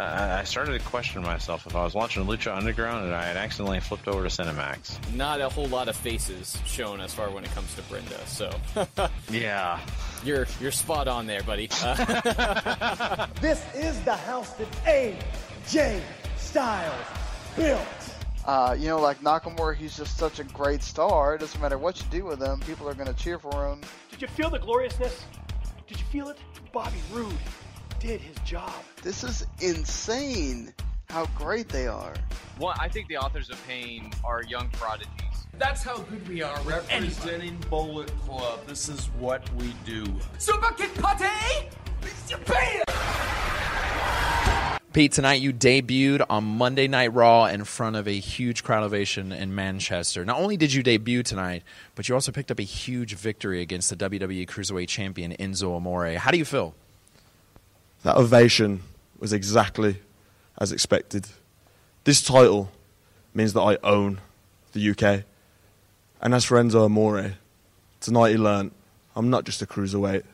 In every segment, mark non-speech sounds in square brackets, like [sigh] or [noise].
Uh, I started to question myself if I was watching Lucha Underground and I had accidentally flipped over to Cinemax. Not a whole lot of faces shown as far when it comes to Brenda, so [laughs] Yeah. you're you're spot on there, buddy. Uh, [laughs] This is the house that AJ Styles built. Uh, you know, like Nakamura, he's just such a great star. It doesn't matter what you do with him, people are going to cheer for him. Did you feel the gloriousness? Did you feel it? Bobby Roode did his job. This is insane how great they are. Well, I think the authors of pain are young prodigies. That's how good we are representing Bullet Club. This is what we do. Super Kid Pate? Bam! Pete, tonight you debuted on Monday Night Raw in front of a huge crowd ovation in Manchester. Not only did you debut tonight, but you also picked up a huge victory against the WWE Cruiserweight Champion Enzo Amore. How do you feel? That ovation was exactly as expected. This title means that I own the UK. And as for Enzo Amore, tonight he learnt I'm not just a cruiserweight,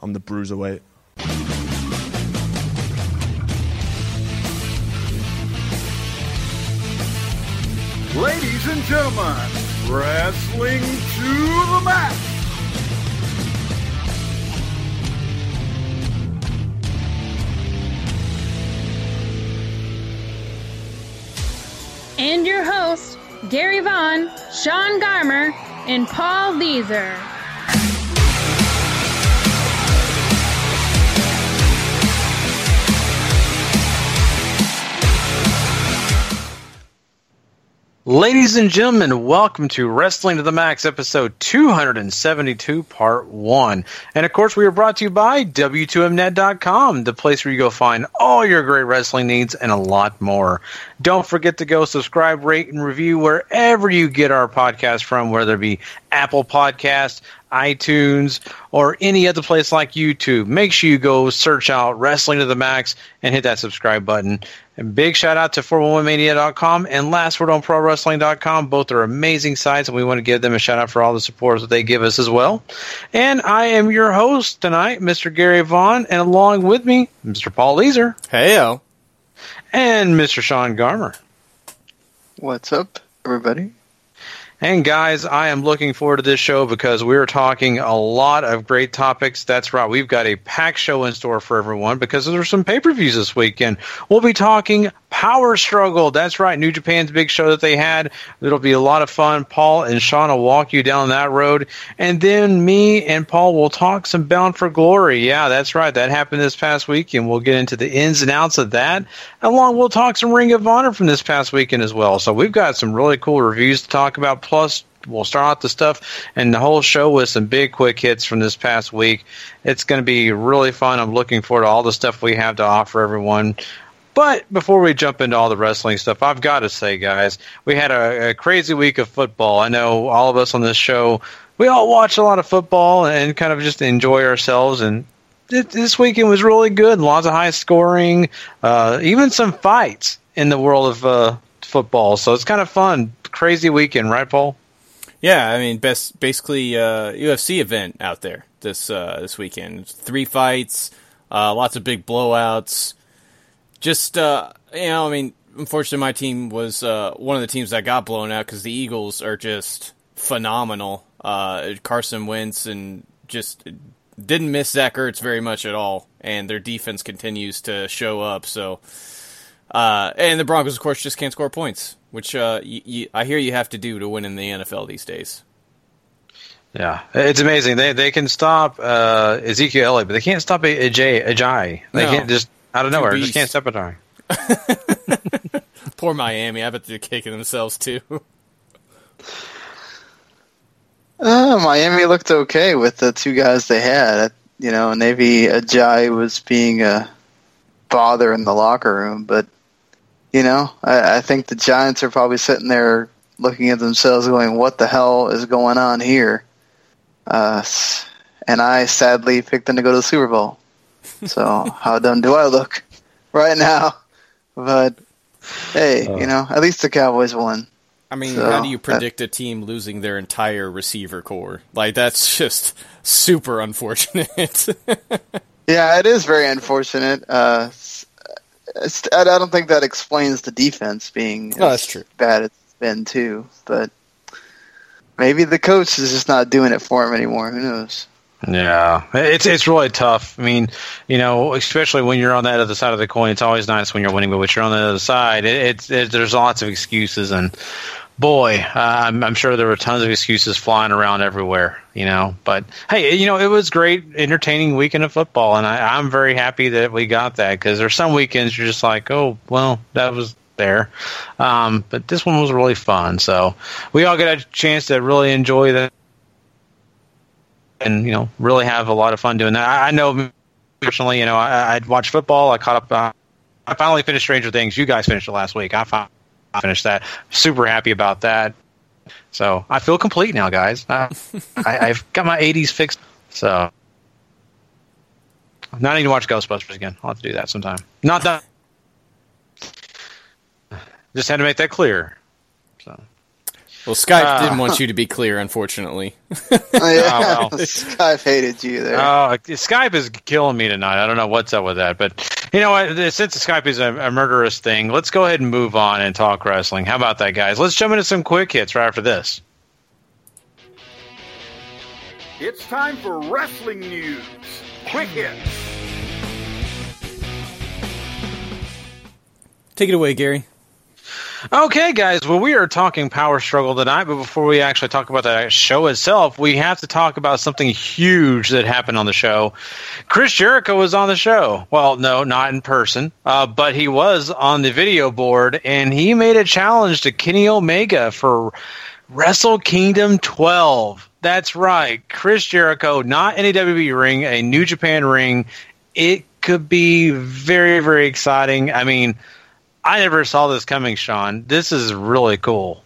I'm the bruiserweight. Ladies and gentlemen, wrestling to the max. And your hosts, Gary Vaughan, Sean Garmer, and Paul Leazar. Ladies and gentlemen, welcome to Wrestling to the Max, episode 272, part one. And of course, we are brought to you by W2Mnet.com, the place where you go find all your great wrestling needs and a lot more. Don't forget to go subscribe, rate, and review wherever you get our podcast from, whether it be Apple Podcast, iTunes, or any other place like YouTube. Make sure you go search out Wrestling to the Max and hit that subscribe button. And big shout out to 411mania.com and Last Word on Pro Wrestling.com. Both are amazing sites, and we want to give them a shout out for all the support that they give us as well. And I am your host tonight, Mr. Gary Vaughan, and along with me, Mr. Paul Leazar Heyo. and Mr. Sean Garmer. What's up, everybody? And guys, I am looking forward to this show because we're talking a lot of great topics. That's right. We've got a packed show in store for everyone because there's some pay-per-views this weekend. We'll be talking Power Struggle. That's right. New Japan's big show that they had. It'll be a lot of fun. Paul and Sean will walk you down that road. And then me and Paul will talk some Bound for Glory. Yeah, that's right. That happened this past week and we'll get into the ins and outs of that. Along we'll talk some Ring of Honor from this past weekend as well. So we've got some really cool reviews to talk about. Plus, we'll start out the stuff and the whole show with some big quick hits from this past week. It's going to be really fun. I'm looking forward to all the stuff we have to offer everyone. But before we jump into all the wrestling stuff, I've got to say, guys, we had a, a crazy week of football. I know all of us on this show, we all watch a lot of football and kind of just enjoy ourselves. And th- this weekend was really good. Lots of high scoring, uh, even some fights in the world of uh, football. So it's kind of fun. Crazy weekend, right, Paul? Yeah, I mean, best basically uh, UFC event out there this uh, this weekend. Three fights, uh, lots of big blowouts. Just uh, you know, I mean, unfortunately, my team was uh, one of the teams that got blown out because the Eagles are just phenomenal. Uh, Carson Wentz and just didn't miss Zach Ertz very much at all, and their defense continues to show up. So, uh, and the Broncos, of course, just can't score points, which uh, y- y- I hear you have to do to win in the NFL these days. Yeah, it's amazing. They they can stop uh, Ezekiel Elliott, but they can't stop Ajayi. Ajayi. They No. can't just out of Two nowhere. Just can't stop it. [laughs] Poor Miami. I bet they're kicking themselves too. [laughs] Uh, Miami looked okay with the two guys they had. You know, Navy Ajay was being a bother in the locker room, but you know, I, I think the Giants are probably sitting there looking at themselves, going, "What the hell is going on here?" Uh, and I sadly picked them to go to the Super Bowl. So how dumb do I look [laughs] right now? But hey, you know, at least the Cowboys won. I mean, So, how do you that- predict a team losing their entire receiver core? Like that's just super unfortunate. [laughs] Yeah, it is very unfortunate. Uh, it's, I I don't think that explains the defense being Oh, that's as true. bad as it's been too. But maybe the coach is just not doing it for him anymore. Who knows? Yeah, it's it's really tough. I mean, you know, especially when you're on that other side of the coin, it's always nice when you're winning, but when you're on the other side, it, it's it, there's lots of excuses, and boy, uh, I'm, I'm sure there were tons of excuses flying around everywhere. You know, but hey, you know, it was great, entertaining weekend of football, and I, I'm very happy that we got that because there's some weekends you're just like, oh, well, that was there, um, but this one was really fun. So we all got a chance to really enjoy that and you know really have a lot of fun doing that. I, I know personally, you know, I, I'd watch football. I caught up. Uh, I finally finished Stranger Things. You guys finished it last week. I fin- I finished that. Super happy about that. So I feel complete now, guys. Uh, [laughs] I, I've got my '80s fixed. So now I need to watch Ghostbusters again. I'll have to do that sometime. Not that. Just had to make that clear. So. well, Skype Uh, didn't want you to be clear, unfortunately. [laughs] Oh, yeah, Oh, well. [laughs] Skype hated you there. Oh, Skype is killing me tonight. I don't know what's up with that, but you know what? Since Skype is a, a murderous thing, let's go ahead and move on and talk wrestling. How about that, guys? Let's jump into some quick hits right after this. It's time for wrestling news. Quick hits. Take it away, Gary. Okay, guys. Well, we are talking power struggle tonight, but before we actually talk about the show itself, we have to talk about something huge that happened on the show. Chris Jericho was on the show. Well, no, not in person, uh, but he was on the video board, and he made a challenge to Kenny Omega for Wrestle Kingdom 12. That's right. Chris Jericho, not in a WWE ring, a New Japan ring. It could be very, very exciting. I mean, I never saw this coming, Sean. This is really cool.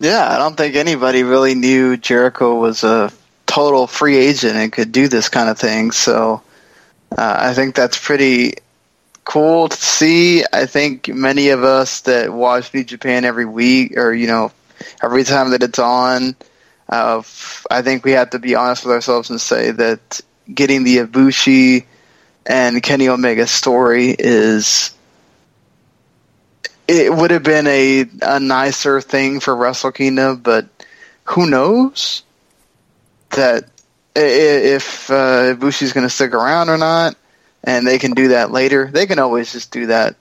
Yeah, I don't think anybody really knew Jericho was a total free agent and could do this kind of thing. So uh, I think that's pretty cool to see. I think many of us that watch New Japan every week, or you know, every time that it's on, uh, I think we have to be honest with ourselves and say that getting the Ibushi and Kenny Omega story is it would have been a a nicer thing for Wrestle Kingdom, but who knows that if uh, Ibushi's going to stick around or not, and they can do that later. They can always just do that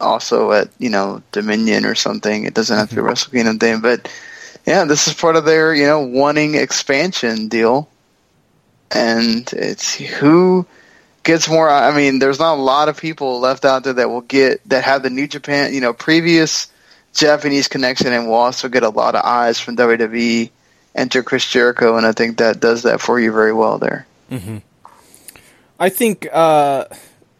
also at you know Dominion or something. It doesn't have to be a Wrestle Kingdom thing, but yeah, this is part of their you know wanting expansion deal, and it's who gets more. I mean, there's not a lot of people left out there that will get that have the New Japan, you know, previous Japanese connection, and will also get a lot of eyes from WWE. Enter Chris Jericho, and I think that does that for you very well there. hmm I think uh,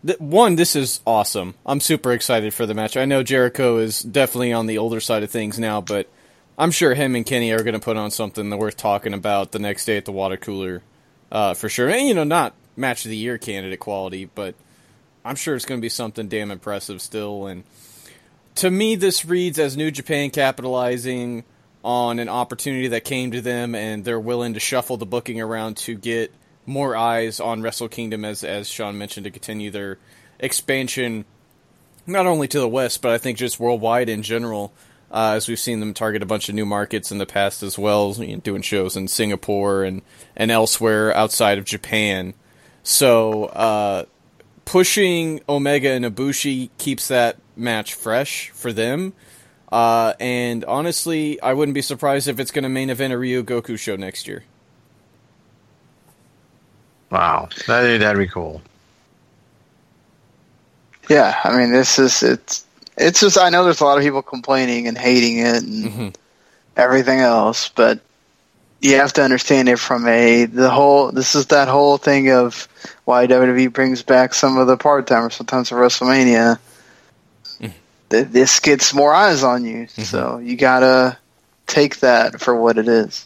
th- one, this is awesome. I'm super excited for the match. I know Jericho is definitely on the older side of things now, but I'm sure him and Kenny are going to put on something that worth talking about the next day at the water cooler, uh, for sure. And you know, not match of the year candidate quality, but I'm sure it's going to be something damn impressive still. And to me, this reads as New Japan capitalizing on an opportunity that came to them, and they're willing to shuffle the booking around to get more eyes on Wrestle Kingdom, as as Sean mentioned, to continue their expansion, not only to the west, but I think just worldwide in general. Uh, as we've seen them target a bunch of new markets in the past as well, you know, doing shows in Singapore and and elsewhere outside of Japan. So uh, pushing Omega and Ibushi keeps that match fresh for them. Uh, and honestly, I wouldn't be surprised if it's going to main event a Ryogoku show next year. Wow, that, that'd be cool. Yeah, I mean, this is it's it's just I know there's a lot of people complaining and hating it and everything else, but you have to understand it from a the whole. This is that whole thing of why WWE brings back some of the part timers sometimes at WrestleMania. Mm-hmm. th- this gets more eyes on you. Mm-hmm. So you gotta take that for what it is.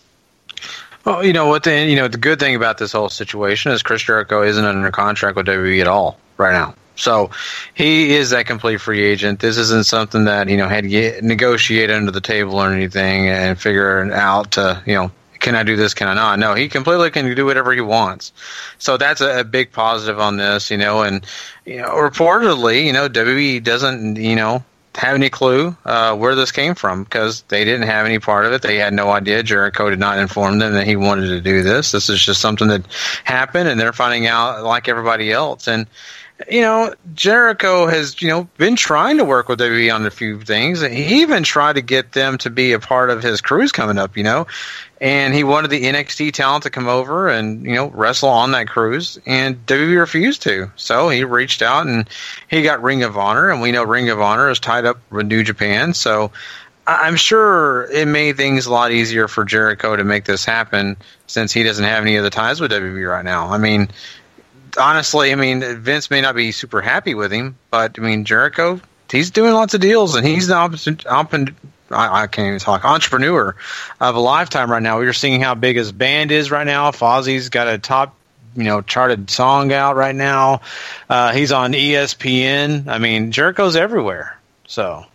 Well, you know what? The you know the good thing about this whole situation is Chris Jericho isn't under contract with WWE at all right now. So he is that complete free agent. This isn't something that you know had to get, negotiate under the table or anything and figure it out to you know can I do this? Can I not? No, he completely can do whatever he wants. So that's a, a big positive on this, you know. And you know, reportedly, you know, WWE doesn't, you know, have any clue uh, where this came from because they didn't have any part of it. They had no idea. Jericho did not inform them that he wanted to do this. This is just something that happened, and they're finding out like everybody else. And you know, Jericho has, you know, been trying to work with WWE on a few things. He even tried to get them to be a part of his cruise coming up, you know, and he wanted the NXT talent to come over and, you know, wrestle on that cruise, and WWE refused to. So he reached out and he got Ring of Honor, and we know Ring of Honor is tied up with New Japan. So I'm sure it made things a lot easier for Jericho to make this happen since he doesn't have any other ties with WWE right now. I mean, honestly, I mean, Vince may not be super happy with him, but I mean, Jericho, he's doing lots of deals, and he's the opposite I, I can't even talk entrepreneur of a lifetime right now. We're seeing how big his band is right now. Fozzy's got a top, you know, charted song out right now. Uh, he's on ESPN. I mean, Jericho's everywhere. So,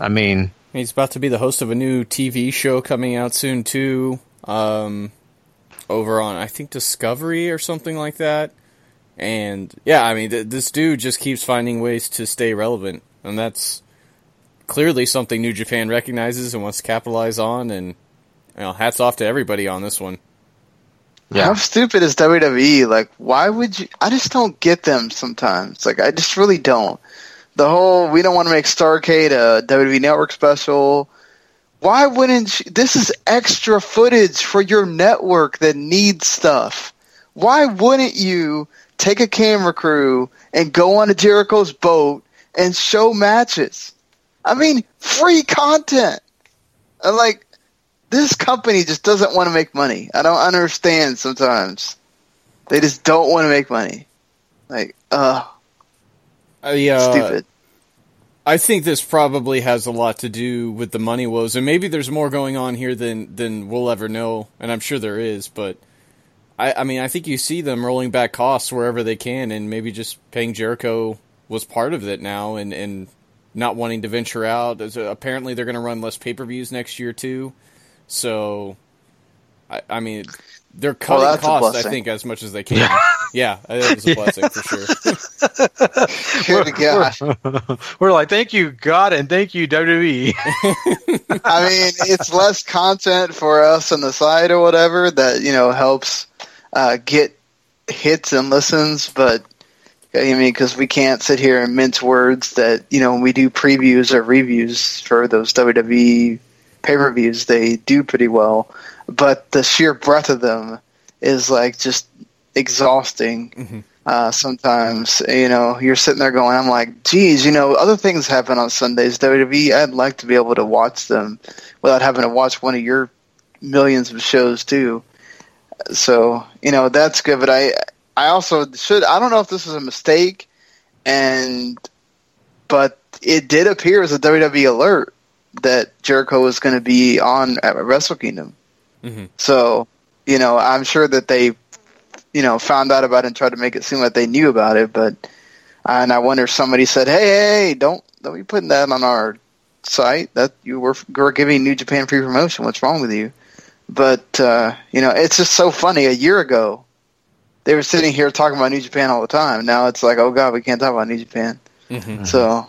I mean, he's about to be the host of a new TV show coming out soon too. Um, over on I think Discovery or something like that. And yeah, I mean, th- this dude just keeps finding ways to stay relevant, and that's clearly something New Japan recognizes and wants to capitalize on. And you know, hats off to everybody on this one. Yeah. How stupid is WWE? Like, why would you? I just don't get them sometimes. Like, I just really don't. The whole we don't want to make Starcade a WWE Network special. Why wouldn't you, this is extra footage for your network that needs stuff? Why wouldn't you take a camera crew and go on a Jericho's boat and show matches? I mean, free content. Like this company just doesn't want to make money. I don't understand sometimes. They just don't want to make money. Like, uh, I, uh, stupid. I think this probably has a lot to do with the money woes, and maybe there's more going on here than than we'll ever know, and I'm sure there is. But I, I mean, I think you see them rolling back costs wherever they can, and maybe just paying Jericho was part of it now, and and not wanting to venture out. Apparently, they're going to run less pay per views next year too. So, I, I mean, they're oh, cutting well, costs. I think as much as they [laughs] can. yeah, it's a blessing for sure. [laughs] Good God. We're, we're, like, thank you God and thank you WWE. [laughs] I mean, it's less content for us on the side or whatever that you know helps uh, get hits and listens, but I mean, because we can't sit here and mince words that, you know, when we do previews or reviews for those WWE pay per views, they do pretty well. But the sheer breadth of them is like just exhausting. Mm-hmm. Uh, sometimes, you know, you're sitting there going, I'm like, geez, you know, other things happen on Sundays. WWE, I'd like to be able to watch them without having to watch one of your millions of shows too. So, you know, that's good. But I, I also should. I don't know if this was a mistake, and but it did appear as a WWE alert that Jericho was going to be on at Wrestle Kingdom. Mm-hmm. So you know, I'm sure that they you know found out about it and tried to make it seem like they knew about it, but and I wonder if somebody said, "Hey, hey, don't don't be putting that on our site. That you were we're giving New Japan free promotion. What's wrong with you?" But uh, you know, it's just so funny. A year ago, they were sitting here talking about New Japan all the time. Now it's like, oh god, we can't talk about New Japan. Mm-hmm. So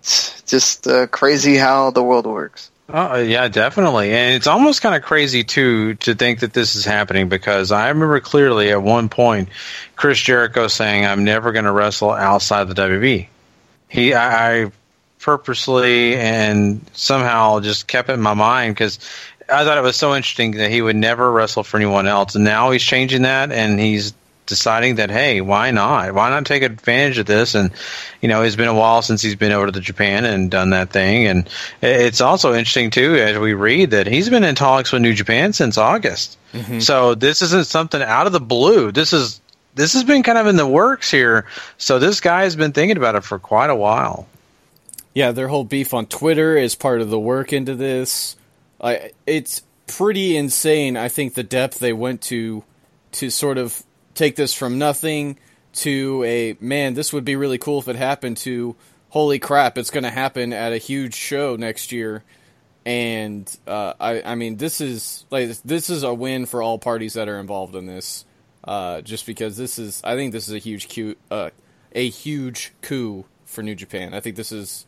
it's just uh, crazy how the world works. Oh yeah, definitely, and it's almost kind of crazy too to think that this is happening because I remember clearly at one point Chris Jericho saying, "I'm never going to wrestle outside the WWE." He, I, I purposely and somehow just kept it in my mind because I thought it was so interesting that he would never wrestle for anyone else, and now he's changing that, and he's deciding that hey, why not? Why not take advantage of this? And you know, it's been a while since he's been over to Japan and done that thing, and it's also interesting too as we read that he's been in talks with New Japan since August. Mm-hmm. So this isn't something out of the blue. This is this has been kind of in the works here. So this guy has been thinking about it for quite a while. Yeah, their whole beef on Twitter is part of the work into this. I, it's pretty insane. I think the depth they went to to sort of take this from nothing to a man. This would be really cool if it happened. To holy crap, it's going to happen at a huge show next year. And uh, I, I mean, this is like this is a win for all parties that are involved in this. Uh, just because this is, I think this is a huge coup, uh, a huge coup for New Japan. I think this is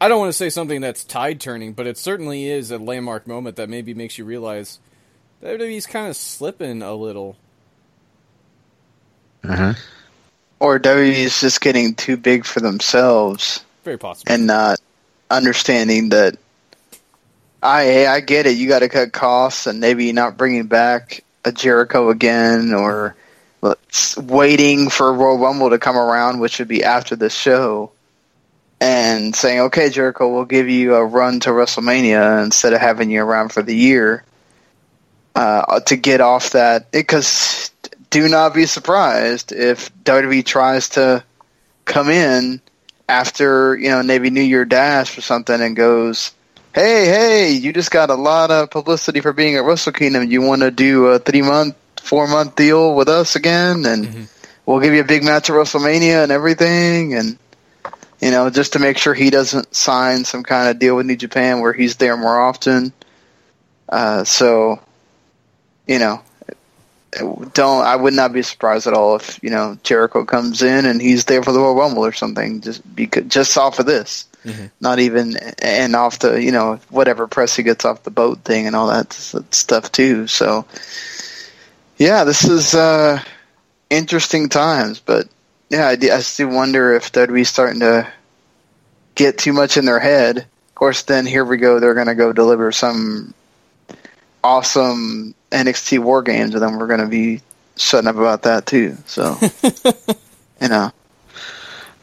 I don't want to say something that's tide turning, but it certainly is a landmark moment that maybe makes you realize WWE's kind of slipping a little. Uh-huh. Or WWE's just getting too big for themselves. Very possible. And not understanding that I I get it. You got to cut costs, and maybe not bringing back a Jericho again, or waiting for Royal Rumble to come around, which would be after the show and saying, "Okay, Jericho, we'll give you a run to WrestleMania instead of having you around for the year uh, to get off that." Because do not be surprised if WWE tries to come in after you know maybe New Year Dash or something and goes, "Hey, hey, you just got a lot of publicity for being at Wrestle Kingdom. You want to do a three month, four month deal with us again, and mm-hmm. we'll give you a big match at WrestleMania and everything." And you know, just to make sure he doesn't sign some kind of deal with New Japan where he's there more often. Uh, so, you know, don't I would not be surprised at all if you know Jericho comes in and he's there for the Royal Rumble or something, just because just off of this, mm-hmm. not even and off the you know whatever press he gets off the boat thing and all that stuff too. So, yeah, this is uh, interesting times, but yeah, I, I still wonder if they'd be starting to get too much in their head. Of course, then here we go. They're going to go deliver some awesome NXT War Games, and then we're going to be shutting up about that too. So, [laughs] you know.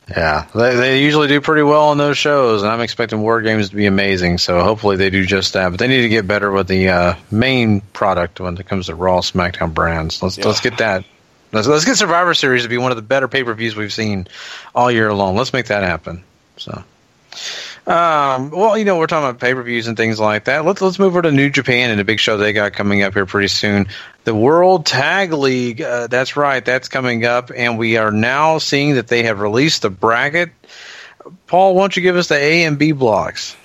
Yeah, they, they usually do pretty well on those shows, and I'm expecting War Games to be amazing. So hopefully they do just that. But they need to get better with the uh, main product when it comes to Raw, SmackDown brands. Let's yeah. let's get that Let's, let's get Survivor Series to be one of the better pay per views we've seen all year long. Let's make that happen. So, um, well, you know, we're talking about pay per views and things like that. Let's let's move over to New Japan and the big show they got coming up here pretty soon. The World Tag League. Uh, that's right. That's coming up, and we are now seeing that they have released the bracket. Paul, why don't you give us the A and B blocks?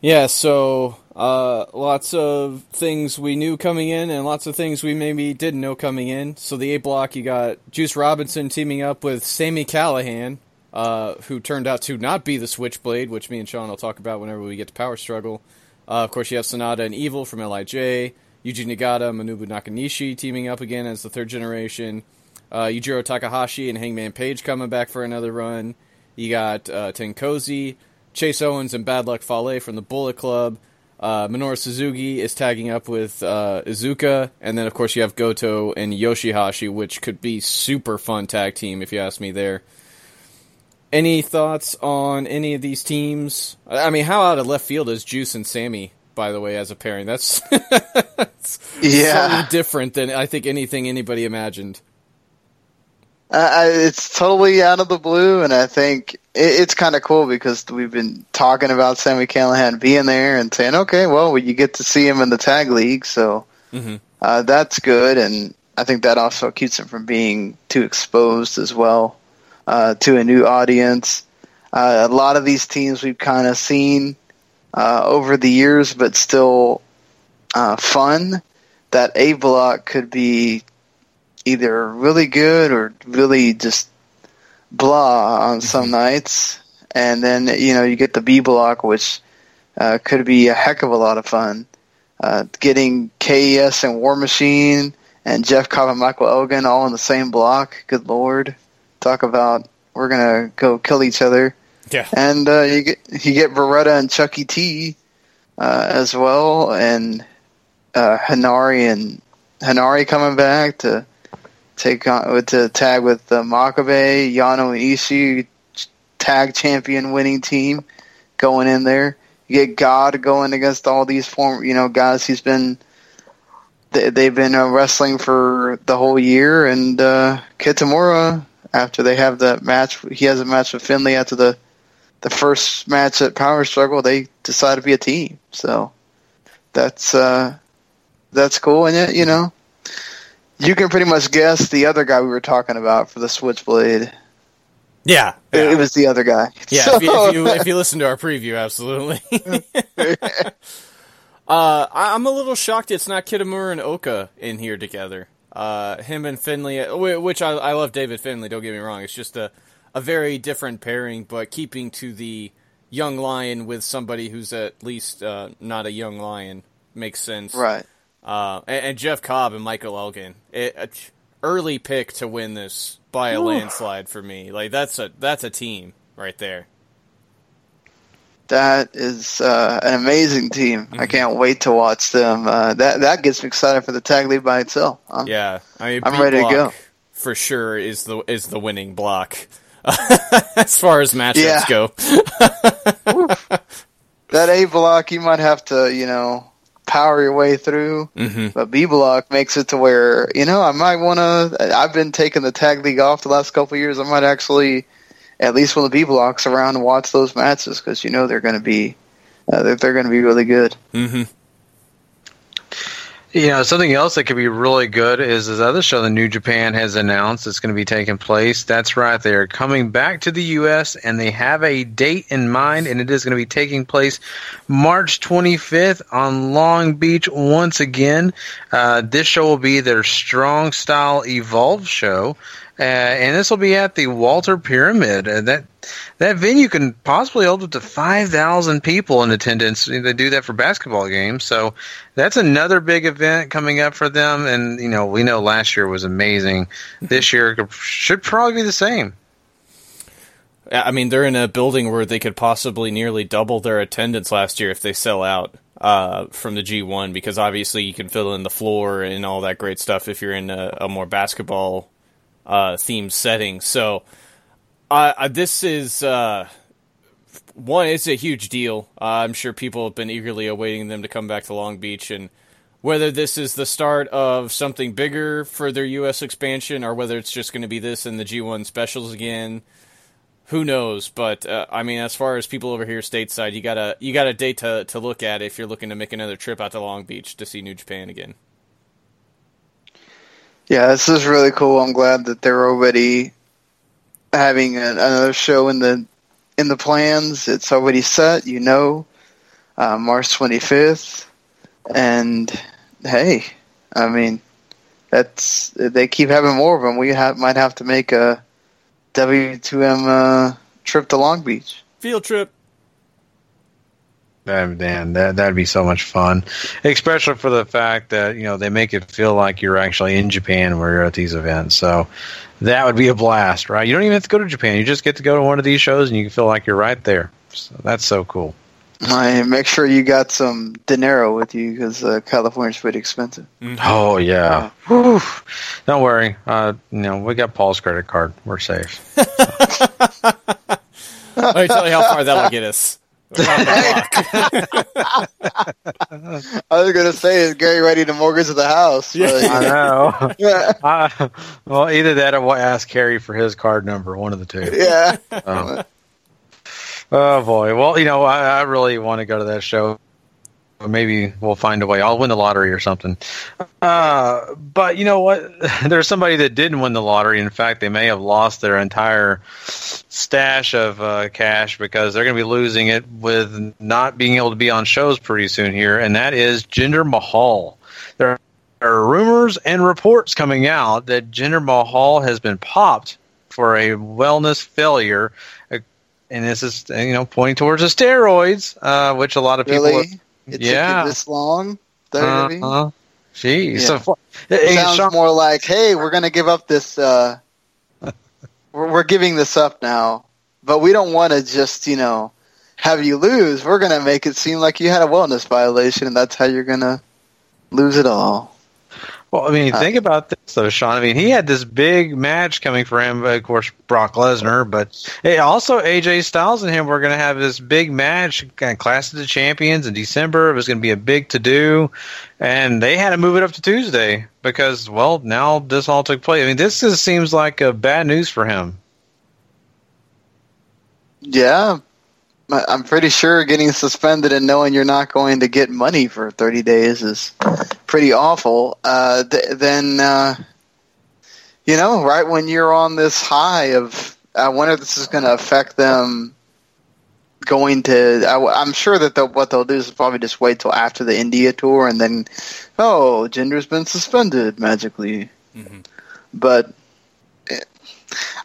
Yeah. So uh, lots of things we knew coming in, and lots of things we maybe didn't know coming in. So the A block, you got Juice Robinson teaming up with Sami Callihan, uh, who turned out to not be the Switchblade, which me and Sean will talk about whenever we get to Power Struggle. Uh, of course, you have Sanada and Evil from Lij, Yuji Nagata, Manabu Nakanishi teaming up again as the third generation. Uh, Yujiro Takahashi and Hangman Page coming back for another run. You got uh, Tenkozy, Chase Owens, and Bad Luck Fale from the Bullet Club. Uh, Minoru Suzuki is tagging up with uh, Iizuka, and then of course you have Goto and Yoshihashi, which could be super fun tag team if you ask me. There. Any thoughts on any of these teams? I mean, how out of left field is Juice and Sami? By the way, as a pairing, that's, [laughs] that's yeah different than I think anything anybody imagined. Uh, it's totally out of the blue, and I think it's kind of cool because we've been talking about Sami Callihan being there and saying, okay, well, you get to see him in the tag league, so mm-hmm. uh, that's good, and I think that also keeps him from being too exposed as well uh, to a new audience. Uh, a lot of these teams we've kind of seen uh, over the years, but still uh, fun. That A block could be either really good or really just blah on some mm-hmm. nights, and then you know you get the B block, which uh, could be a heck of a lot of fun. Uh, getting KES and War Machine and Jeff Cobb and Michael Elgin all in the same block. Good lord, talk about we're gonna go kill each other. Yeah, and uh, you get you get Beretta and Chucky T uh, as well, and uh, Henare and Henare coming back to take on with the tag with uh, Makabe, Yano and Ishii, tag champion winning team going in there. You get God going against all these former, you know, guys he's been they, they've been uh, wrestling for the whole year, and uh, Kitamura after they have that match, he has a match with Finlay after the the first match at Power Struggle, they decide to be a team. So that's uh, that's cool, and yet you know, you can pretty much guess the other guy we were talking about for the Switchblade. Yeah, It, it was the other guy. Yeah, So- if, you, if you if you listen to our preview, absolutely. [laughs] uh, I'm a little shocked it's not Kitamura and Oka in here together. Uh, him and Finlay, uh, which I, I love David Finlay. Don't get me wrong; it's just a a very different pairing, but keeping to the young lion with somebody who's at least uh, not a young lion makes sense, Right. Uh, and, and Jeff Cobb and Michael Elgin, it, a early pick to win this by a Ooh. landslide for me. Like that's a that's a team right there. That is uh, an amazing team. Mm-hmm. I can't wait to watch them. Uh, that that gets me excited for the tag league by itself. I'm, Yeah, I mean, I'm B ready to go. for sure. Is the is the winning block [laughs] as far as matchups Yeah. go? [laughs] That A block, you might have to, you know, power your way through. Mhm. But B block makes it to where, you know, I might want to. I've been taking the tag league off the last couple of years. I might actually, at least when the B block's around, and watch those matches because you know they're going to be, uh, they're, they're going to be really good. Mm-hmm. You know, something else that could be really good is this other show that New Japan has announced that's going to be taking place. That's right, they're coming back to the U.S. and they have a date in mind, and it is going to be taking place March 25th on Long Beach once again. Uh, this show will be their Strong Style Evolve show. Uh, and this will be at the Walter Pyramid. Uh, that that venue can possibly hold up to five thousand people in attendance. They do that for basketball games, so that's another big event coming up for them. And you know, we know last year was amazing. This year should probably be the same. I mean, they're in a building where they could possibly nearly double their attendance last year if they sell out uh, from the G1, because obviously you can fill in the floor and all that great stuff if you're in a, a more basketball uh, themed setting. So, uh, this is uh, one. It's a huge deal. I'm sure people have been eagerly awaiting them to come back to Long Beach, and whether this is the start of something bigger for their U.S. expansion, or whether it's just going to be this and the G1 specials again who knows? But uh, I mean, as far as people over here stateside, you got a you got a date to to look at if you're looking to make another trip out to Long Beach to see New Japan again. Yeah, this is really cool. I'm glad that they're already having a, another show in the in the plans. It's already set. You know, uh, March 25th, and hey, I mean, that's they keep having more of them. We have, might have to make a W2M uh, trip to Long Beach. Field trip. That, man, that that'd be so much fun, especially for the fact that you know they make it feel like you're actually in Japan where you're at these events. So that would be a blast, right? You don't even have to go to Japan; you just get to go to one of these shows, and you can feel like you're right there. So that's so cool. I make sure you got some dinero with you because uh, California's pretty expensive. Oh yeah, Whew. don't worry. Uh, you know we got Paul's credit card. We're safe. [laughs] Let me tell you how far that'll get us. Around the block. I was gonna say, is Gary ready to mortgage the house? but- I know. [laughs] I, well, either that or we'll ask Harry for his card number. One of the two. yeah. Um, oh boy. Well, you know, I, I really want to go to that show. Maybe we'll find a way. I'll win the lottery or something. Uh, but you know what? [laughs] There's somebody that didn't win the lottery. In fact, they may have lost their entire stash of uh, cash because they're going to be losing it with not being able to be on shows pretty soon here, and that is Jinder Mahal. There are rumors and reports coming out that Jinder Mahal has been popped for a wellness failure, uh, and this is you know pointing towards the steroids, uh, which a lot of people. Really? It yeah. took you this long? WWE? Uh-huh. Jeez. Yeah. So, It Hey, sounds Sean- more like, hey, we're going to give up this. Uh, [laughs] we're, we're giving this up now, but we don't want to just, you know, have you lose. We're going to make it seem like you had a wellness violation, and that's how you're going to lose it all. Well, I mean, Uh, think about this though, Sean. I mean, he had this big match coming for him, of course, Brock Lesnar, but hey, also AJ Styles and him were going to have this big match, kind of Clash of the Champions in December. It was going to be a big to do, and they had to move it up to Tuesday because, well, now this all took place. I mean, this just seems like uh, bad news for him. Yeah, I'm pretty sure getting suspended and knowing you're not going to get money for 30 days is pretty awful. Uh, th- then, uh, you know, right when you're on this high of, I wonder if this is going to affect them going to. I, am sure that they'll, what they'll do is probably just wait till after the India tour and then, oh, Jinder's been suspended magically. But it,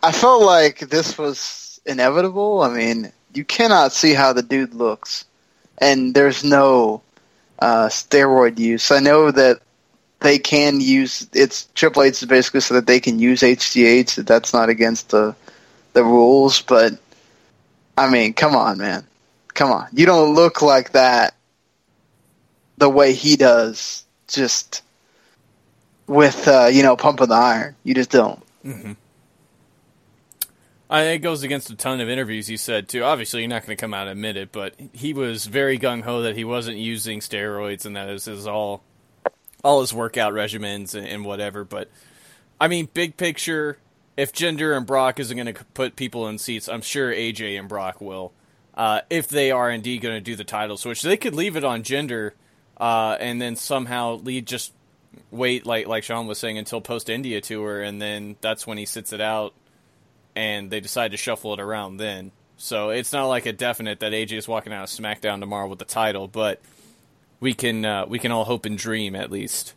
I felt like this was inevitable. I mean, you cannot see how the dude looks, and there's no uh, steroid use. I know that they can use it's Triple H is basically so that they can use HGH. That that's not against the the rules, but I mean, come on, man, come on. You don't look like that the way he does. Just with uh, you know pumping the iron, you just don't. Mm-hmm. I, it goes against a ton of interviews he said too. Obviously, you're not going to come out and admit it, but he was very gung ho that he wasn't using steroids and that is all all his workout regimens and, and whatever. But I mean, big picture, if Jinder and Brock isn't going to put people in seats, I'm sure AJ and Brock will. Uh, if they are indeed going to do the title switch, they could leave it on Jinder, uh, and then somehow lead just wait like like Sean was saying until post India tour, and then that's when he sits it out, and they decide to shuffle it around then. So it's not like a definite that AJ is walking out of SmackDown tomorrow with the title, but we can uh, we can all hope and dream at least.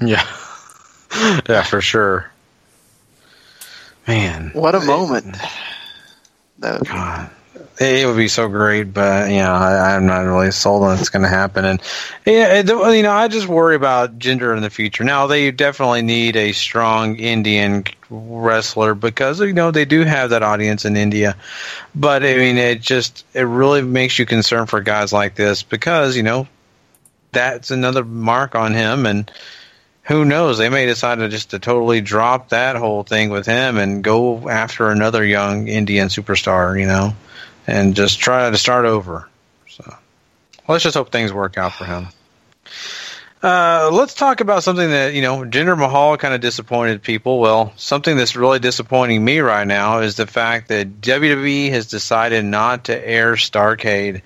Yeah, [laughs] yeah, for sure. Man, What a moment! That [sighs] would God. It would be so great, but you know, I, I'm not really sold on it's going to happen. And yeah, you know, I just worry about Jinder in the future. Now, they definitely need a strong Indian wrestler because you know they do have that audience in India. But I mean, it just it really makes you concerned for guys like this because you know that's another mark on him and who knows they may decide to just to totally drop that whole thing with him and go after another young indian superstar you know and just try to start over so let's just hope things work out for him uh, let's talk about something that you know Jinder Mahal kind of disappointed people. Well, something that's really disappointing me right now is the fact that WWE has decided not to air Starcade.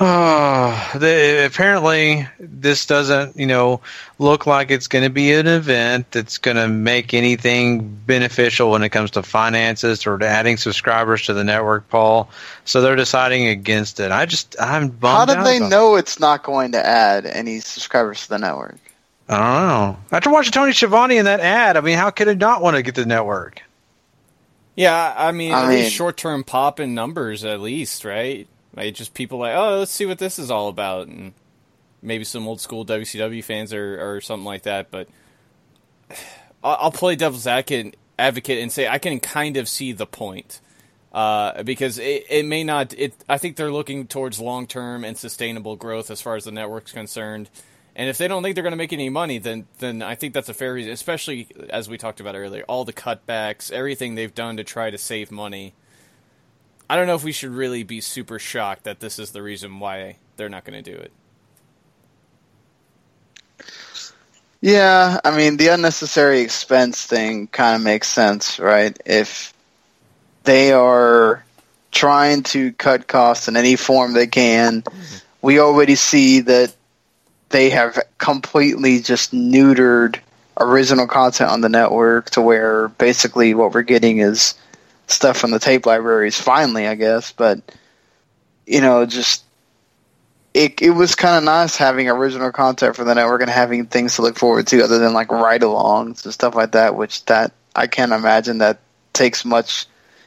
Oh, the, apparently this doesn't, you know, look like it's going to be an event that's going to make anything beneficial when it comes to finances or to adding subscribers to the network, Paul. So they're deciding against it. I just, I'm bummed. How did they about know it's not going to add any subscribers to the network? I don't know. After watching Tony Schiavone in that ad, I mean, how could it not want to get the network? Yeah, I mean, I mean- short term pop in numbers, at least, right? Like just people like, oh, let's see what this is all about, and maybe some old school WCW fans or or something like that. But [sighs] I'll, play devil's advocate advocate and say I can kind of see the point. Uh, because it, it may not. It I think they're looking towards long term and sustainable growth as far as the network's concerned. And if they don't think they're going to make any money, then then I think that's a fair reason. Especially as we talked about earlier, all the cutbacks, everything they've done to try to save money. I don't know if we should really be super shocked that this is the reason why they're not going to do it. Yeah, I mean the unnecessary expense thing kind of makes sense, right? If they are trying to cut costs in any form they can, we already see that they have completely just neutered original content on the network to where basically what we're getting is stuff from the tape libraries finally, I guess, but you know, just it it was kind of nice having original content for the network and having things to look forward to other than like ride-alongs and stuff like that. Which that I can't imagine that takes much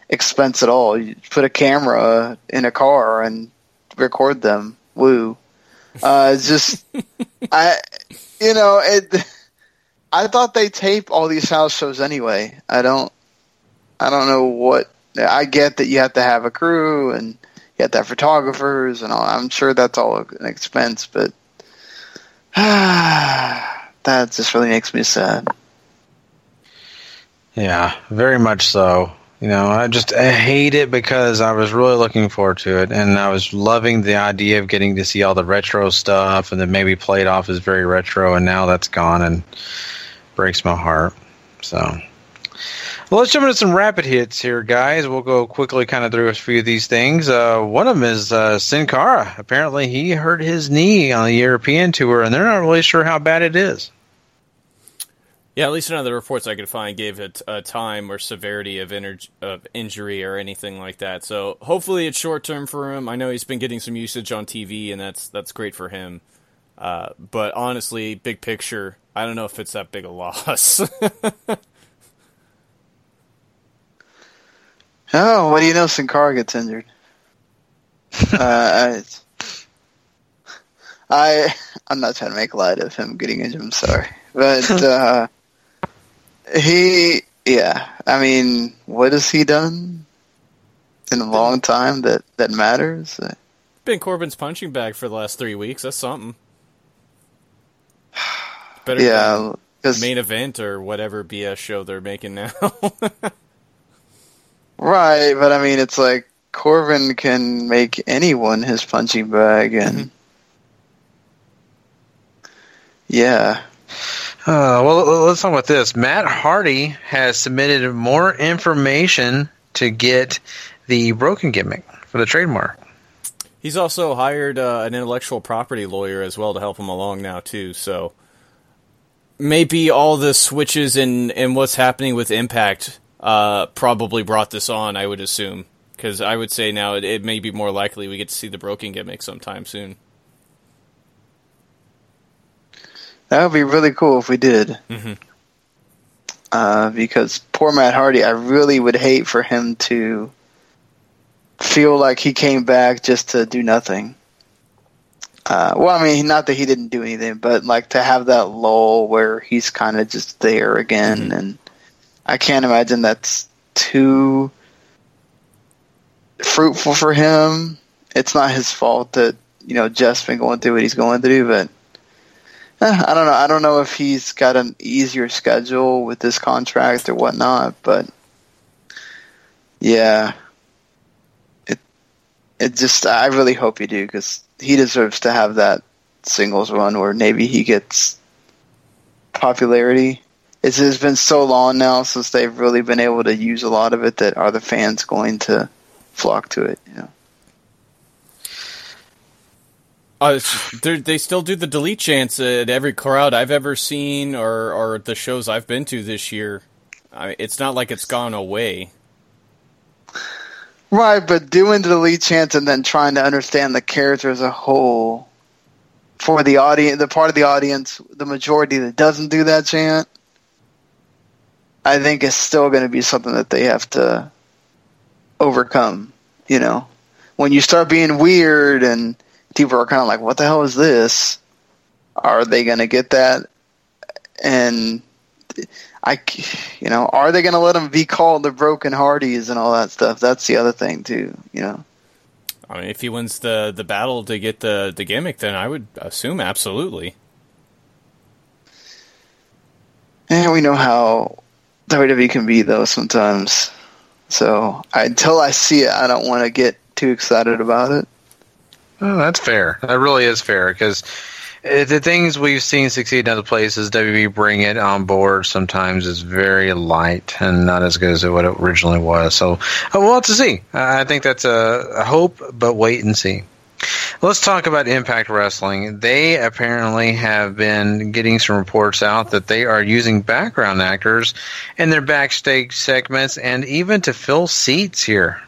expense at all. You put a camera in a car and record them. Woo! Uh, just [laughs] I, you know, it. I thought they tape all these house shows anyway. I don't. I don't know what. I get that you have to have a crew and you have to have photographers and all. I'm sure that's all an expense, but [sighs] that just really makes me sad. Yeah, very much so. You know, I just I hate it because I was really looking forward to it, and I was loving the idea of getting to see all the retro stuff, and then maybe play it off as very retro, and now that's gone and breaks my heart. So, Well, let's jump into some rapid hits here, guys. We'll go quickly kind of through a few of these things. Uh, one of them is uh, Sin Cara. Apparently, he hurt his knee on the European tour, and they're not really sure how bad it is. Yeah, at least none of the reports I could find gave it a time or severity of, of injury or anything like that. So hopefully it's short term for him. I know he's been getting some usage on TV, and that's that's great for him. Uh, but honestly, big picture, I don't know if it's that big a loss. [laughs] Oh, what do you know? Sin Cara gets injured. [laughs] uh, I, I, I'm not trying to make light of him getting injured. I'm sorry, but [laughs] uh, he, yeah. I mean, what has he done in a long time that that matters? Been Corbin's punching bag for the last three weeks. That's something. Better [sighs] Yeah, main event or whatever BS show they're making now. [laughs] Right, but I mean, it's like Corbin can make anyone his punching bag, and yeah. Uh, well, let's talk about this. Matt Hardy has submitted more information to get the broken gimmick for the trademark. He's also hired uh, an intellectual property lawyer as well to help him along now too. So maybe all the switches and and what's happening with Impact uh, probably brought this on. I would assume because I would say now it, it may be more likely we get to see the broken gimmick sometime soon. That would be really cool if we did. Mm-hmm. Uh, because poor Matt Hardy, I really would hate for him to feel like he came back just to do nothing. Uh, well, I mean, not that he didn't do anything, but like to have that lull where he's kind of just there again, and I can't imagine that's too fruitful for him. It's not his fault that you know Jeff's been going through what he's going through, but eh, I don't know. I don't know if he's got an easier schedule with this contract or whatnot, but yeah, it it just I really hope you do because he deserves to have that singles run where maybe he gets popularity. It's, it's been so long now since they've really been able to use a lot of it that are the fans going to flock to it? You know? Uh, they're- still do the delete chants at every crowd I've ever seen, or or the shows I've been to this year. I, it's not like it's gone away. Right, but doing the delete chant and then trying to understand the character as a whole for the audience, the part of the audience, the majority that doesn't do that chant, I think is still going to be something that they have to overcome. You know, when you start being weird and people are kind of like, "What the hell is this?" Are they going to get that? And I, you know, are they going to let them be called the broken Hardys and all that stuff? That's the other thing too. You know. I mean, if he wins the the battle to get the the gimmick, then I would assume absolutely. And we know how WWE can be though sometimes. So until I see it, I don't want to get too excited about it. Oh, that's fair. That really is fair because the things we've seen succeed in other places, WB bring it on board sometimes is very light and not as good as what it originally was. So uh, we'll have to see. I think that's a hope, but wait and see. Let's talk about Impact Wrestling. They apparently have been getting some reports out that they are using background actors in their backstage segments and even to fill seats here.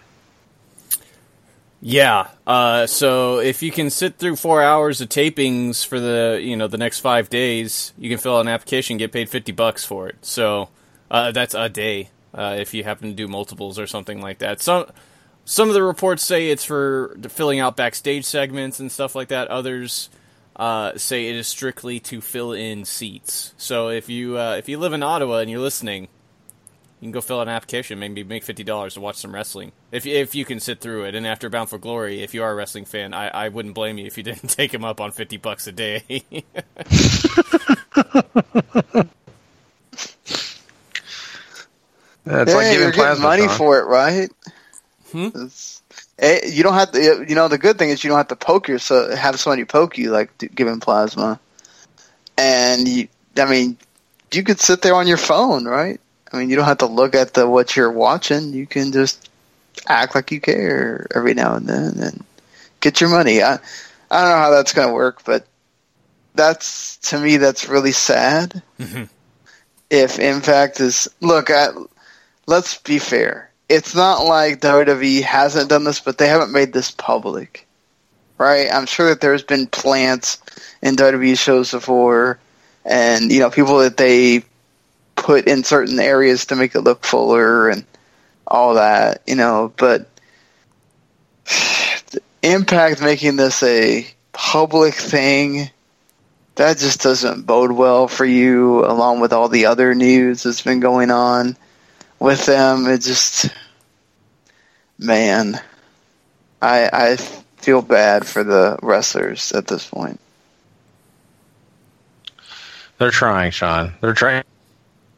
Yeah. Uh, so if you can sit through four hours of tapings for the you know the next five days, you can fill out an application, get paid fifty bucks for it. So uh, that's a day uh, if you happen to do multiples or something like that. Some some of the reports say it's for filling out backstage segments and stuff like that. Others uh, say it is strictly to fill in seats. So if you uh, if you live in Ottawa and you're listening, you can go fill out an application, maybe make fifty dollars to watch some wrestling. If if you can sit through it, and after Bound for Glory, if you are a wrestling fan, I, I wouldn't blame you if you [laughs] didn't take him up on fifty bucks a day. [laughs] That's hey, like giving you're getting plasma. money Tom. for it, right? It's- eh, you don't have to. You know, the good thing is you don't have to poke yourself. Have somebody poke you, like giving plasma. And you, I mean, you could sit there on your phone, right? I mean, you don't have to look at the what you're watching. You can just act like you care every now and then and get your money. I I don't know how that's going to work, but that's to me that's really sad. Mm-hmm. If Impact is look, I, let's be fair. It's not like WWE hasn't done this, but they haven't made this public, right? I'm sure that there's been plants in WWE shows before, and you know people that they put in certain areas to make it look fuller and all that, you know. But [sighs] Impact making this a public thing that just doesn't bode well for you along with all the other news that's been going on with them it just man i i feel bad for the wrestlers at this point They're trying, Sean. They're trying.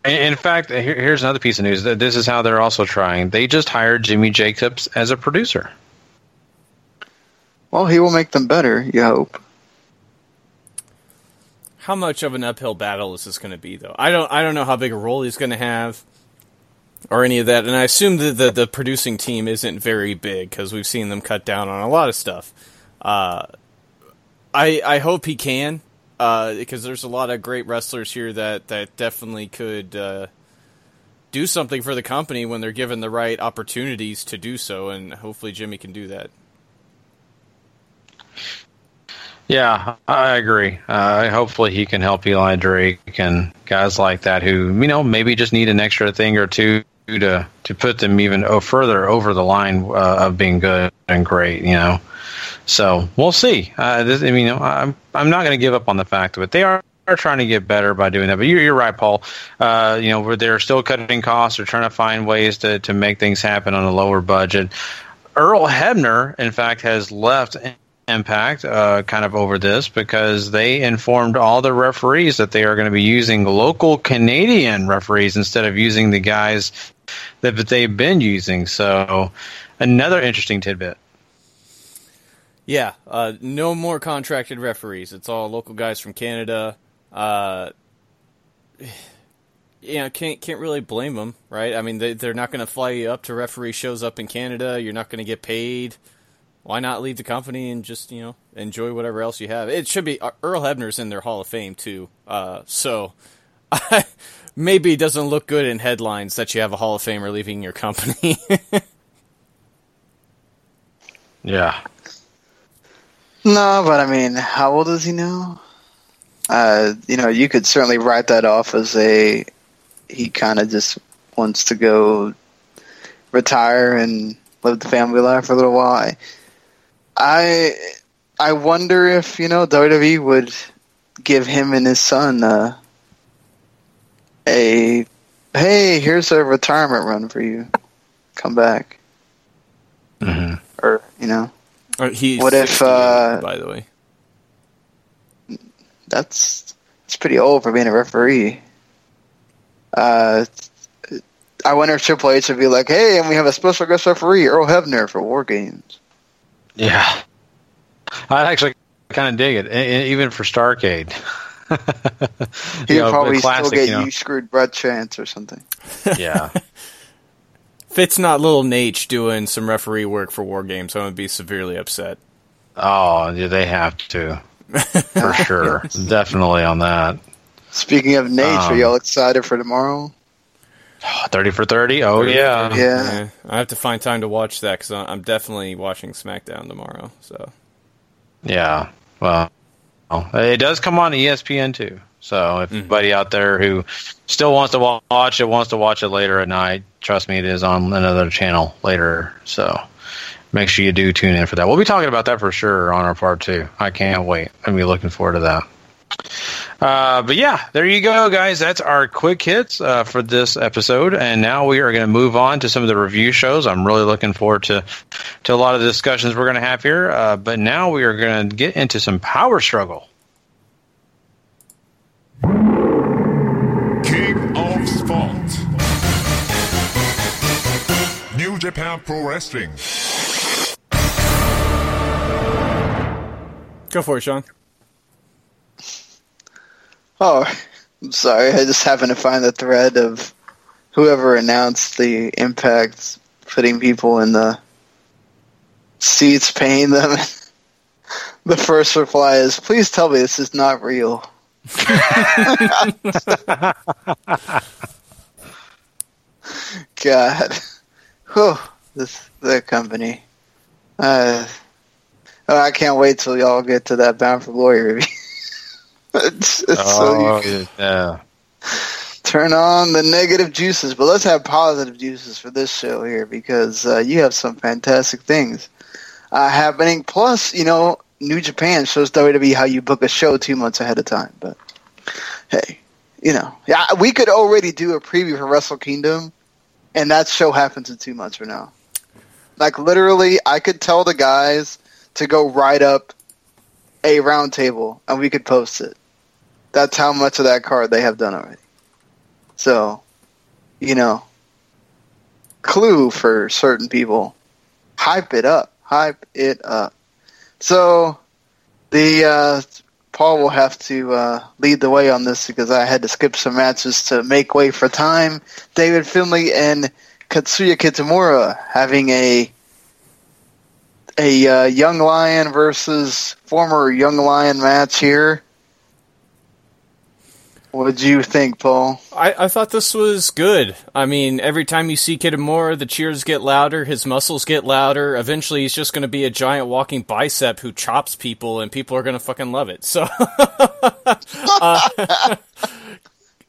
In fact, here, here's another piece of news. This is how they're also trying. They just hired Jimmy Jacobs as a producer. well he will make them better you hope How much of an uphill battle is this going to be, though? I don't. I don't know how big a role he's going to have, or any of that. And I assume that the the producing team isn't very big because we've seen them cut down on a lot of stuff. Uh, I I hope he can uh, because there's a lot of great wrestlers here that that definitely could uh, do something for the company when they're given the right opportunities to do so, and hopefully Jimmy can do that. Yeah, I agree. Uh, hopefully, he can help Eli Drake and guys like that who you know maybe just need an extra thing or two to to put them even oh, further over the line uh, of being good and great. You know, so we'll see. Uh, this, I mean, I'm I'm not going to give up on the fact that. They are. Are trying to get better by doing that, but you're, you're right, Paul. Uh, you know, where they're still cutting costs, they're trying to find ways to, to make things happen on a lower budget. Earl Hebner, in fact, has left Impact uh, kind of over this because they informed all the referees that they are going to be using local Canadian referees instead of using the guys that, they've been using. So, another interesting tidbit. Yeah, uh, no more contracted referees. It's all local guys from Canada. Uh, [sighs] you know, can't can't really blame them, right? I mean, they, they're not going to fly you up to referee shows up in Canada. You're not going to get paid. Why not leave the company and just you know enjoy whatever else you have? It should be uh, Earl Hebner's in their Hall of Fame too, uh, so [laughs] maybe it doesn't look good in headlines that you have a Hall of Famer leaving your company. [laughs] yeah. No, but I mean, how old is he now? Uh, you know, you could certainly write that off as a he kind of just wants to go retire and live the family life for a little while. I I wonder if you know WWE would give him and his son uh, a hey, here's a retirement run for you. Come back, mm-hmm. or you know. Or he's what if? Uh, by the way, that's it's pretty old for being a referee. Uh, I wonder if Triple H would be like, "Hey, and we have a special guest referee, Earl Hebner, for War Games." Yeah, I'd actually kind of dig it, even for Starcade. [laughs] He'd know, probably classic, still get you, know. you screwed Brett Chance or something. [laughs] Yeah. Fitz not little Nate doing some referee work for War Games, I'm gonna be severely upset. Oh, yeah, they have to, [laughs] for sure, definitely on that. Speaking of Nate, um, are y'all excited for tomorrow? Thirty for thirty. Oh 30 yeah. yeah, yeah. I have to find time to watch that because I'm definitely watching SmackDown tomorrow. So. Yeah. Well, it does come on ESPN too. So if mm-hmm. anybody out there who still wants to watch it, wants to watch it later at night, trust me, it is on another channel later. So make sure you do tune in for that. We'll be talking about that for sure on our part two. I can't wait. I'm be looking forward to that. Uh, but yeah, there you go, guys. That's our quick hits uh, for this episode, and now we are going to move on to some of the review shows. I'm really looking forward to to a lot of the discussions we're going to have here. Uh, but now we are going to get into some power struggle. King of Sport. New Japan Pro Wrestling. Go for it, Sean. Oh, I'm sorry. I just happened to find the thread of whoever announced the impact putting people in the seats, paying them. [laughs] the first reply is, "Please tell me this is not real." [laughs] God, Whew, this the company. Uh, oh, I can't wait till y'all get to that Bound for Glory review. [laughs] [laughs] it's, it's oh, so yeah. turn on the negative juices, but let's have positive juices for this show here because uh, you have some fantastic things uh, happening. Plus, you know, New Japan shows WWE how you book a show two months ahead of time. But hey, you know, yeah, we could already do a preview for Wrestle Kingdom, and that show happens in two months from now. Like literally, I could tell the guys to go write up a roundtable, and we could post it. That's how much of that card they have done already. So, you know, clue for certain people. Hype it up. Hype it up. So, the uh, Paul will have to uh, lead the way on this because I had to skip some matches to make way for time. David Finlay and Katsuya Kitamura having a a uh, young lion versus former young lion match here. What do you think, Paul? I, I thought this was good. I mean, every time you see Kitamura, the cheers get louder, his muscles get louder. Eventually, he's just going to be a giant walking bicep who chops people, and people are going to fucking love it. So, [laughs] uh,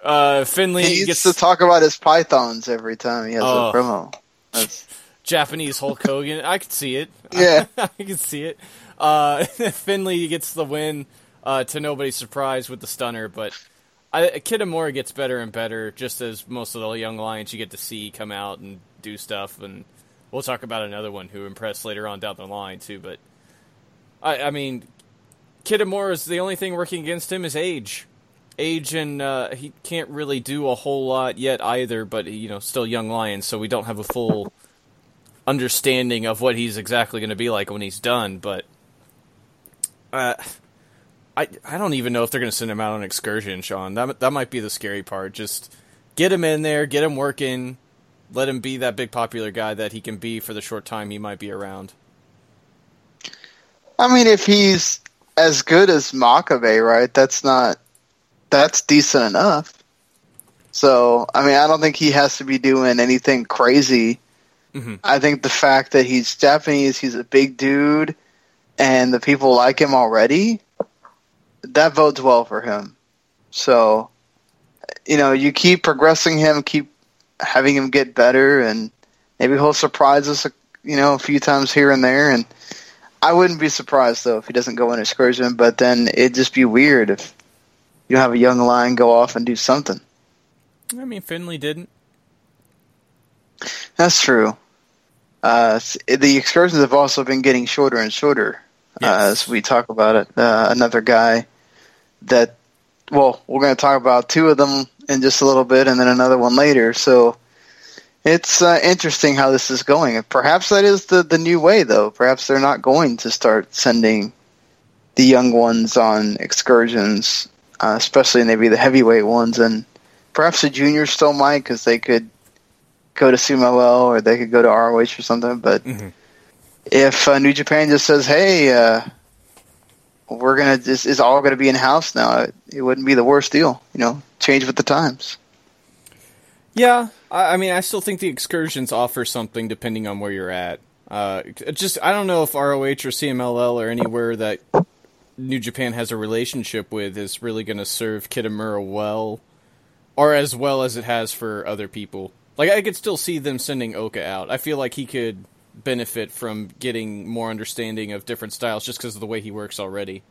uh, Finlay He gets to talk about his pythons every time he has Oh. a promo. That's, [laughs] Japanese Hulk Hogan. I could see it. [laughs] Yeah. I can see it. Uh, Finlay gets the win uh, to nobody's surprise with the stunner, but Kitamura gets better and better just as most of the young lions you get to see come out and do stuff. And we'll talk about another one who impressed later on down the line too. But I, I mean, is the only thing working against him is age. Age and uh, he can't really do a whole lot yet either. But you know, still young lion, so we don't have a full understanding of what he's exactly going to be like when he's done. But uh, I I don't even know if they're going to send him out on an excursion, Sean. That that might be the scary part. Just get him in there, get him working, let him be that big popular guy that he can be for the short time he might be around. I mean, if he's as good as Makabe, right? That's not. That's decent enough. So, I mean, I don't think he has to be doing anything crazy. Mhm. I think the fact that he's Japanese, he's a big dude, and the people like him already, that bodes well for him. So, you know, you keep progressing him, keep having him get better, and maybe he'll surprise us, you know, a few times here and there. And I wouldn't be surprised though if he doesn't go on excursion. But then it'd just be weird if you have a young lion go off and do something. I mean, Finlay didn't. That's true. Uh, the excursions have also been getting shorter and shorter uh, as we talk about it. Uh, another guy that, well, we're going to talk about two of them in just a little bit, and then another one later. So it's uh, interesting how this is going. Perhaps that is the the new way, though. Perhaps they're not going to start sending the young ones on excursions, uh, especially maybe the heavyweight ones, and perhaps the juniors still might because they could go to Sumo Well or they could go to ROH or something. But if uh, New Japan just says, "Hey, uh, we're gonna this is all gonna be in house now," it, wouldn't be the worst deal. You know, change with the times. Yeah, I, I mean, I still think the excursions offer something depending on where you're at. Uh, just I don't know if ROH or CMLL or anywhere that New Japan has a relationship with is really going to serve Kitamura well, or as well as it has for other people. Like I could still see them sending Oka out. I feel like he could benefit from getting more understanding of different styles just because of the way he works already.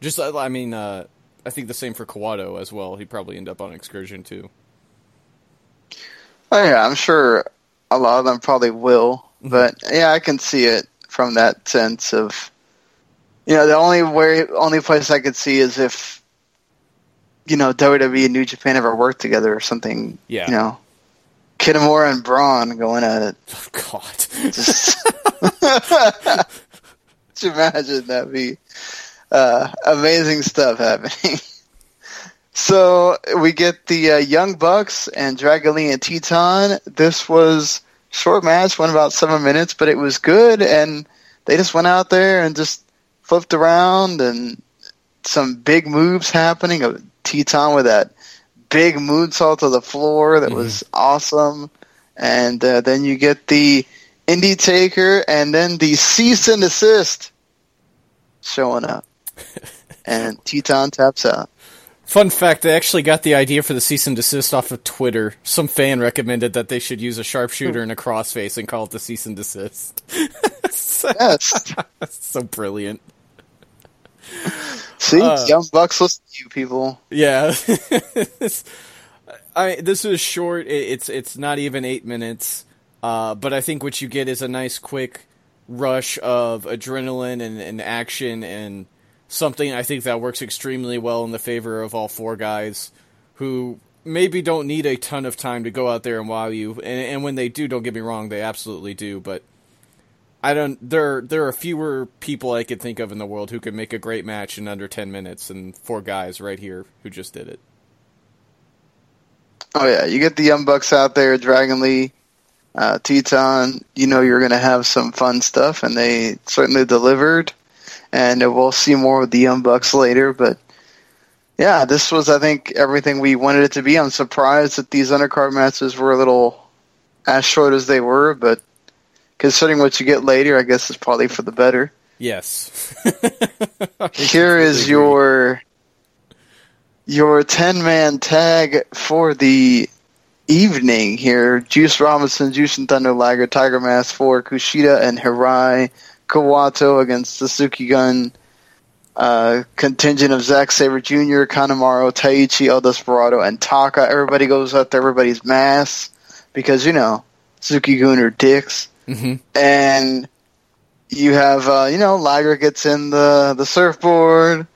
Just I mean, uh, I think the same for Kawato as well. He'd probably end up on excursion too. Oh yeah, I'm sure a lot of them probably will, but yeah, I can see it from that sense of, you know, the only way, only place I could see is if, you know, WWE and New Japan ever worked together or something. Yeah. You know, Kitamura and Braun going at it. [laughs] Oh God. Just, [laughs] just imagine that'd be uh, amazing stuff happening. [laughs] So we get the uh, Young Bucks and Dragon and Titan. This was short match, went about seven minutes, but it was good, and they just went out there and just flipped around and some big moves happening. Titan with that big moonsault to the floor that was awesome, and uh, then you get the Indytaker and then the cease and desist showing up, [laughs] and Titan taps out. Fun fact: I actually got the idea for the cease and desist off of Twitter. Some fan recommended that they should use a sharpshooter and a crossface and call it the cease and desist. [laughs] yes, [laughs] so brilliant. See, Uh, Young Bucks listen to you people. Yeah, [laughs] I this is short. It, it's it's not even eight minutes, uh, but I think what you get is a nice quick rush of adrenaline and, and action and something I think that works extremely well in the favor of all four guys who maybe don't need a ton of time to go out there and wow you. And, and when they do, don't get me wrong, they absolutely do. But I don't. There there are fewer people I could think of in the world who could make a great match in under ten minutes, and four guys right here who just did it. Oh yeah, you get the Young Bucks out there, Dragon Lee, uh, Titan. You know you're going to have some fun stuff, and they certainly delivered. And we'll see more of the Young Bucks later. But yeah, this was I think everything we wanted it to be. I'm surprised that these undercard matches were a little as short as they were, but considering what you get later, I guess it's probably for the better. Yes. [laughs] Here is your your ten man tag for the evening here. Juice Robinson, Jushin Thunder Liger, Tiger Mask for Kushida and Hirai Kawato against the Suzuki-gun uh, contingent of Zack Sabre Jr., Kanemaru, Taichi, El Desperado, and Taka. Everybody goes up to everybody's mass because, you know, Suzuki-gun are dicks. Mm-hmm. And you have, uh, you know, Liger gets in the, the surfboard.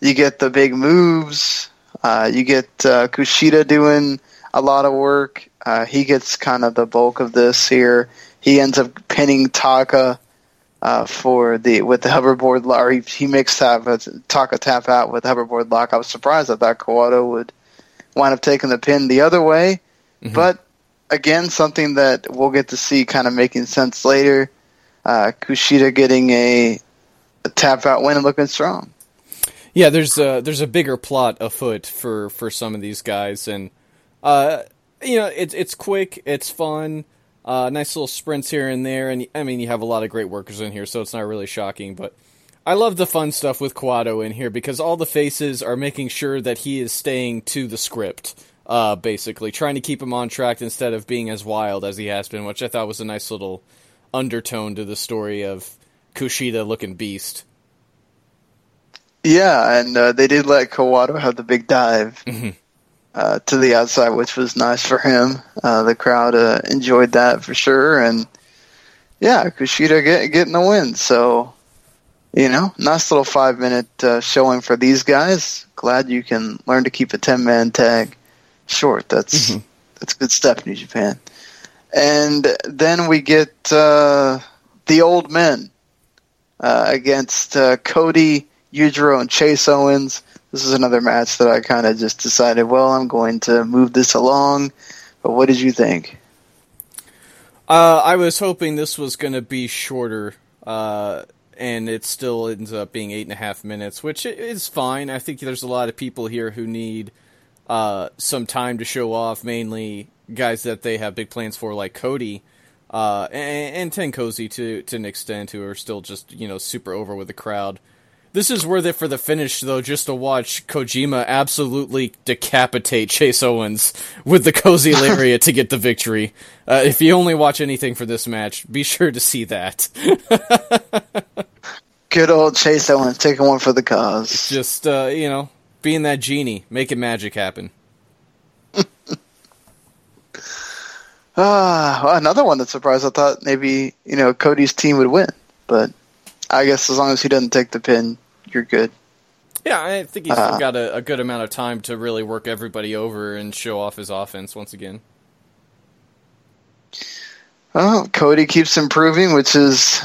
You get the big moves. Uh, you get uh, Kushida doing a lot of work. Uh, he gets kind of the bulk of this here. He ends up pinning Taka uh, for the with the hoverboard lock. Or he, he makes tap, Taka tap out with hoverboard lock. I was surprised that that Kawato would wind up taking the pin the other way, but again, something that we'll get to see kind of making sense later. Uh, Kushida getting a, a tap out win and looking strong. Yeah, there's a there's a bigger plot afoot for for some of these guys, and uh, you know it's it's quick, it's fun, uh, nice little sprints here and there, and I mean you have a lot of great workers in here, so it's not really shocking. But I love the fun stuff with Kawato in here because all the faces are making sure that he is staying to the script, uh, basically trying to keep him on track instead of being as wild as he has been, which I thought was a nice little undertone to the story of Kushida looking beast. Yeah, and uh, they did let Kawato have the big dive Mm-hmm. uh, to the outside, which was nice for him. Uh, the crowd uh, enjoyed that for sure, and yeah, Kushida get, getting the win. So, you know, nice little five minute uh, showing for these guys. Glad you can learn to keep a ten man tag short. That's that's good stuff, New Japan. And then we get uh, the old men uh, against uh, Cody, Yujiro, and Chase Owens. This is another match that I kind of just decided, well, I'm going to move this along. But what did you think? Uh, I was hoping this was going to be shorter, uh, and it still ends up being eight and a half minutes, which is fine. I think there's a lot of people here who need uh, some time to show off, mainly guys that they have big plans for, like Cody uh, and, and Tenkozy to to an extent, who are still just you know super over with the crowd. This is worth it for the finish, though, just to watch Kojima absolutely decapitate Chase Owens with the cozy [laughs] lariat to get the victory. Uh, if you only watch anything for this match, be sure to see that. [laughs] Good old Chase Owens taking one for the cause. Just, uh, you know, being that genie, making magic happen. [laughs] Ah, another one that surprised. I thought maybe you know Cody's team would win, but I guess as long as he doesn't take the pin, you're good. Yeah, I think he's Uh, got a, a good amount of time to really work everybody over and show off his offense once again. Well, Cody keeps improving, which is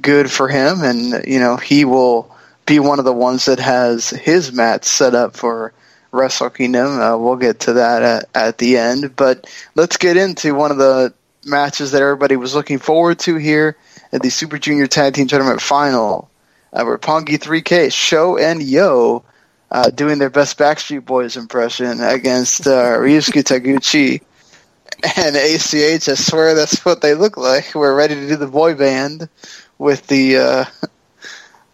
good for him, and you know he will be one of the ones that has his match set up for Wrestle Kingdom. Uh, we'll get to that at, at the end, but let's get into one of the matches that everybody was looking forward to here at the Super Junior Tag Team Tournament Final. Uh, Roppongi 3K, Show and Yo uh, doing their best Backstreet Boys impression against uh, [laughs] Ryusuke Taguchi and ACH. I swear that's what they look like. We're ready to do the boy band with the uh,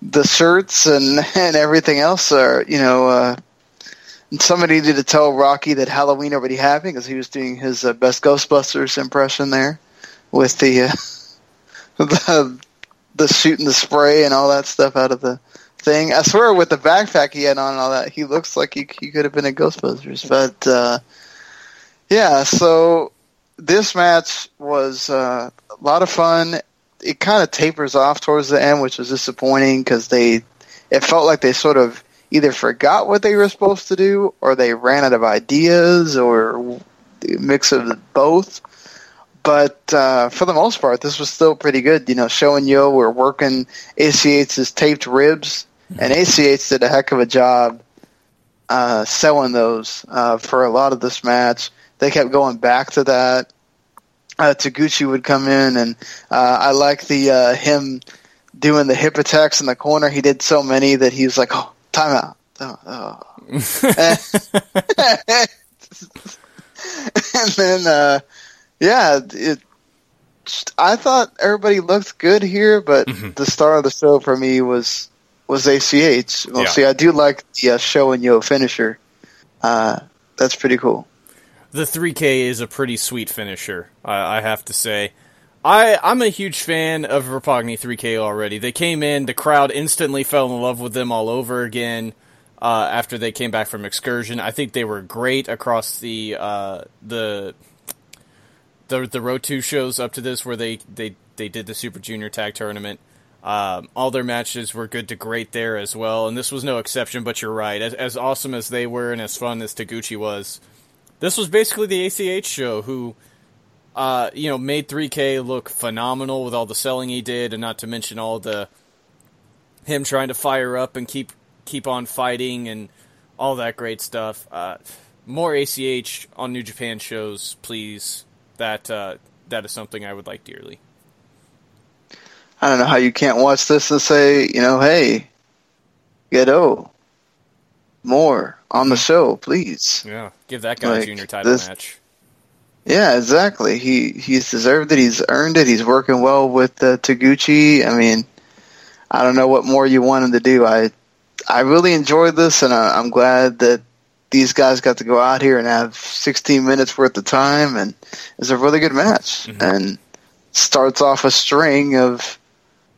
the shirts and [laughs] and everything else. Are you know? Uh, somebody needed to tell Rocky that Halloween already happened because he was doing his uh, best Ghostbusters impression there with the uh, [laughs] the the shooting the spray and all that stuff out of the thing. I swear, with the backpack he had on and all that, he looks like he, he could have been a Ghostbusters. But uh, yeah, so this match was uh, a lot of fun. It kind of tapers off towards the end, which was disappointing because they it felt like they sort of either forgot what they were supposed to do or they ran out of ideas or a mix of both. But uh, for the most part, this was still pretty good. You know, Show and Yo were working ACH's taped ribs, and ACH did a heck of a job uh, selling those uh, for a lot of this match. They kept going back to that. Uh, Taguchi would come in, and uh, I like the uh, him doing the hip attacks in the corner. He did so many that he was like, "Oh, timeout." Oh, oh. [laughs] and then, uh, yeah, it. I thought everybody looked good here, but Mm-hmm. the star of the show for me was was ACH. Well, Yeah. see, I do like the uh, show and yo finisher. Uh, that's pretty cool. The 3K is a pretty sweet finisher, I, I have to say. I, I'm a huge fan of Roppongi 3K already. They came in, the crowd instantly fell in love with them all over again uh, after they came back from excursion. I think they were great across the uh, the the the Road Two shows up to this, where they they they did the Super Junior Tag Tournament. Um, all their matches were good to great there as well, and this was no exception. But you're right, as, as awesome as they were and as fun as Taguchi was, this was basically the ACH show. Who, uh, you know, made 3K look phenomenal with all the selling he did, and not to mention all the him trying to fire up and keep keep on fighting and all that great stuff. Uh, more ACH on New Japan shows, please. That uh, that is something I would like dearly. I don't know how you can't watch this and say, you know, hey, Gedo, more on the show, please. Yeah, give that guy a junior title this- match. Yeah, exactly. He he's deserved it. He's earned it. He's working well with uh, Taguchi. I mean, I don't know what more you want him to do. I I really enjoyed this, and I, I'm glad that these guys got to go out here and have 16 minutes worth of time, and it's a really good match. And starts off a string of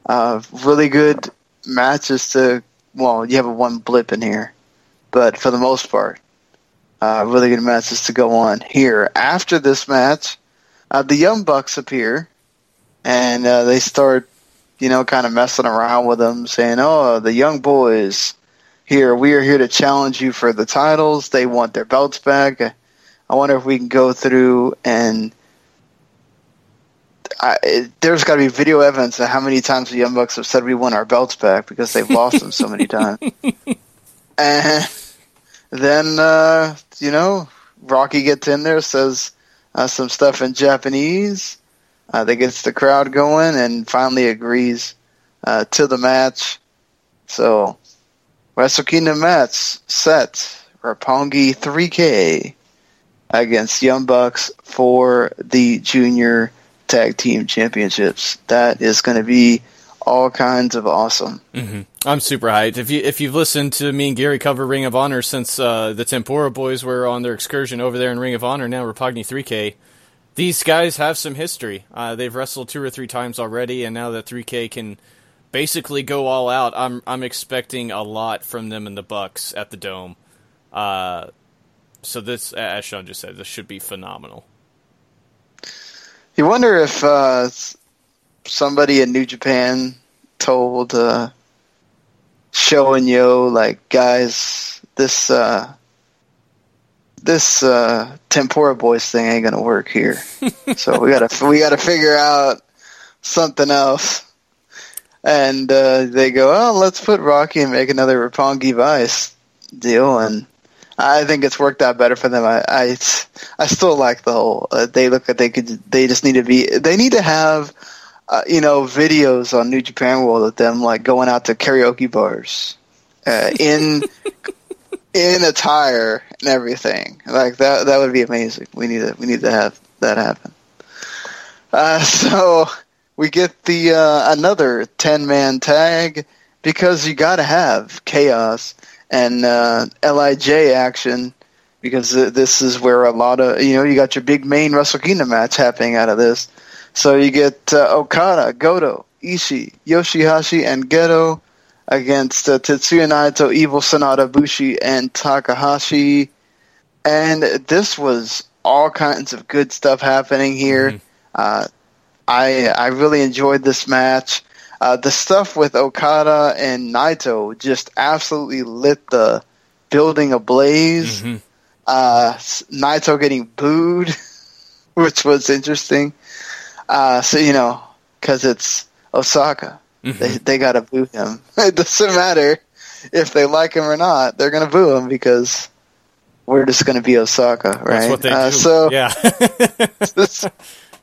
uh, really good matches. To well, you have a one blip in here, but for the most part, uh, really good matches to go on here. After this match, uh, the Young Bucks appear, and uh, they start, you know, kind of messing around with them, saying, "Oh, the Young Boys, here we are here to challenge you for the titles. They want their belts back. I wonder if we can go through and." I, it, there's got to be video evidence of how many times the Young Bucks have said we want our belts back because they've lost them so many [laughs] times. And then uh, you know Rocky gets in there, says uh, some stuff in Japanese. Uh, that gets the crowd going, and finally agrees uh, to the match. So Wrestle Kingdom match set Roppongi 3K against Young Bucks for the Junior Tag Team Championships. That is going to be all kinds of awesome. hmm I'm super hyped. If you if you've listened to me and Gary cover Ring of Honor since uh, the Tempura boys were on their excursion over there in Ring of Honor, now Roppongi 3K, these guys have some history. Uh, they've wrestled two or three times already, and now that 3K can basically go all out, I'm I'm expecting a lot from them in the Bucks at the Dome. Uh, so this, as Sean just said, this should be phenomenal. You wonder if uh, somebody in New Japan told uh, Show and Yo, like, guys, this uh, this uh, Tempura Boys thing ain't gonna work here. [laughs] so we gotta we gotta figure out something else. And uh, they go, oh, let's put Rocky and make another Roppongi Vice deal. And I think it's worked out better for them. I I, I still like the whole. Uh, they look like they could. They just need to be. They need to have, uh, you know, videos on New Japan World of them like going out to karaoke bars, uh, in [laughs] in attire and everything. Like that. That would be amazing. We need to. We need to have that happen. Uh, [laughs] so we get the uh, another ten man tag because you got to have chaos and uh, Lij action because this is where a lot of you know you got your big main Wrestle Kingdom match happening out of this. So you get uh, Okada, Goto, Ishii, Yoshihashi, and Gedo against uh, Tetsuya Naito, Evil Sanada, Bushi, and Takahashi. And this was all kinds of good stuff happening here. Uh, I I really enjoyed this match. Uh, the stuff with Okada and Naito just absolutely lit the building ablaze. Uh, Naito getting booed, [laughs] which was interesting. Uh, so you know, because it's Osaka, they they gotta boo him. [laughs] It doesn't matter if they like him or not; they're gonna boo him because we're just gonna be Osaka, right? That's what they Uh, do. So [laughs] yeah. it's,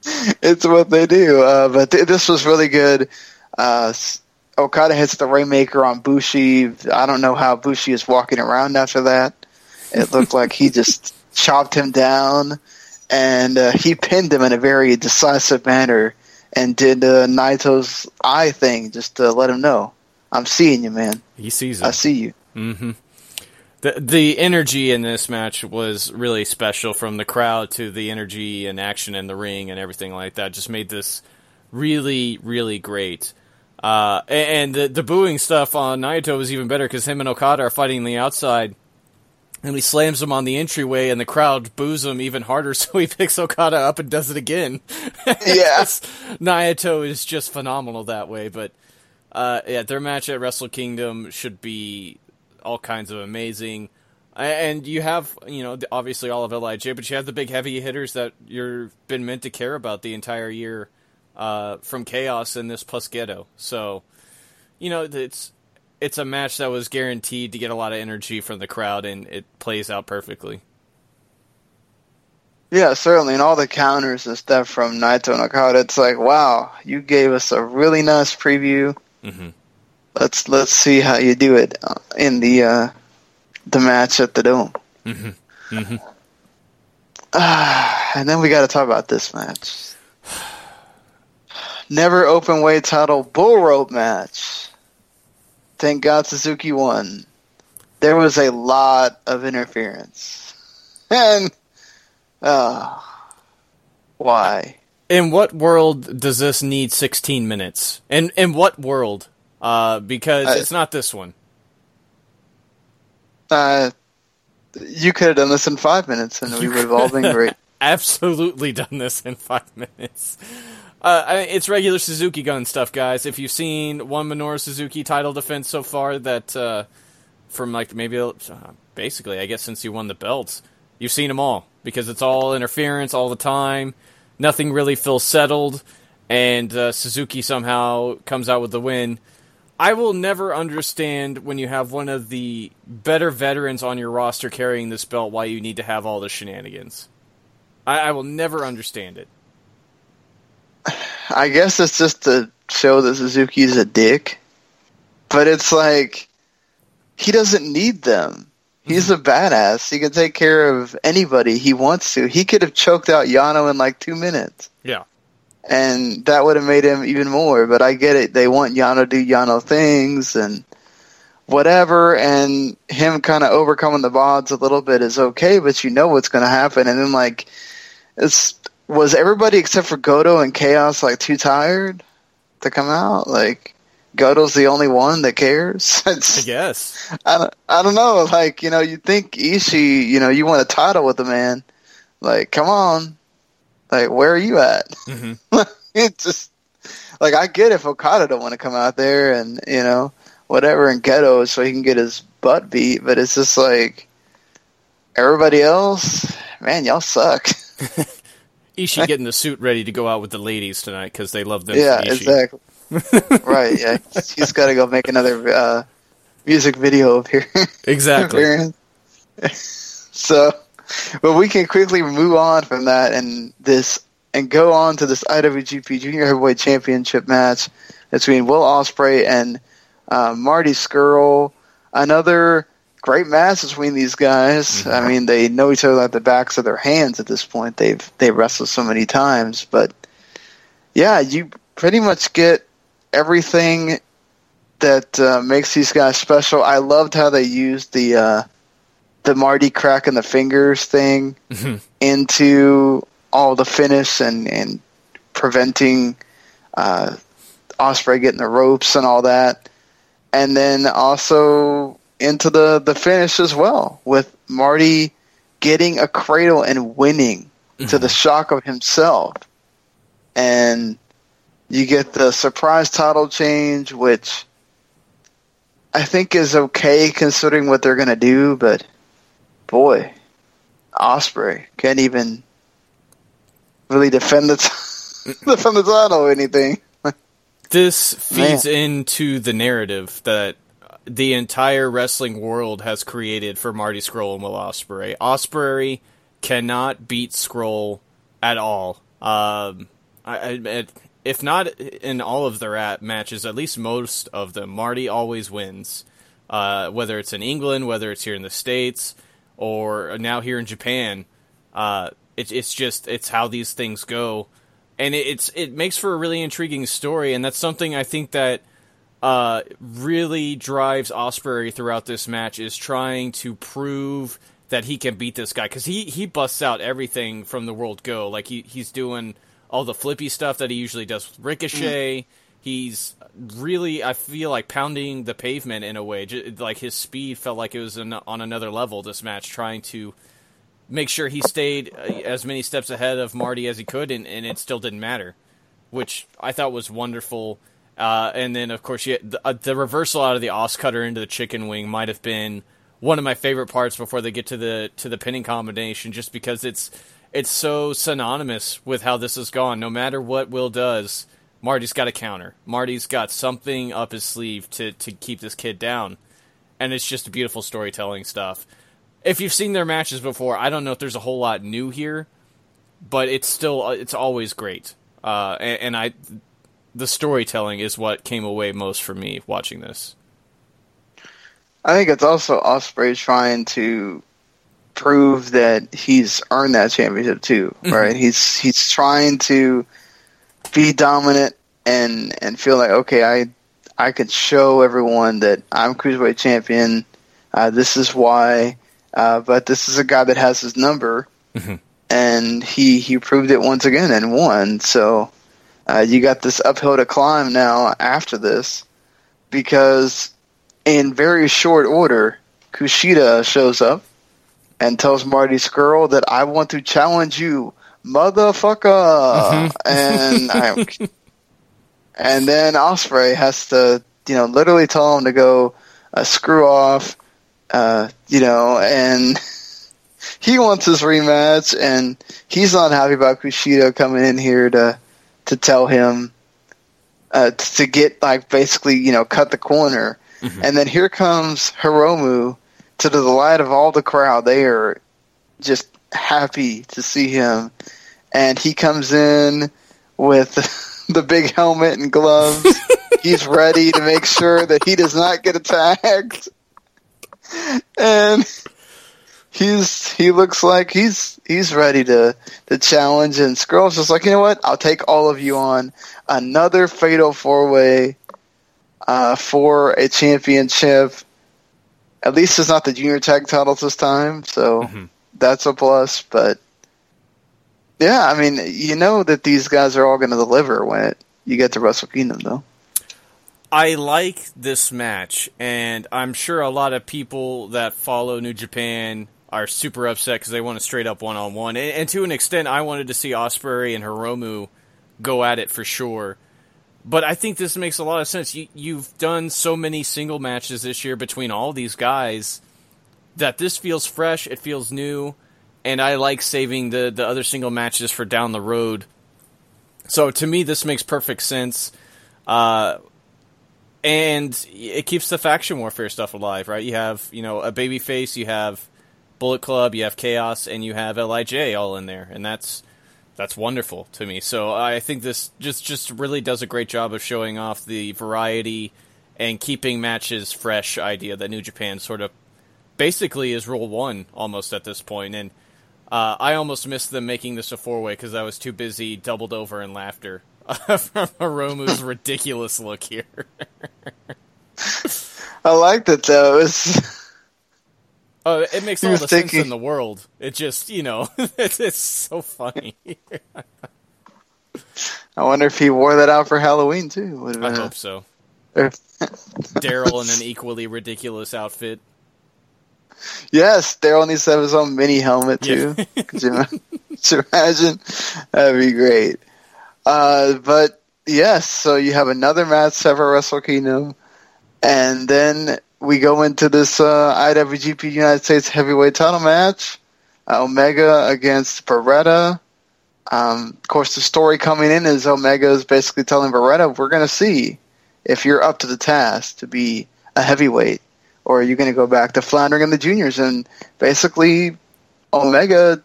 [laughs] it's what they do. Uh, but th- this was really good. Uh, Okada hits the Rainmaker on Bushi. I don't know how Bushi is walking around after that. It looked like he just chopped him down, and uh, he pinned him in a very decisive manner, and did uh, Naito's eye thing just to let him know, "I'm seeing you, man. He sees it. I see you." hmm The the energy in this match was really special, from the crowd to the energy and action in the ring and everything like that. Just made this really, really great. Uh, and the the booing stuff on Naito was even better because him and Okada are fighting the outside, and he slams him on the entryway, and the crowd boos him even harder. [laughs] So he picks Okada up and does it again. [laughs] Yes, Naito is just phenomenal that way. But uh, yeah, their match at Wrestle Kingdom should be all kinds of amazing. And you have, you know, obviously all of Lij, but you have the big heavy hitters that you've been meant to care about the entire year uh, from Chaos and this plus Gedo. So, you know, it's it's a match that was guaranteed to get a lot of energy from the crowd, and it plays out perfectly. Yeah, certainly, and all the counters and stuff from Naito and Okada. It's like, wow, you gave us a really nice preview. Mm-hmm. Let's let's see how you do it uh, in the uh, the match at the dome. Mm-hmm. Mm-hmm. Ah, [sighs] and then we got to talk about this match. [sighs] Never open weight title bull rope match. Thank God Suzuki won. There was a lot of interference, [laughs] and uh, why? In what world does this need 16 minutes? And in what world? Uh, because I- it's not this one. Uh, you could have done this in five minutes, and we would have all been great. [laughs] Absolutely done this in five minutes. Uh, it's regular Suzuki gun stuff, guys. If you've seen one Minoru Suzuki title defense so far, that uh, from like maybe uh, basically, I guess since you won the belts, you've seen them all because it's all interference all the time. Nothing really feels settled, and uh, Suzuki somehow comes out with the win. I will never understand when you have one of the better veterans on your roster carrying this belt why you need to have all the shenanigans. I, I will never understand it. [sighs] I guess it's just to show that Suzuki's a dick, but it's like he doesn't need them. He's a badass. He can take care of anybody he wants to. He could have choked out Yano in like two minutes. Yeah. and that would have made him even more. But I get it; they want Yano to do Yano things and whatever, and him kind of overcoming the odds a little bit is okay. But you know what's going to happen, and then like, it's was everybody except for Goto and Chaos like too tired to come out? Like, Goto's the only one that cares. [laughs] I guess. I don't, I don't know. Like, you know, you think Ishii, you know, you want a title with the man. Like, come on. Like, where are you at? [laughs] Mm-hmm. it's just, like, I get if Okada don't want to come out there and, you know, whatever and Gedo so he can get his butt beat, but it's just like, everybody else, man, y'all suck. [laughs] Ishii [laughs] getting the suit ready to go out with the ladies tonight because they love them. yeah, exactly. [laughs] right, yeah. He's got to go make another uh, music video of here. [laughs] Exactly. so, but we can quickly move on from that and this and go on to this IWGP Junior Heavyweight Championship match between Will Ospreay and uh, Marty Scurll. Another great match between these guys. Mm-hmm. I mean, they know each other like the backs of their hands at this point. They've they wrestled so many times, but yeah, you pretty much get everything that uh, makes these guys special. I loved how they used the uh, the Marty cracking the fingers thing into all the finish and and preventing uh, Ospreay getting the ropes and all that, and then also into the the finish as well with Marty getting a cradle and winning to the mm-hmm. shock of himself, and you get the surprise title change, which I think is okay considering what they're gonna do, but boy, Ospreay can't even really defend the t- mm. [laughs] defend the title or anything. This feeds into the narrative that the entire wrestling world has created for Marty Scurll and Will Ospreay. Ospreay cannot beat Scroll at all. Um, I, I, if not in all of their at matches, at least most of them, Marty always wins. Uh, whether it's in England, whether it's here in the states, or now here in Japan, uh, it, it's just it's how these things go, and it, it's it makes for a really intriguing story, and that's something I think that uh, really drives Ospreay throughout this match is trying to prove that he can beat this guy because he he busts out everything from the World Go, like he he's doing all the flippy stuff that he usually does with Ricochet. He's really, I feel like pounding the pavement in a way. J- Like his speed felt like it was an, on another level. This match, trying to make sure he stayed uh, as many steps ahead of Marty as he could, and, and it still didn't matter, which I thought was wonderful. Uh, and then, of course, you, the, uh, the reversal out of the os cutter into the chicken wing might have been one of my favorite parts before they get to the to the pinning combination, just because it's it's so synonymous with how this has gone. No matter what Will does, Marty's got a counter. Marty's got something up his sleeve to to keep this kid down, and it's just beautiful storytelling stuff. If you've seen their matches before, I don't know if there's a whole lot new here, but it's still it's always great. Uh, and, and I, the storytelling is what came away most for me watching this. I think it's also Ospreay trying to prove that he's earned that championship too, right? he's he's trying to be dominant and and feel like okay, I I could show everyone that I'm cruiserweight champion. Uh, this is why, uh, but this is a guy that has his number, and he he proved it once again and won. So uh, you got this uphill to climb now after this because in very short order, Kushida shows up and tells Marty Scurll that I want to challenge you, motherfucker. and I, [laughs] and then Ospreay has to, you know, literally tell him to go uh, screw off, uh, you know, and [laughs] he wants his rematch, and he's not happy about Kushida coming in here to to tell him uh, to get like basically, you know, cut the corner. And then here comes Hiromu to the delight of all the crowd. They are just happy to see him. And he comes in with [laughs] the big helmet and gloves. [laughs] He's ready to make sure that he does not get attacked. And he's he looks like he's he's ready to to challenge and Scurll's just like, you know what? I'll take all of you on another fatal four way uh, for a championship. At least it's not the junior tag titles this time, so that's a plus. But yeah, I mean, you know that these guys are all going to deliver when it, you get to Wrestle Kingdom, though. I like this match, and I'm sure a lot of people that follow New Japan are super upset because they want a straight up one on one. And to an extent, I wanted to see Ospreay and Hiromu go at it for sure. But I think this makes a lot of sense. You, you've done so many single matches this year between all these guys that this feels fresh, it feels new, and I like saving the, the other single matches for down the road. So to me, this makes perfect sense. Uh, and it keeps the faction warfare stuff alive, right? You have, you know, a baby face, you have Bullet Club, you have Chaos, and you have Lij all in there, and that's that's wonderful to me. So I think this just just really does a great job of showing off the variety and keeping matches fresh idea that New Japan sort of basically is rule one almost at this point. And uh, I almost missed them making this a four way because I was too busy doubled over in laughter [laughs] from Hiromu's ridiculous look here. [laughs] I liked it though. It was Oh, it makes all the thinking- sense in the world. It just, you know, [laughs] it's, it's so funny. I wonder if he wore that out for Halloween too. I hope so. [laughs] Daryl in an equally ridiculous outfit. Yes, Daryl needs to have his own mini helmet too. [laughs] Could you, could you imagine? That'd be great. Uh, but yes, so you have another match, Sever Wrestle Kingdom, and then we go into this uh, IWGP United States Heavyweight Title match: uh, Omega against Beretta. Um, of course, the story coming in is Omega is basically telling Beretta, "We're going to see if you're up to the task to be a heavyweight." or are you going to go back to floundering in the juniors? And basically, Omega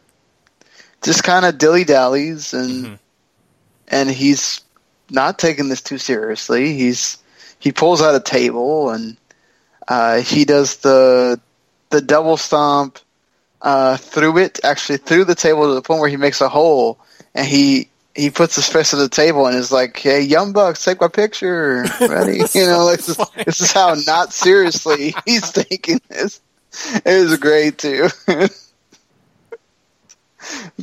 just kind of dilly dallies, and and he's not taking this too seriously. He's he pulls out a table and uh, he does the the double stomp uh, through it, actually through the table to the point where he makes a hole, and he he puts his fist on the table and is like, "Hey, Young Bucks, take my picture, ready?" [laughs] you know, like this, this is how not seriously [laughs] he's taking this. It was great too. it's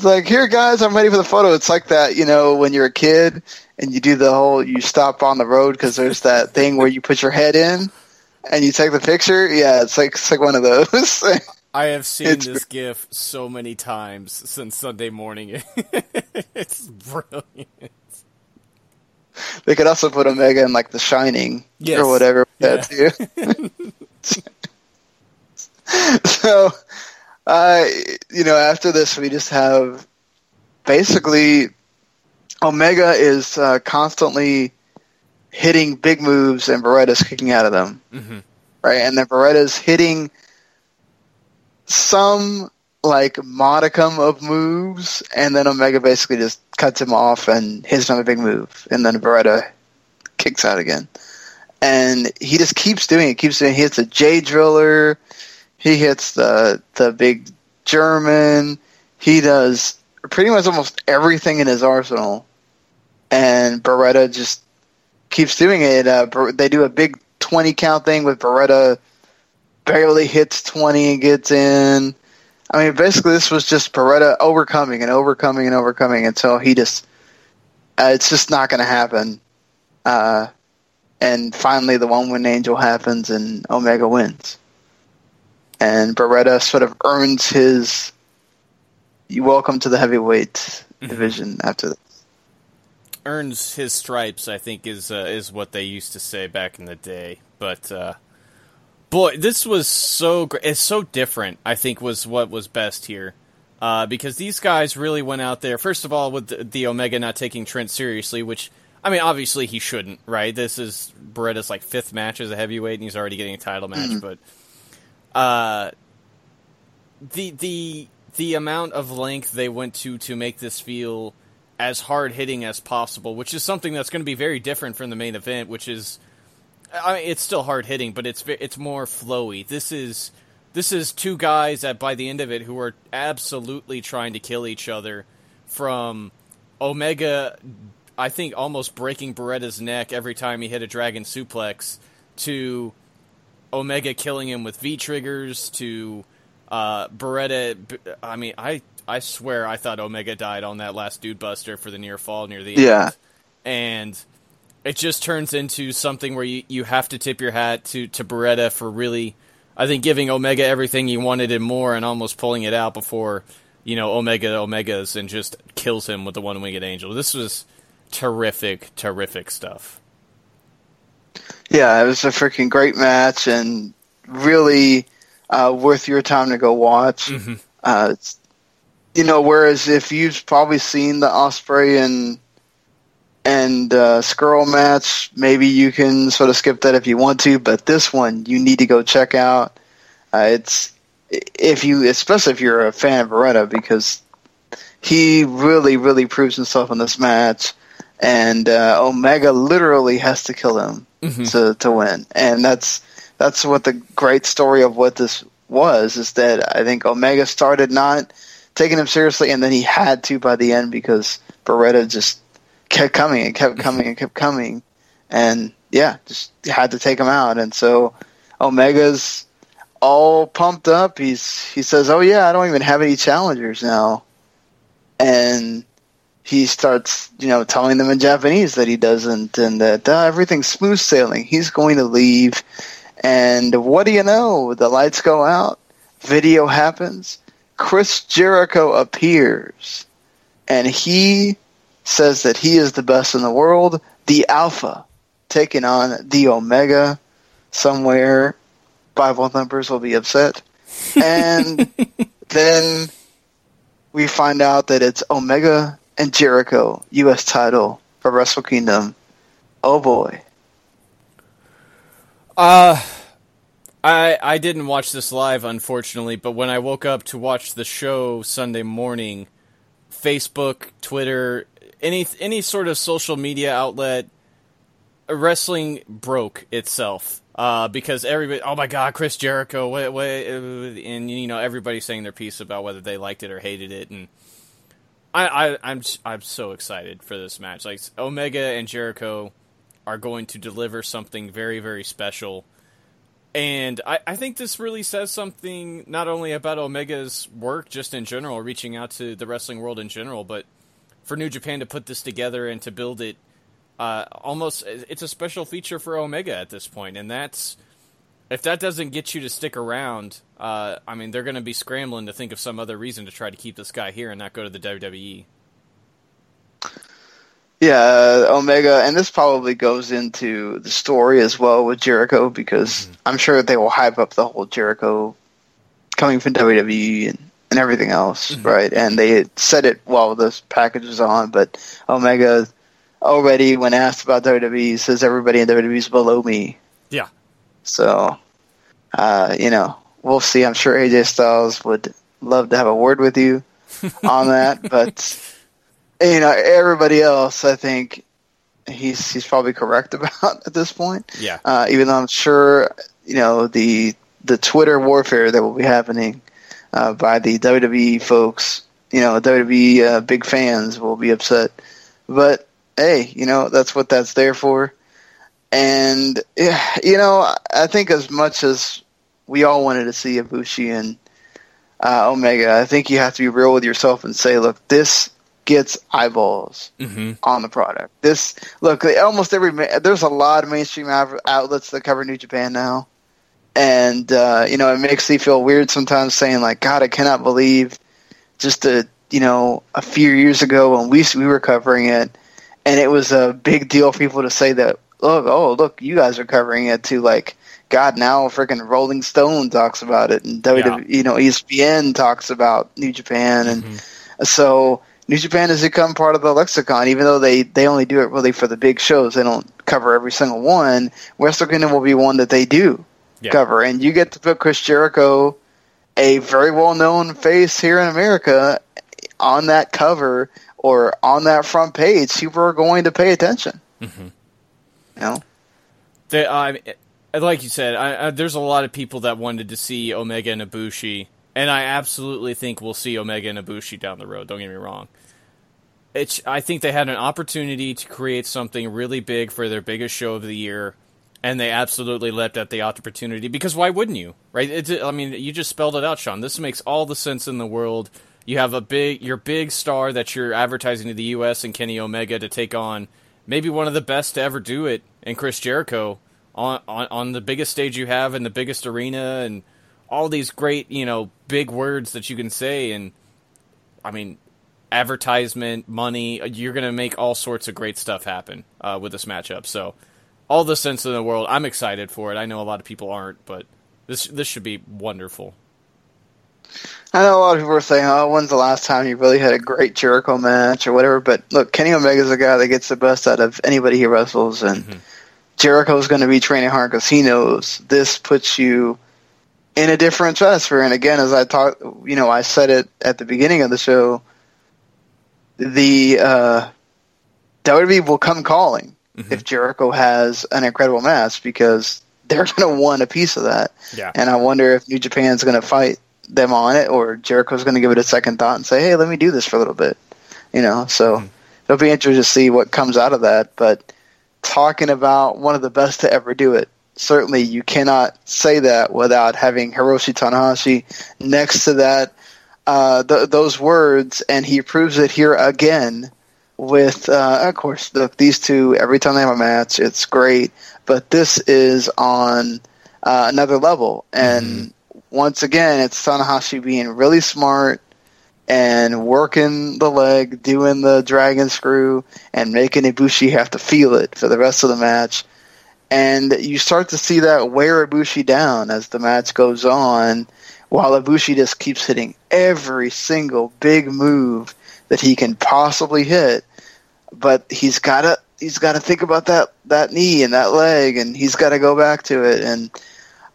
like, here, guys, I'm ready for the photo. It's like that, you know, when you're a kid and you do the whole, you stop on the road because there's that thing where you put your head in and you take the picture. Yeah, it's like it's like one of those. [laughs] I have seen It's this GIF so many times since Sunday morning. [laughs] it's brilliant. They could also put Omega in like The Shining Yes. or whatever. with That too. [laughs] so, uh, you know, after this, we just have basically Omega is uh, constantly hitting big moves, and Beretta's kicking out of them, Mhm. right? And then Beretta's hitting some like modicum of moves, and then Omega basically just cuts him off and hits another big move, and then Beretta kicks out again. And he just keeps doing it, keeps doing it. He hits a J driller, he hits the the big German, he does pretty much almost everything in his arsenal. And Beretta just keeps doing it. Uh, they do a big 20 count thing with Beretta barely hits 20 and gets in. I mean, basically, this was just Beretta overcoming and overcoming and overcoming until he just, uh, it's just not going to happen. Uh, and finally, the one win angel happens and Omega wins. And Beretta sort of earns his welcome to the heavyweight division after this. Earns his stripes, I think, is uh, is what they used to say back in the day. But uh, boy, this was so great. It's so different. I think was what was best here. Uh, because these guys really went out there. First of all, with the, the Omega not taking Trent seriously, which I mean, obviously he shouldn't, right? This is Beretta's like fifth match as a heavyweight, and he's already getting a title match. Mhm. But uh, the the the amount of length they went to to make this feel as hard hitting as possible, which is something that's going to be very different from the main event, which is I mean, it's still hard hitting, but it's it's more flowy. This is this is two guys that by the end of it who are absolutely trying to kill each other from Omega I think almost breaking Beretta's neck every time he hit a dragon suplex to Omega killing him with V triggers to uh, Beretta. I mean, I I swear I thought Omega died on that last Dude Buster for the near fall near the end. Yeah. and it just turns into something where you, you have to tip your hat to to Beretta for really, I think, giving Omega everything he wanted and more, and almost pulling it out before you know Omega Omegas and just kills him with the one winged angel. This was terrific, terrific stuff. Yeah, it was a freaking great match and really uh, worth your time to go watch. Uh, it's, you know, whereas if you've probably seen the Ospreay and and uh, Scurll match, maybe you can sort of skip that if you want to. But this one, you need to go check out. Uh, it's if you, especially if you're a fan of Beretta, because he really, really proves himself in this match, and uh, Omega literally has to kill him Mhm. to to win, and that's that's what the great story of what this was is that I think Omega started not taking him seriously, and then he had to by the end because Beretta just kept coming and kept coming and kept coming, and yeah, just had to take him out, and so Omega's all pumped up. He's he says, "Oh yeah, I don't even have any challengers now," and he starts, you know, telling them in Japanese that he doesn't, and that uh, everything's smooth sailing. He's going to leave, and what do you know? The lights go out, video happens, Chris Jericho appears, and he says that he is the best in the world, the Alpha, taking on the Omega. Somewhere, Bible thumpers will be upset, and [laughs] then we find out that it's Omega and Jericho U.S. title for Wrestle Kingdom. Oh boy! Uh I I didn't watch this live unfortunately, but when I woke up to watch the show Sunday morning, Facebook, Twitter, any any sort of social media outlet wrestling broke itself. Uh, because everybody, oh my God, Chris Jericho, what, what, and you know everybody's saying their piece about whether they liked it or hated it, and I, I, I'm, I'm so excited for this match. Like Omega and Jericho are going to deliver something very, very special. And I, I think this really says something not only about Omega's work just in general, reaching out to the wrestling world in general, but for New Japan to put this together and to build it uh, almost it's a special feature for Omega at this point, and that's if that doesn't get you to stick around. Uh, I mean, they're going to be scrambling to think of some other reason to try to keep this guy here and not go to the. WWE. Yeah, uh, Omega, and this probably goes into the story as well with Jericho because I'm sure they will hype up the whole Jericho coming from WWE and, and everything else, right? And they said it while this package was on, but Omega already, when asked about WWE, says everybody in WWE is below me. Yeah. So, uh, you know, we'll see. I'm sure AJ Styles would love to have a word with you [laughs] on that, but you know, everybody else, I think he's he's probably correct [laughs] about at this point. Yeah. Uh, even though I'm sure you know the the Twitter warfare that will be happening uh, by the WWE folks, you know, WWE uh, big fans will be upset, but hey, you know that's what that's there for. And you know, I think as much as we all wanted to see Ibushi and uh, Omega, I think you have to be real with yourself and say, look, this gets eyeballs Mm-hmm. on the product. This look, almost every there's a lot of mainstream outlets that cover New Japan now, and uh, you know it makes me feel weird sometimes saying like, God, I cannot believe just a you know a few years ago when we we were covering it, and it was a big deal for people to say that look, oh look, you guys are covering it too, like. God, now freaking Rolling Stone talks about it, and WWE, you know, ESPN talks about New Japan, and so New Japan has become part of the lexicon, even though they, they only do it really for the big shows. They don't cover every single one. Wrestle Kingdom will be one that they do Yeah. cover, and you get to put Chris Jericho, a very well known face here in America, on that cover or on that front page. People are going to pay attention. Mm-hmm. You know, like you said, I, I, there's a lot of people that wanted to see Omega and Ibushi, and I absolutely think we'll see Omega and Ibushi down the road. Don't get me wrong. It's, I think they had an opportunity to create something really big for their biggest show of the year, and they absolutely leapt at the opportunity. Because why wouldn't you, right? It's, I mean, you just spelled it out, Sean. This makes all the sense in the world. You have a big, your big star that you're advertising to the U.S. and Kenny Omega to take on maybe one of the best to ever do it, and Chris Jericho on, on on the biggest stage you have in the biggest arena, and all these great, you know, big words that you can say, and I mean, advertisement, money. You're going to make all sorts of great stuff happen uh, with this matchup. So, all the sense in the world. I'm excited for it. I know a lot of people aren't, but this this should be wonderful. I know a lot of people are saying, "Oh, when's the last time you really had a great Jericho match or whatever?" But look, Kenny Omega's a guy that gets the best out of anybody he wrestles, and Jericho's going to be training hard because he knows this puts you in a different stratosphere. And again, as I talked, you know, I said it at the beginning of the show, the uh, WWE will come calling if Jericho has an incredible match because they're [laughs] going to want a piece of that. Yeah. And I wonder if New Japan's going to fight them on it or Jericho's going to give it a second thought and say, hey, let me do this for a little bit. You know, so it'll be interesting to see what comes out of that. But talking about one of the best to ever do it, certainly you cannot say that without having Hiroshi Tanahashi next to that uh, th- those words, and he proves it here again with, uh, of course, the, these two. Every time they have a match, it's great, but this is on uh, another level. And once again, it's Tanahashi being really smart and working the leg, doing the dragon screw, and making Ibushi have to feel it for the rest of the match. And you start to see that wear Ibushi down as the match goes on, while Ibushi just keeps hitting every single big move that he can possibly hit. But he's gotta he's gotta think about that that knee and that leg, and he's got to go back to it. And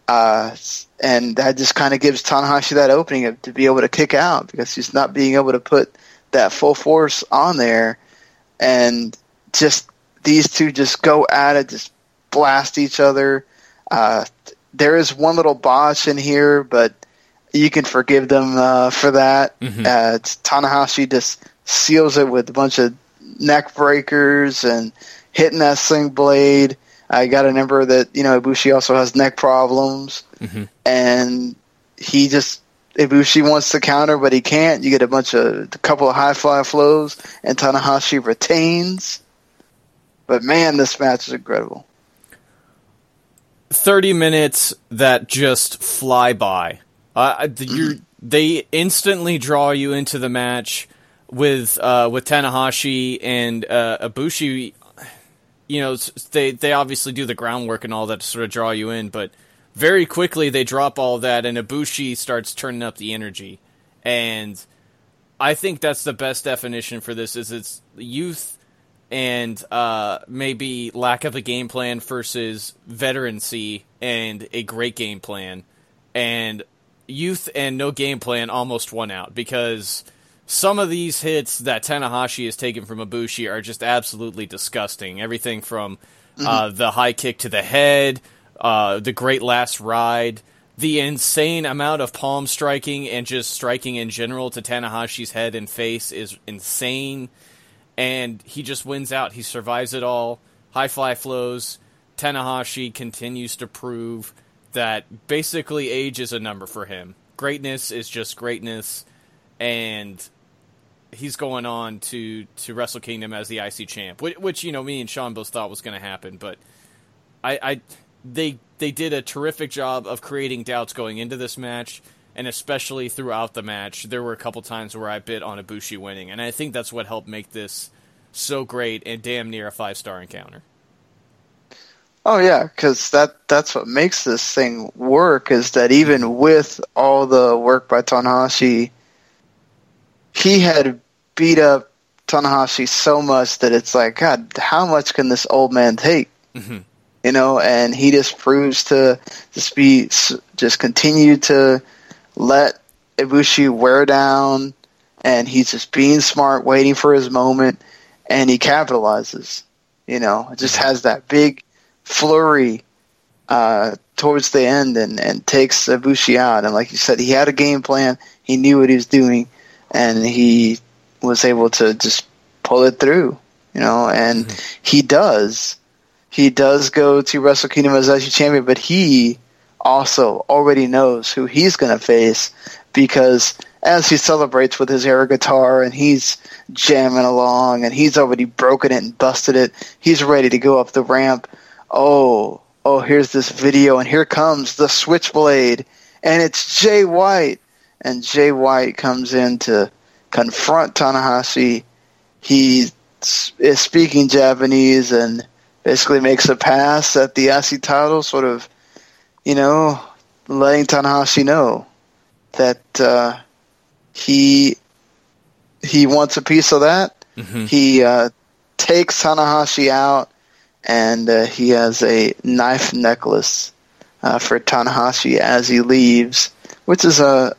uh, and that just kind of gives Tanahashi that opening of, to be able to kick out because he's not being able to put that full force on there, and just these two just go at it, just blast each other. Uh, there is one little botch in here, but you can forgive them uh, for that. Mhm. Uh, Tanahashi just seals it with a bunch of neck breakers and hitting that sling blade. I got to remember that you know Ibushi also has neck problems, Mhm. and he just Ibushi wants to counter, but he can't. You get a bunch of a couple of high fly flows, and Tanahashi retains. But man, this match is incredible. 30 minutes that just fly by. Uh, you they instantly draw you into the match with uh, with Tanahashi and uh, Ibushi. You know, they they obviously do the groundwork and all that to sort of draw you in, but very quickly they drop all that, and Ibushi starts turning up the energy, and I think that's the best definition for this. Is it's youth and uh, maybe lack of a game plan versus veterancy and a great game plan. And youth and no game plan almost won out because some of these hits that Tanahashi has taken from Ibushi are just absolutely disgusting. Everything from uh, the high kick to the head, uh, the great last ride, the insane amount of palm striking and just striking in general to Tanahashi's head and face is insane and he just wins out. He survives it all. High fly flows. Tanahashi continues to prove that basically age is a number for him. Greatness is just greatness, and he's going on to to Wrestle Kingdom as the IC champ, which, which you know me and Sean both thought was going to happen, but I, I they they did a terrific job of creating doubts going into this match, and especially throughout the match. There were a couple times where I bit on Ibushi winning, and I think that's what helped make this so great and damn near a five star encounter. Oh yeah, because that that's what makes this thing work. Is that even with all the work by Tanahashi, he had beat up Tanahashi so much that it's like, God, how much can this old man take? Mm-hmm. You know, and he just proves to just be just continue to let Ibushi wear down, and he's just being smart, waiting for his moment, and he capitalizes. You know, it just mm-hmm. has that big flurry uh, towards the end and, and takes Ibushi out. And like you said, he had a game plan. He knew what he was doing, and he was able to just pull it through. You know, and he does. He does go to Wrestle Kingdom as IC champion, but he also already knows who he's going to face because as he celebrates with his air guitar and he's jamming along and he's already broken it and busted it, he's ready to go up the ramp. Oh, oh, here's this video and here comes the switchblade and it's Jay White. And Jay White comes in to confront Tanahashi. He is speaking Japanese and basically makes a pass at the title, sort of, you know, letting Tanahashi know that uh, he he wants a piece of that. He uh, takes Tanahashi out, and uh, he has a knife necklace uh, for Tanahashi as he leaves, which is a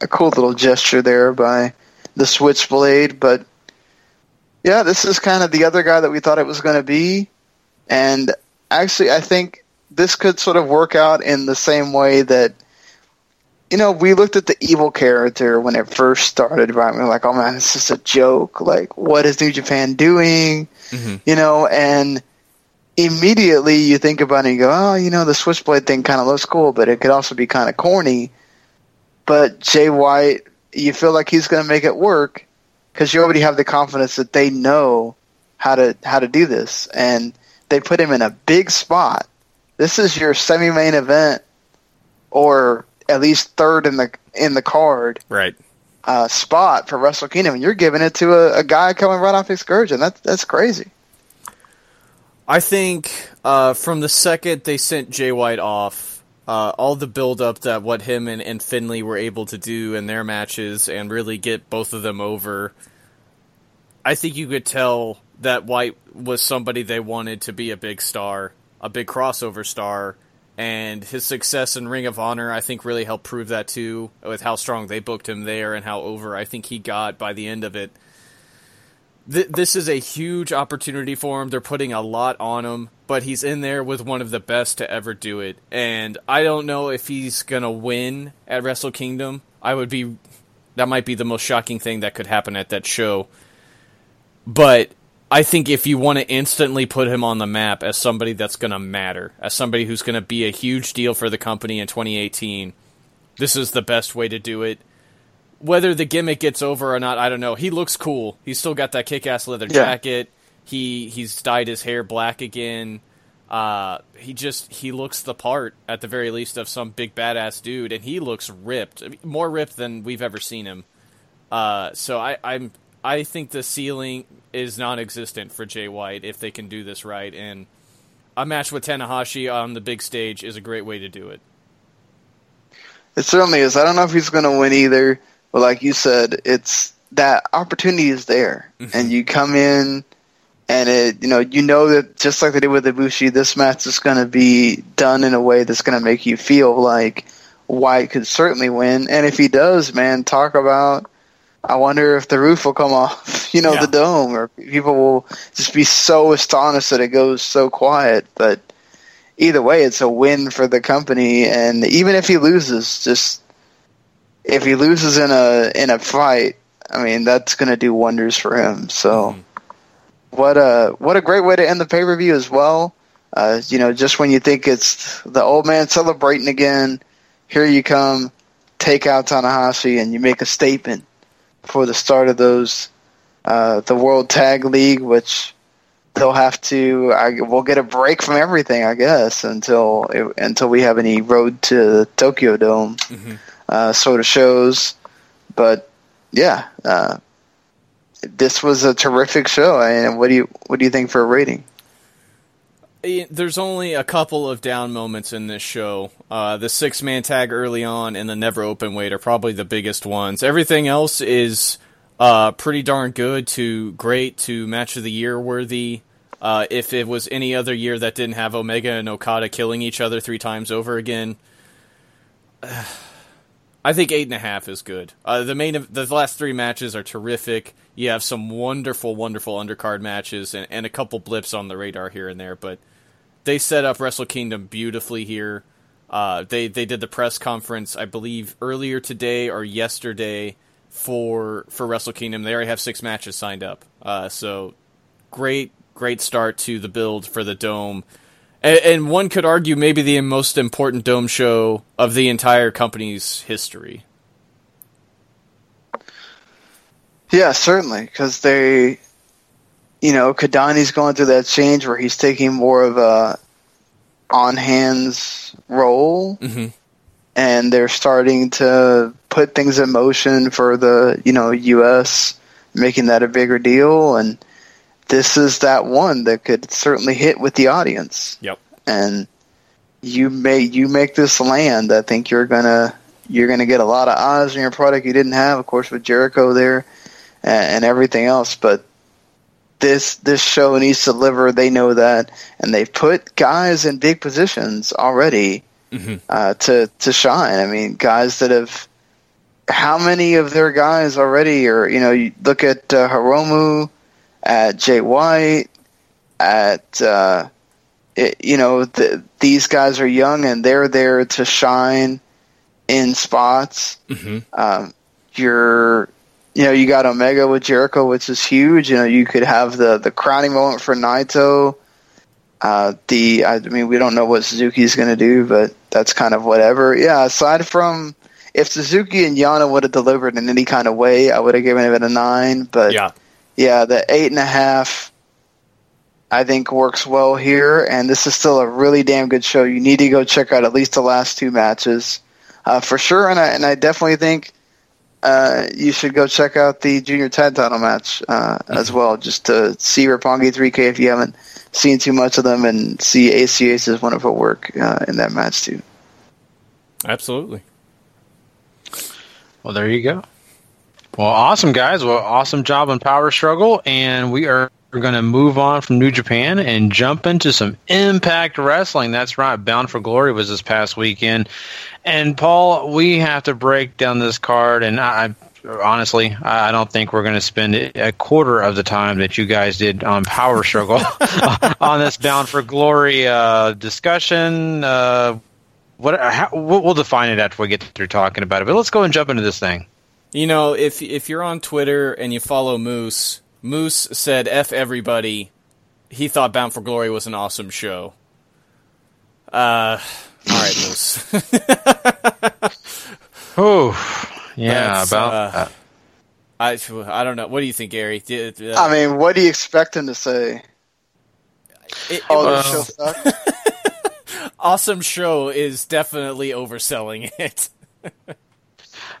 a cool little gesture there by the Switchblade. But yeah, this is kind of the other guy that we thought it was going to be, and actually, I think this could sort of work out in the same way that you know, we looked at the evil character when it first started, right? We were like, oh man, it's just a joke. Like, what is New Japan doing? Mm-hmm. You know, and immediately you think about it and you go, oh, you know, the Switchblade thing kind of looks cool, but it could also be kind of corny. But Jay White, you feel like he's going to make it work because you already have the confidence that they know how to how to do this, and they put him in a big spot. This is your semi-main event, or at least third in the in the card Right. uh, spot for Wrestle Kingdom, and you're giving it to a, a guy coming right off excursion. That's that's crazy. I think uh, from the second they sent Jay White off, uh, all the build up that what him and, and Finlay were able to do in their matches and really get both of them over, I think you could tell that White was somebody they wanted to be a big star, a big crossover star, and his success in Ring of Honor, I think, really helped prove that too, with how strong they booked him there and how over I think he got by the end of it th- this is a huge opportunity for him. They're putting a lot on him, but he's in there with one of the best to ever do it. And I don't know if he's gonna win at Wrestle Kingdom. I would be that might be the most shocking thing that could happen at that show. But I think if you want to instantly put him on the map as somebody that's going to matter, as somebody who's going to be a huge deal for the company in 2018, this is the best way to do it whether the gimmick gets over or not, I don't know. He looks cool. He's still got that kick-ass leather Yeah. jacket. He he's dyed his hair black again. Uh, he just he looks the part at the very least of some big badass dude, and he looks ripped, more ripped than we've ever seen him. Uh, so I, I'm I think the ceiling is non-existent for Jay White if they can do this right, and a match with Tanahashi on the big stage is a great way to do it. It certainly is. I don't know if he's going to win either, but like you said, it's that opportunity is there, mm-hmm. and you come in, and it you know you know that just like they did with Ibushi, this match is going to be done in a way that's going to make you feel like White could certainly win, and if he does, man, talk about. I wonder if the roof will come [laughs] off, you know, the dome, or people will just be so astonished that it goes so quiet. But either way, it's a win for the company, and even if he loses, just if he loses in a in a fight, I mean that's going to do wonders for him. So, what a what a great way to end the pay per view as well. Uh, you know, just when you think it's the old man celebrating again, here you come, take out Tanahashi, and you make a statement for the start of those uh, the World Tag League, which they'll have to. I, we'll get a break from everything, I guess, until until we have any road to the Tokyo Dome uh, sort of shows. But yeah, uh, this was a terrific show. And what do you what do you think for a rating? There's only a couple of down moments in this show. Uh, the six man tag early on and the never open weight are probably the biggest ones. Everything else is uh, pretty darn good to great to match of the year worthy. Uh, if it was any other year that didn't have Omega and Okada killing each other three times over again, I think eight and a half is good. Uh, the main, the last three matches are terrific. You have some wonderful, wonderful undercard matches and, and a couple blips on the radar here and there, but they set up Wrestle Kingdom beautifully here. Uh, they they did the press conference, I believe, earlier today or yesterday for for Wrestle Kingdom. They already have six matches signed up. Uh, so great, great start to the build for the dome. And, and one could argue maybe the most important dome show of the entire company's history. Yeah, certainly, because they, you know, Kidani's going through that change where he's taking more of a on hands role, Mm-hmm. and they're starting to put things in motion for the you know U.S. making that a bigger deal, and this is that one that could certainly hit with the audience. Yep. And you make you make this land, I think you're gonna you're gonna get a lot of eyes on your product you didn't have, of course, with Jericho there and, and everything else. But this this show needs to deliver. They know that, and they've put guys in big positions already uh, to to shine. I mean, guys that have how many of their guys already are you know you look at uh, Hiromu, at Jay White, at uh, it, you know the, these guys are young and they're there to shine in spots. Mm-hmm. Um, you're you know you got Omega with Jericho, which is huge. You know you could have the the crowning moment for Naito. Uh, the I mean we don't know what Suzuki's going to do, but that's kind of whatever. Yeah, aside from if Suzuki and Yano would have delivered in any kind of way, I would have given it a nine. But Yeah. Yeah, the eight and a half, I think works well here, and this is still a really damn good show. You need to go check out at least the last two matches uh, for sure, and I and I definitely think uh, you should go check out the junior tag title match uh, as well, just to see Roppongi 3K if you haven't seen too much of them, and see ACH's wonderful work uh, in that match too. Absolutely. Well, there you go. Well, awesome, guys. Well, awesome job on Power Struggle. And we are going to move on from New Japan and jump into some Impact Wrestling. That's right. Bound for Glory was this past weekend. And, Paul, we have to break down this card. And I. Honestly, I don't think we're going to spend a quarter of the time that you guys did on Power Struggle [laughs] on this Bound for Glory uh, discussion. Uh, what how, we'll we'll define it after we get through talking about it. But let's go and jump into this thing. You know, if if you're on Twitter and you follow Moose, Moose said "f everybody." He thought Bound for Glory was an awesome show. Uh, all right, Moose. [laughs] oh, yeah, That's, about uh, that. I I don't know. What do you think, Gary? Did, uh, I mean, what do you expect him to say? it, it Oh, was- the show [laughs] sucked? [laughs] awesome show is definitely overselling it.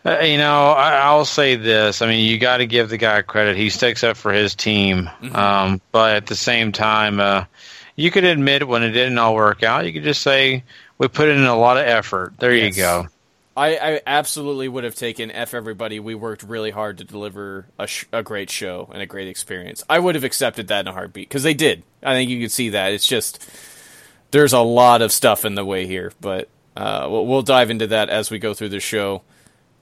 Uh, you know, I, I'll say this. I mean, you got to give the guy credit. He sticks up for his team. Um, but at the same time, uh, you could admit when it didn't all work out. You could just say we put in a lot of effort. There Yes. you go. I, I absolutely would have taken F everybody. We worked really hard to deliver a, sh- a great show and a great experience. I would have accepted that in a heartbeat because they did. I think you can see that. It's just there's a lot of stuff in the way here, but uh, we'll, we'll dive into that as we go through the show.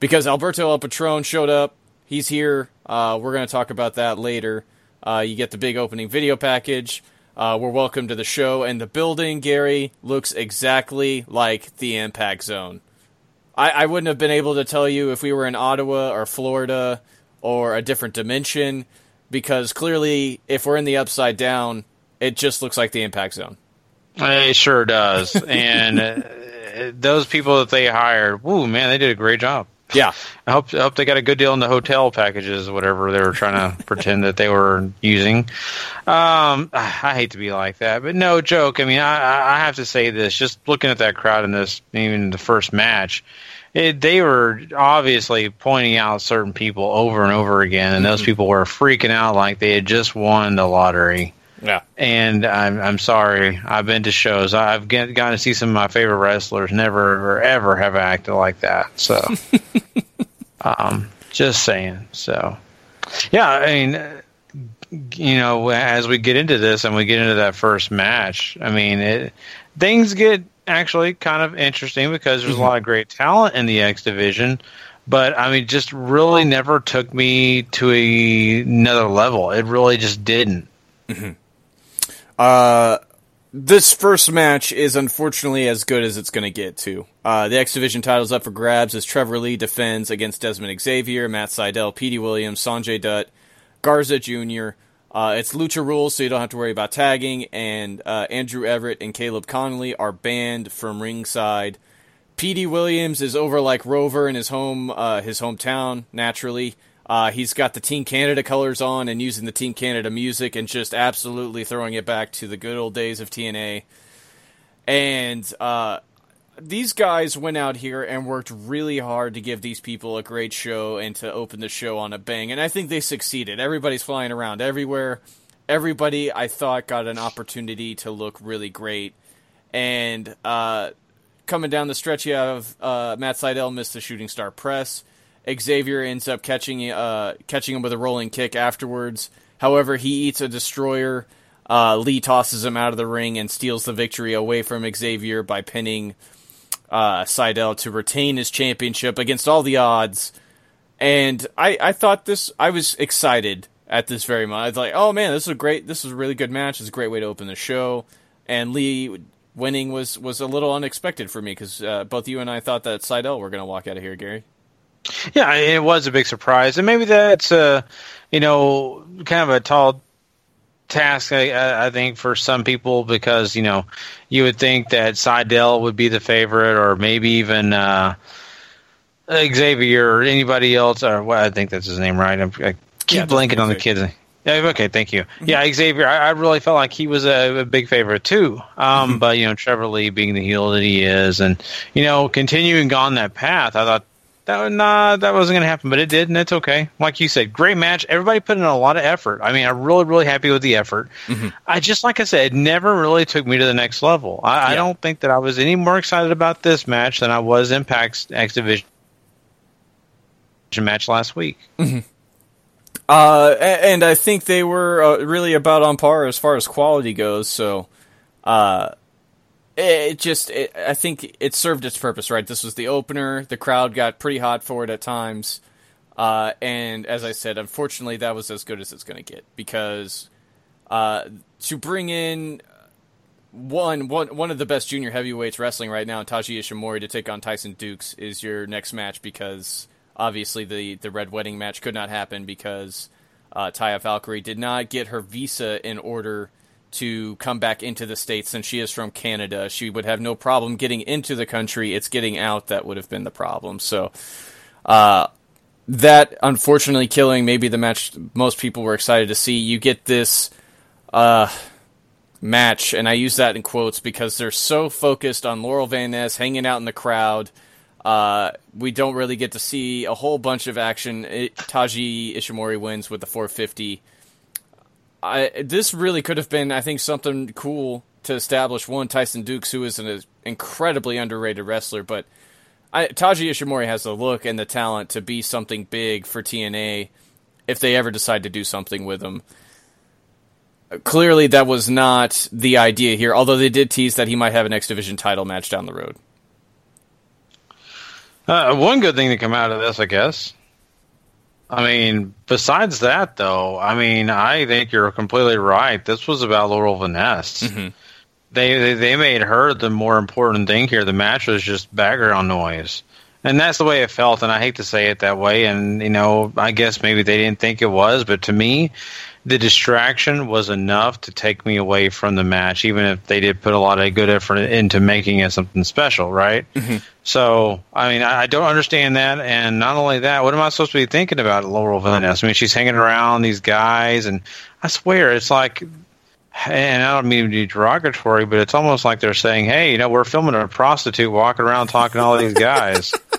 Because Alberto El Patron showed up, he's here. Uh, we're going to talk about that later. Uh, you get the big opening video package. Uh, we're welcome to the show, and the building, Gary, looks exactly like the Impact Zone. I, I wouldn't have been able to tell you if we were in Ottawa or Florida or a different dimension because clearly, if we're in the upside down, it just looks like the impact zone. It sure does. [laughs] and uh, those people that they hired, woo, man, they did a great job. Yeah. I hope I hope they got a good deal on the hotel packages, whatever they were trying to [laughs] pretend that they were using. Um, I hate to be like that, but no joke. I mean, I, I have to say this. Just looking at that crowd in this, even the first match, it, they were obviously pointing out certain people over and over again, and those people were freaking out like they had just won the lottery. Yeah. And I'm I'm sorry. I've been to shows. I've get, gotten to see some of my favorite wrestlers. Never or ever have acted like that. So, [laughs] um, just saying. So, yeah. I mean, you know, as we get into this and we get into that first match, I mean, it, things get actually kind of interesting because there's a lot of great talent in the X division. But I mean, just really never took me to a, another level. It really just didn't. Uh, this first match is unfortunately as good as it's going to get to. Uh, the X Division title's up for grabs as Trevor Lee defends against Desmond Xavier, Matt Sydal, Petey Williams, Sanjay Dutt, Garza Jr. Uh, it's Lucha rules, so you don't have to worry about tagging. And uh, Andrew Everett and Caleb Connolly are banned from ringside. Petey Williams is over like Rover in his home, uh, his hometown. Naturally, uh, he's got the Team Canada colors on and using the Team Canada music and just absolutely throwing it back to the good old days of TNA. And uh, these guys went out here and worked really hard to give these people a great show and to open the show on a bang. And I think they succeeded. Everybody's flying around everywhere. Everybody, I thought, got an opportunity to look really great. And uh, coming down the stretch, you have uh, Matt Sydal missed the shooting star press. Xavier ends up catching uh, catching him with a rolling kick afterwards. However, he eats a destroyer. Uh, Lee tosses him out of the ring and steals the victory away from Xavier by pinning uh, Sydal to retain his championship against all the odds. And I, I thought this, I was excited at this very moment. I was like, oh man, this is a great, this is a really good match. It's a great way to open the show. And Lee winning was, was a little unexpected for me because uh, both you and I thought that Sydal were going to walk out of here, Gary. Yeah, it was a big surprise, and maybe that's a you know kind of a tall task, I, I think, for some people because you know you would think that Sydal would be the favorite, or maybe even uh, Xavier or anybody else, or well, I think that's his name, right? I'm, I keep Yeah, blanking on the kids. Yeah, okay, thank you. Yeah, Xavier, I, I really felt like he was a, a big favorite too. Um, But you know, Trevor Lee being the heel that he is, and you know, continuing on that path, I thought that nah, that wasn't going to happen, but it did, and it's okay. Like you said, great match. Everybody put in a lot of effort. I mean, I'm really, really happy with the effort. I just, like I said, it never really took me to the next level. I, I don't think that I was any more excited about this match than I was Impact's X Division match last week. Uh, and I think they were uh, really about on par as far as quality goes. So, uh, it just, it, I think it served its purpose, right? This was the opener. The crowd got pretty hot for it at times. Uh, and as I said, unfortunately, that was as good as it's going to get because uh, to bring in one, one, one of the best junior heavyweights wrestling right now, Taiji Ishimori, to take on Tyson Dux is your next match because obviously the, the Red Wedding match could not happen because uh, Taya Valkyrie did not get her visa in order to come back into the States since she is from Canada. She would have no problem getting into the country. It's getting out that would have been the problem. So, uh, that unfortunately killing maybe the match most people were excited to see. You get this uh, match, and I use that in quotes because they're so focused on Laurel Van Ness hanging out in the crowd. Uh, we don't really get to see a whole bunch of action. It, Taiji Ishimori wins with the 450. I, this really could have been, I think, something cool to establish one Tyson Dux, who is an incredibly underrated wrestler, but I, Taiji Ishimori has the look and the talent to be something big for TNA if they ever decide to do something with him. Clearly, that was not the idea here, although they did tease that he might have an X Division title match down the road. Uh, one good thing to come out of this, I guess. I mean, besides that, though, I mean, I think you're completely right. This was about Laurel Van Ness. Mm-hmm. They, they they made her the more important thing here. The match was just background noise, and that's the way it felt. And I hate to say it that way. And you know, I guess maybe they didn't think it was, but to me, the distraction was enough to take me away from the match, even if they did put a lot of good effort into making it something special, right? Mm-hmm. So, I mean, I I don't understand that. And not only that, what am I supposed to be thinking about Laurel Van I mean, she's hanging around these guys, and I swear it's like, and I don't mean to be derogatory, but it's almost like they're saying, hey, you know, we're filming a prostitute walking around talking to all these guys. [laughs]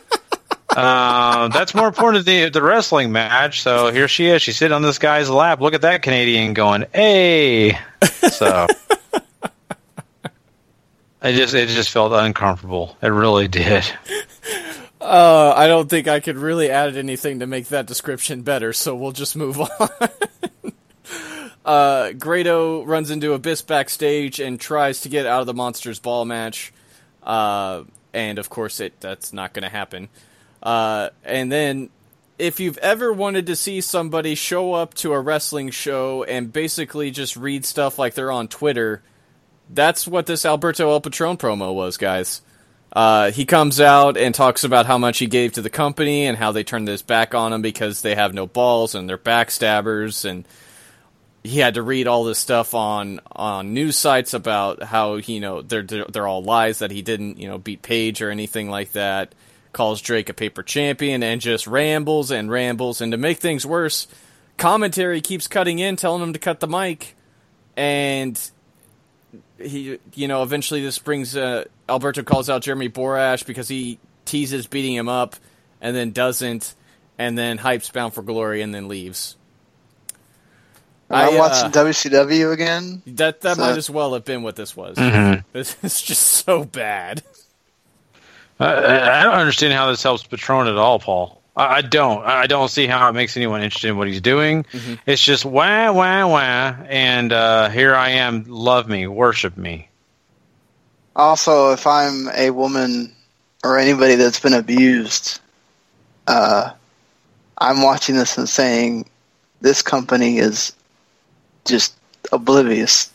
Uh, that's more important than the, the wrestling match. So here she is. She's sitting on this guy's lap. Look at that Canadian going, hey. So. [laughs] It just it just felt uncomfortable. It really did. Uh, I don't think I could really add anything to make that description better, so we'll just move [laughs] on. uh, Grado runs into Abyss backstage and tries to get out of the Monsters Ball match, uh, and of course, it that's not going to happen. Uh, and then, if you've ever wanted to see somebody show up to a wrestling show and basically just read stuff like they're on Twitter, that's what this Alberto El Patron promo was, guys. Uh, he comes out and talks about how much he gave to the company and how they turned this back on him because they have no balls and they're backstabbers and he had to read all this stuff on on news sites about how you know they're they're, all lies that he didn't you know beat Page or anything like that. Calls Drake a paper champion and just rambles and rambles and to make things worse, commentary keeps cutting in, telling him to cut the mic, and he you know eventually this brings uh, Alberto calls out Jeremy Borash because he teases beating him up and then doesn't and then hypes Bound for Glory and then leaves. I'm I, uh, watching WCW again. That that So- might as well have been what this was. Mhm. [laughs] This is just so bad. I, I I don't understand how this helps Patron at all, Paul. I, I don't. I don't see how it makes anyone interested in what he's doing. It's just wah wah wah, and uh, here I am. Love me, worship me. Also, if I'm a woman or anybody that's been abused, uh, I'm watching this and saying this company is just oblivious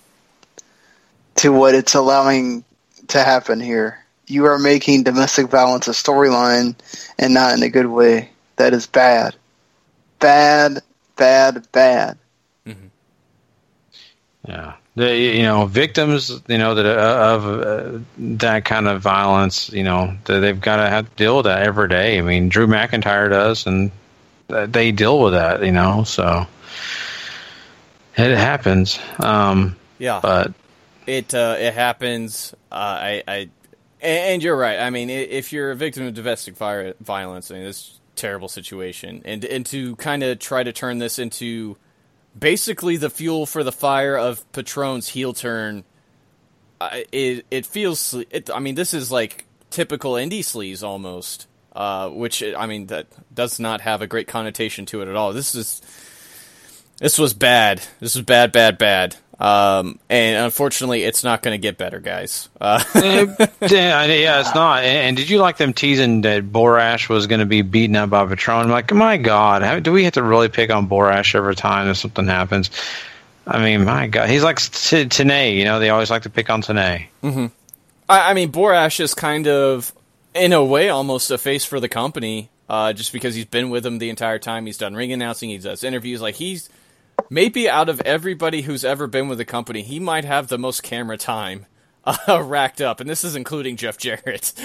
to what it's allowing to happen here. You are making domestic violence a storyline and not in a good way. That is bad. Bad, bad, bad. Yeah, the you know victims, you know that uh, of uh, that kind of violence, you know that they've got to have to deal with that every day. I mean, Drew McIntyre does, and they deal with that, you know. So it happens. Um, Yeah. but It uh, it happens. Uh, I, I and, you're right. I mean, if you're a victim of domestic violence, I mean, this terrible situation, and and to kind of try to turn this into basically the fuel for the fire of Patron's heel turn. It it feels. It, I mean, this is like typical indie sleaze almost. Uh, which I mean, that does not have a great connotation to it at all. This is this was bad. This was bad, bad, bad. Um, and unfortunately, it's not going to get better, guys. Uh, [laughs] yeah, yeah, it's not. And, and did you like them teasing that Borash was going to be beaten up by Patron? I'm like, my God, how, do we have to really pick on Borash every time if something happens? I mean, my God, he's like T-. You know, they always like to pick on Tenay. hmm I, I mean, Borash is kind of, in a way, almost a face for the company, uh, just because he's been with them the entire time. He's done ring announcing, he does interviews. Like he's maybe out of everybody who's ever been with the company, he might have the most camera time [laughs] uh, racked up, and this is including Jeff Jarrett. [laughs]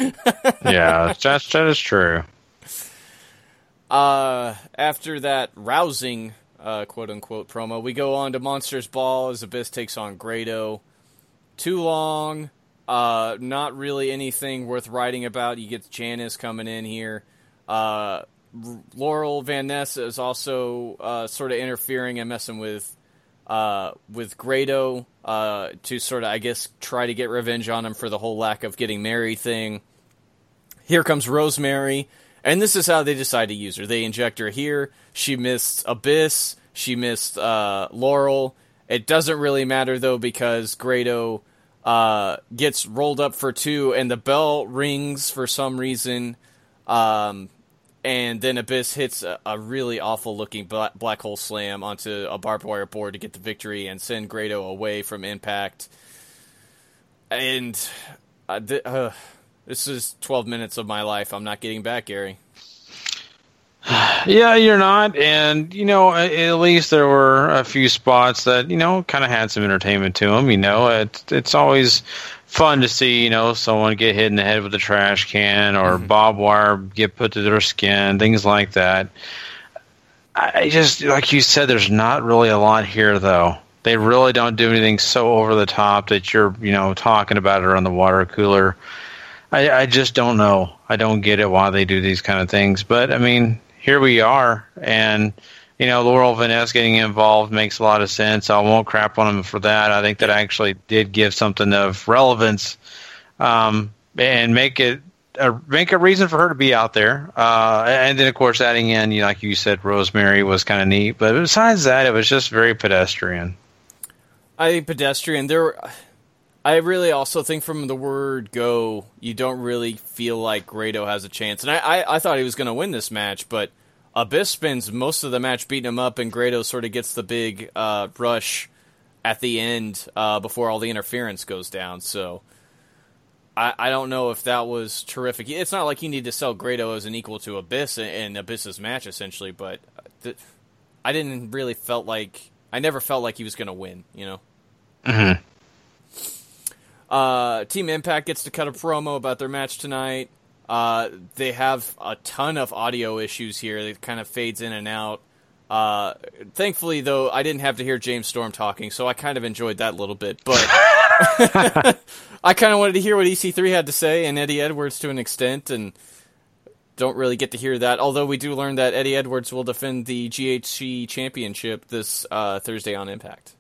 yeah, that's that is true. Uh, after that rousing, uh, quote unquote promo, we go on to Monsters Ball as Abyss takes on Grado. Too long, uh, not really anything worth writing about. You get Janice coming in here. Uh, Laurel Van Ness is also uh, sort of interfering and messing with uh, with Grado uh, to sort of, I guess, try to get revenge on him for the whole lack of getting married thing. Here comes Rosemary, and this is how they decide to use her. They inject her here. She missed Abyss. She missed uh, Laurel. It doesn't really matter though because Grado uh, gets rolled up for two, and the bell rings for some reason. Um, and then Abyss hits a, a really awful looking black, black hole slam onto a barbed wire board to get the victory and send Grado away from Impact. And uh, th- uh, this is 12 minutes of my life. I'm not getting back, Gary. [sighs] Yeah, you're not, and you know, at least there were a few spots that you know kind of had some entertainment to them. You know, it's it's always fun to see you know someone get hit in the head with a trash can or mm-hmm. barbed wire get put to their skin, things like that. I just like you said, there's not really a lot here though. They really don't do anything so over the top that you're you know talking about it around the water cooler. I, I just don't know. I don't get it why they do these kind of things. But I mean, here we are, and you know, Laurel Van Ness getting involved makes a lot of sense. I won't crap on him for that. I think that actually did give something of relevance, um, and make it a, make a reason for her to be out there. Uh, and then, of course, adding in, you know, like you said, Rosemary was kind of neat. But besides that, it was just very pedestrian. I think pedestrian. There, I really also think from the word go, you don't really feel like Grado has a chance. And I, I, I thought he was going to win this match, but Abyss spends most of the match beating him up, and Grado sort of gets the big uh, rush at the end uh, before all the interference goes down. So. I, I don't know if that was terrific. It's not like you need to sell Grado as an equal to Abyss in, in Abyss's match, essentially. But th- I didn't really felt like I never felt like he was going to win. You know. Mm-hmm. Uh, Team Impact gets to cut a promo about their match tonight. Uh, they have a ton of audio issues here. It kind of fades in and out. Uh, thankfully, though, I didn't have to hear James Storm talking, so I kind of enjoyed that little bit. But [laughs] I kind of wanted to hear what EC3 had to say and Eddie Edwards to an extent, and don't really get to hear that. Although we do learn that Eddie Edwards will defend the GHC championship this uh, Thursday on Impact.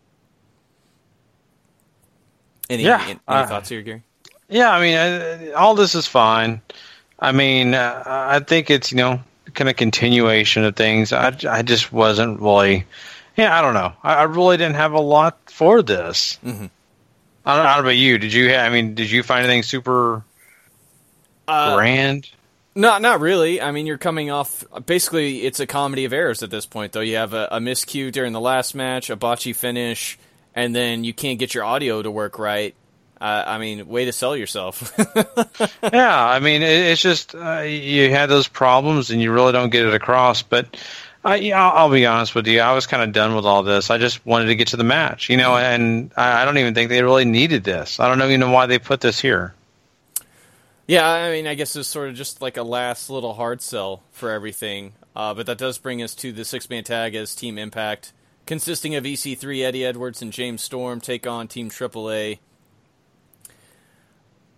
Any, Yeah, any, any uh, thoughts here, Gary? Yeah, I mean, uh, all this is fine. I mean, uh, I think it's you know kind of continuation of things. I, I just wasn't really, yeah, I don't know. I, I really didn't have a lot for this. Mm-hmm. I don't, know about you. Did you? ha- I mean, did you find anything super Uh, grand. No, not really. I mean, you're coming off. Basically, it's a comedy of errors at this point, though. You have a, a miscue during the last match, a botchy finish, and then you can't get your audio to work right. Uh, I mean, way to sell yourself. [laughs] yeah, I mean, it, it's just uh, you had those problems and you really don't get it across. But I, yeah, I'll, I'll be honest with you, I was kind of done with all this. I just wanted to get to the match, you know, and I, I don't even think they really needed this. I don't know, even know why they put this here. Yeah, I mean, I guess it's sort of just like a last little hard sell for everything. Uh, but that does bring us to the six man tag as Team Impact, consisting of EC3, Eddie Edwards, and James Storm, take on Team AAA.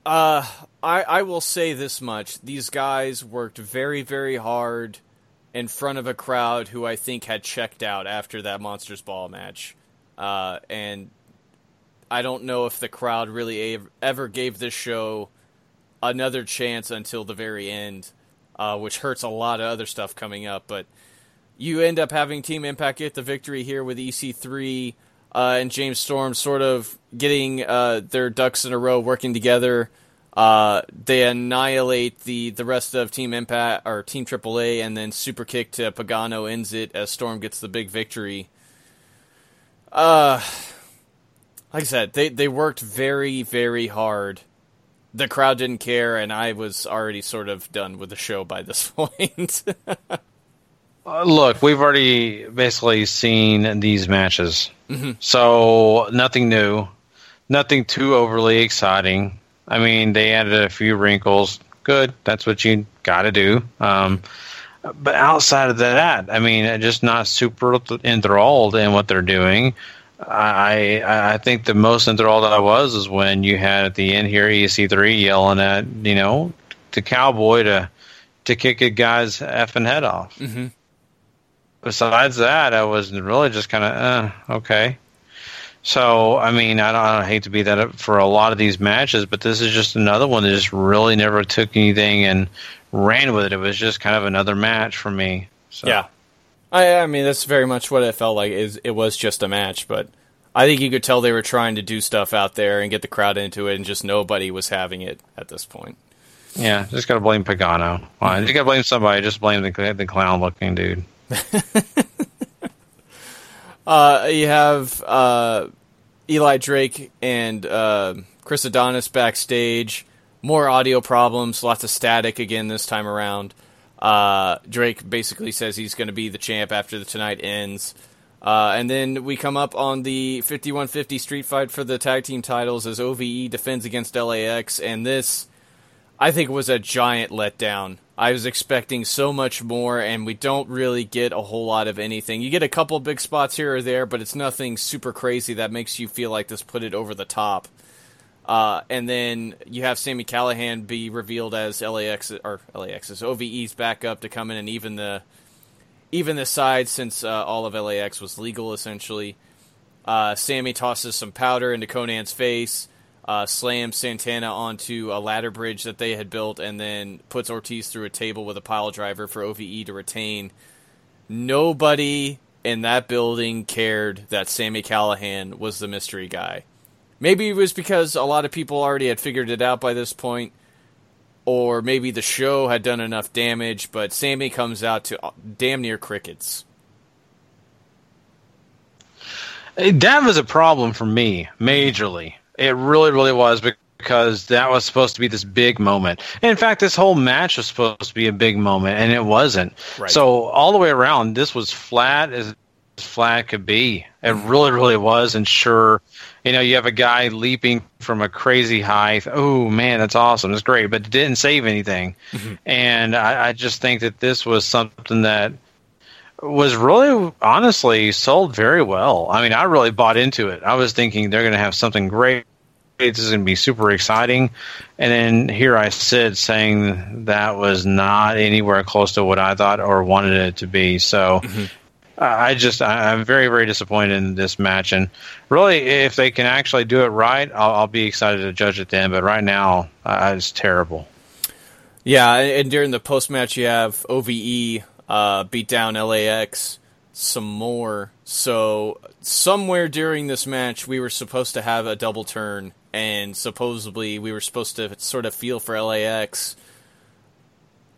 Uh, I, I will say this much. These guys worked very, very hard in front of a crowd who I think had checked out after that Monsters Ball match. Uh, and I don't know if the crowd really ever gave this show another chance until the very end, uh, which hurts a lot of other stuff coming up. But you end up having Team Impact get the victory here with EC3 uh, and James Storm sort of getting uh, their ducks in a row, working together. Uh, they annihilate the, the rest of Team Impact or Team AAA, and then super kick to Pagano ends it as Storm gets the big victory. Uh, like I said, they they worked very very hard the crowd didn't care, and I was already sort of done with the show by this [laughs] point. Uh, look, we've already basically seen these matches, mm-hmm. so nothing new, nothing too overly exciting. I mean, they added a few wrinkles. Good, that's what you got to do. Um, but outside of that, I mean, just not super enthralled in what they're doing. I I think the most enthralled I was is when you had at the end here EC3 yelling at you know the cowboy to to kick a guy's effing head off. Mm-hmm. Besides that, I was really just kind of uh, okay. So I mean, I don't, I don't hate to be that for a lot of these matches, but this is just another one that just really never took anything and ran with it. It was just kind of another match for me. So. Yeah, I, I mean, that's very much what it felt like. Is it was just a match, but I think you could tell they were trying to do stuff out there and get the crowd into it, and just nobody was having it at this point. Yeah, just gotta blame Pagano. Well, you gotta blame somebody. Just blame the the clown looking dude. [laughs] uh, you have uh, Eli Drake and uh, Chris Adonis backstage. More audio problems, lots of static again this time around. Uh, Drake basically says he's going to be the champ after the tonight ends. Uh, and then we come up on the 5150 street fight for the tag team titles as OVE defends against LAX. And this, I think, was a giant letdown. I was expecting so much more, and we don't really get a whole lot of anything. You get a couple big spots here or there, but it's nothing super crazy that makes you feel like this put it over the top. Uh, and then you have Sami Callihan be revealed as LAX or LAX's OVE's backup to come in and even the even the side since uh, all of LAX was legal essentially. Uh, Sami tosses some powder into Konnan's face, uh, slams Santana onto a ladder bridge that they had built, and then puts Ortiz through a table with a pile driver for OVE to retain. Nobody in that building cared that Sami Callihan was the mystery guy. Maybe it was because a lot of people already had figured it out by this point, or maybe the show had done enough damage, but Sammy comes out to damn near crickets. That was a problem for me, majorly. It really, really was because that was supposed to be this big moment. And in fact, this whole match was supposed to be a big moment, and it wasn't. Right. So all the way around, this was flat as flat could be. It really, really was. And sure, you know, you have a guy leaping from a crazy height. Oh man, that's awesome. It's great, but it didn't save anything. Mm-hmm. And I, I just think that this was something that was really honestly sold very well. I mean, I really bought into it. I was thinking they're going to have something great. This is going to be super exciting. And then here I sit saying that was not anywhere close to what I thought or wanted it to be. So Mm-hmm. I just I, I'm very very disappointed in this match, and really, if they can actually do it right, I'll, I'll be excited to judge it then. But right now, uh, it's terrible. Yeah, and during the post match, you have OVE uh, beat down LAX some more. So somewhere during this match, we were supposed to have a double turn, and supposedly we were supposed to sort of feel for LAX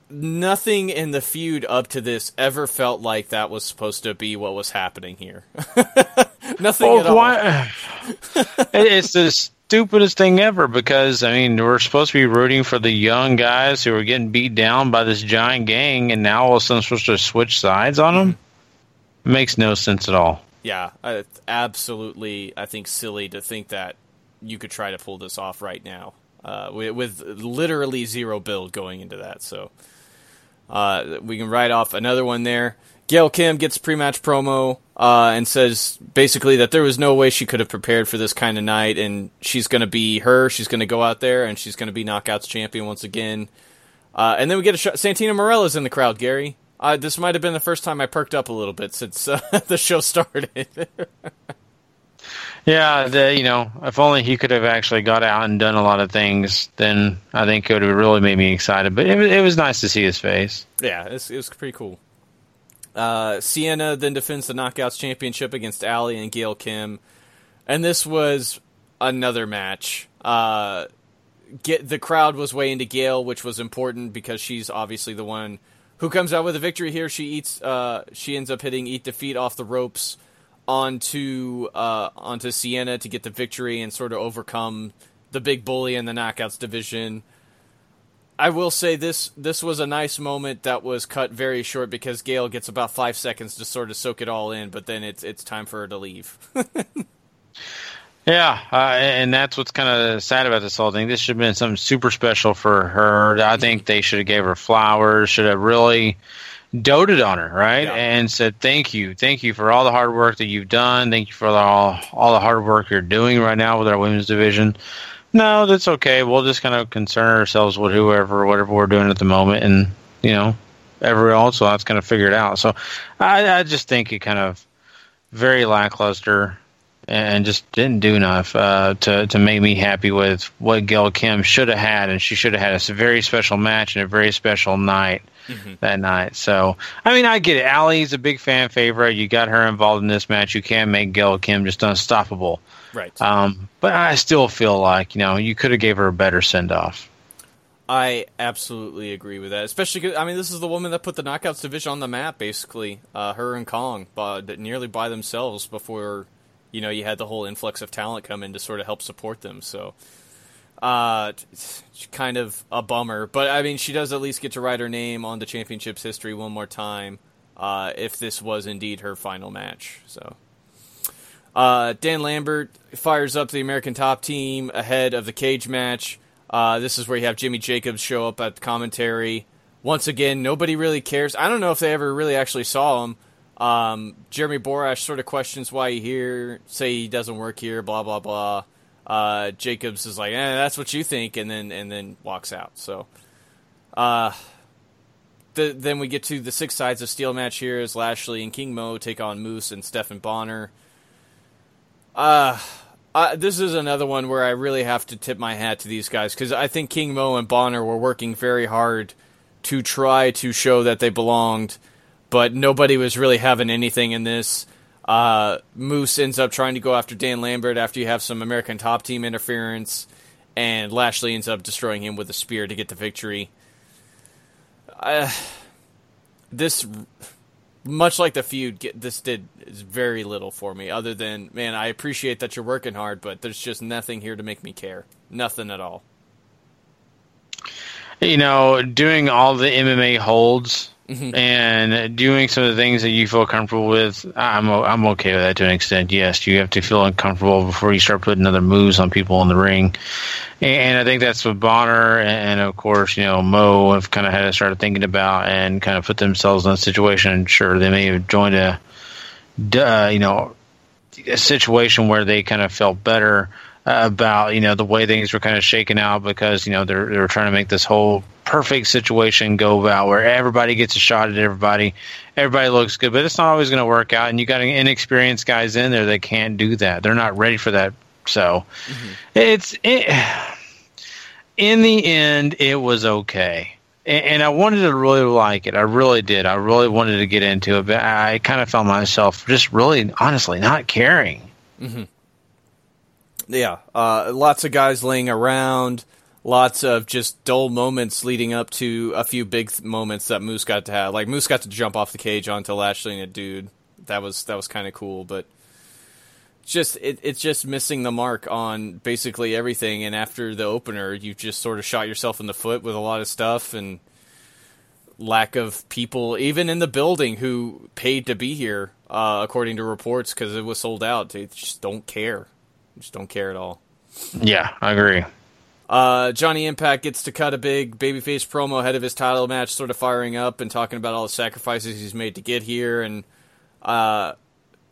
nothing in the feud up to this ever felt like that was supposed to be what was happening here. [laughs] nothing at all. why- [laughs] it's the stupidest thing ever because I mean we're supposed to be rooting for the young guys who are getting beat down by this giant gang, and now all of a sudden supposed to switch sides on them. Makes no sense at all. Yeah, absolutely. I think silly to think that you could try to pull this off right now uh, with, with literally zero build going into that. So uh, we can write off another one there. Gail Kim gets pre-match promo uh, and says basically that there was no way she could have prepared for this kind of night, and she's going to be her. She's going to go out there and she's going to be Knockouts champion once again. Uh, and then we get a shot. Santino Marella's in the crowd. Gary, uh, this might have been the first time I perked up a little bit since uh, [laughs] the show started. [laughs] Yeah, the, you know, if only he could have actually got out and done a lot of things, then I think it would have really made me excited. But it was, it was nice to see his face. Yeah, it was, it was pretty cool. Uh, Sienna then defends the Knockouts Championship against Allie and Gail Kim, and this was another match. Uh, get the crowd was way into Gail, which was important because she's obviously the one who comes out with a victory here. She eats. Uh, she ends up hitting eat defeat off the ropes onto uh, onto Sienna to get the victory and sort of overcome the big bully in the Knockouts division. I will say this this was a nice moment that was cut very short because Gail gets about five seconds to sort of soak it all in, but then it's it's time for her to leave. [laughs] Yeah, uh, and that's what's kind of sad about this whole thing. This should have been something super special for her. I think they should have gave her flowers. Should have really doted on her, right? And said thank you, thank you for all the hard work that you've done. Thank you for all all the hard work you're doing right now with our women's division. No, that's okay. We'll just kind of concern ourselves with whoever, whatever we're doing at the moment, and you know, everyone else will have to kind of figure it out. So, I, I just think it kind of very lackluster and just didn't do enough uh, to to make me happy with what Gail Kim should have had, and she should have had a very special match and a very special night that night. So, I mean, I get it. Allie's a big fan favorite. You got her involved in this match. You can't make Gail Kim just unstoppable. Right. Um, but I still feel like you know you could have gave her a better send off. I absolutely agree with that. Especially, I mean, this is the woman that put the Knockouts division on the map, basically. Uh, her and Kong, but nearly by themselves before, you know, you had the whole influx of talent come in to sort of help support them. So, uh, kind of a bummer. But I mean, she does at least get to write her name on the championship's history one more time. Uh, if this was indeed her final match, so. Uh, Dan Lambert fires up the American Top Team ahead of the cage match. Uh, this is where you have Jimmy Jacobs show up at the commentary. Once again, nobody really cares. I don't know if they ever really actually saw him. Um, Jeremy Borash sort of questions why he here, say he doesn't work here, blah blah blah. Uh, Jacobs is like, "Eh, that's what you think," and then and then walks out. So, uh, the, then we get to the six sides of steel match here as Lashley and King Mo take on Moose and Stephan Bonnar. Uh, uh, this is another one where I really have to tip my hat to these guys because I think King Mo and Bonnar were working very hard to try to show that they belonged, but nobody was really having anything in this. Uh, Moose ends up trying to go after Dan Lambert after you have some American top team interference, and Lashley ends up destroying him with a spear to get the victory. Uh, this much like the feud, get, this did very little for me. Other than, man, I appreciate that you're working hard, but there's just nothing here to make me care. Nothing at all. You know, doing all the MMA holds and doing some of the things that you feel comfortable with, I'm I'm okay with that to an extent. Yes, you have to feel uncomfortable before you start putting other moves on people in the ring, and I think that's what Bonnar and of course you know Mo have kind of had to start thinking about and kind of put themselves in a situation. Sure, they may have joined a, uh, you know, a situation where they kind of felt better about you know the way things were kind of shaken out because you know they're they're trying to make this whole perfect situation go about where everybody gets a shot at everybody, everybody looks good, but it's not always going to work out, and you got inexperienced guys in there that can't do that. They're not ready for that. So it's it, in the end, it was okay. And and I wanted to really like it. I really did. I really wanted to get into it, but I kind of found myself just really, honestly, not caring. Mm-hmm. Yeah, uh, lots of guys laying around, lots of just dull moments leading up to a few big th- moments that Moose got to have. Like Moose got to jump off the cage onto Lashley and a dude. That was that was kind of cool, but just it, it's just missing the mark on basically everything. And after the opener, you just sort of shot yourself in the foot with a lot of stuff and lack of people, even in the building, who paid to be here, uh, according to reports, because it was sold out. They just don't care. Just don't care at all. Yeah, I agree. Uh, Johnny Impact gets to cut a big babyface promo ahead of his title match, sort of firing up and talking about all the sacrifices he's made to get here. And, uh,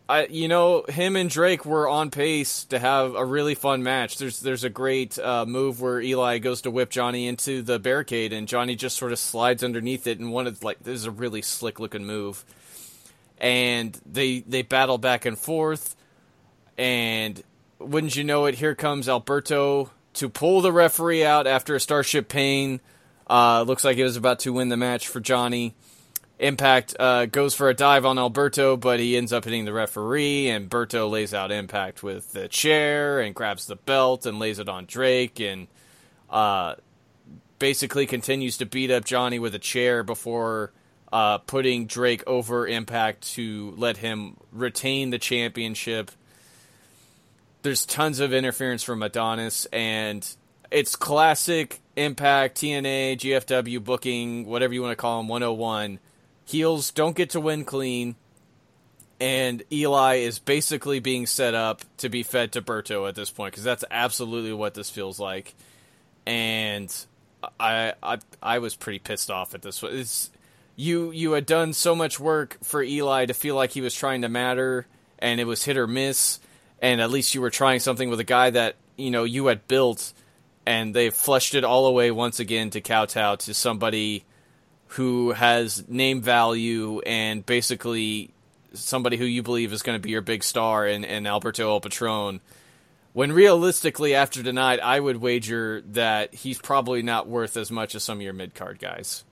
I, you know, him and Drake were on pace to have a really fun match. There's, there's a great uh, move where Eli goes to whip Johnny into the barricade, and Johnny just sort of slides underneath it. And one of like, this is a really slick looking move. And they they battle back and forth, and wouldn't you know it, here comes Alberto to pull the referee out after a Starship Pain. Uh, looks like it was about to win the match for Johnny. Impact uh, goes for a dive on Alberto, but he ends up hitting the referee, and Berto lays out Impact with the chair and grabs the belt and lays it on Drake, and uh, basically continues to beat up Johnny with a chair before uh, putting Drake over Impact to let him retain the championship there's tons of interference from Adonis, and it's classic Impact, TNA, GFW booking, whatever you want to call them, 101. Heels don't get to win clean, and Eli is basically being set up to be fed to Berto at this point because that's absolutely what this feels like. And I, I, I was pretty pissed off at this. It's you, you had done so much work for Eli to feel like he was trying to matter, and it was hit or miss and at least you were trying something with a guy that you know you had built, and they fleshed it all away once again to kowtow to somebody who has name value and basically somebody who you believe is going to be your big star in, in Alberto El Patron. When realistically, after tonight, I would wager that he's probably not worth as much as some of your mid card guys.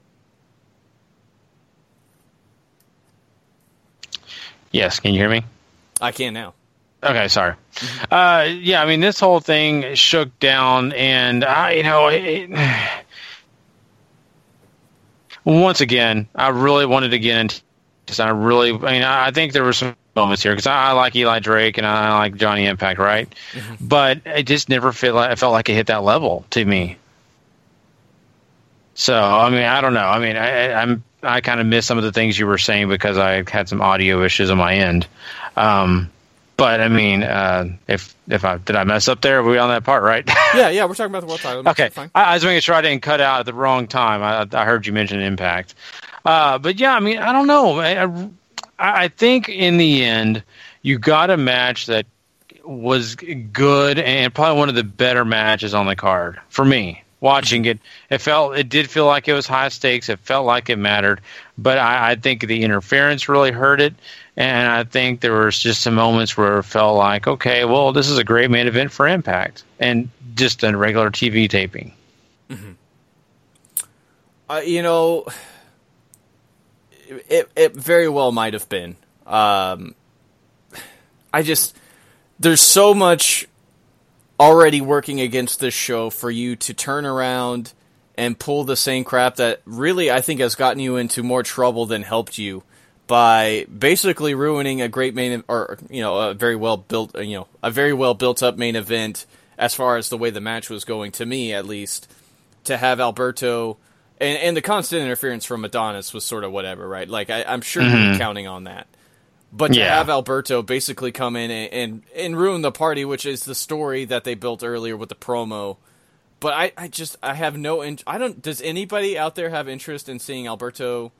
Yes, can you hear me? I can now. Okay, sorry. Uh, yeah, I mean, this whole thing shook down, and I, you know, it, once again, I really wanted to get into. I really, I mean, I think there were some moments here because I, I, like Eli Drake and I like Johnny Impact, right? Mm-hmm. But it just never felt like it felt like it hit that level to me. So I mean, I don't know. I mean, I, I'm I kind of missed some of the things you were saying because I had some audio issues on my end. Um, but I mean, uh, if if I did I mess up there? Are we on that part, right? [laughs] yeah, yeah, we're talking about the world title. okay, I, I, was making sure I didn't cut out at the wrong time. I, I heard you mention Impact, uh, but yeah, I mean, I don't know. I, I think in the end, you got a match that was good and probably one of the better matches on the card for me. Watching it, it felt it did feel like it was high stakes. It felt like it mattered, but I, I think the interference really hurt it. And I think there was just some moments where it felt like, okay, well, this is a great main event for Impact, and just a regular TV taping. Mm-hmm. Uh, you know, it it very well might have been. Um, I just there's so much already working against this show for you to turn around and pull the same crap that really I think has gotten you into more trouble than helped you by basically ruining a great main or you know a very well built you know a very well built up main event as far as the way the match was going to me at least to have Alberto and and the constant interference from Adonis was sort of whatever right like I, am sure mm-hmm. you're counting on that but to yeah. have Alberto basically come in and, and and ruin the party which is the story that they built earlier with the promo but I, I just I have no in- I don't does anybody out there have interest in seeing Alberto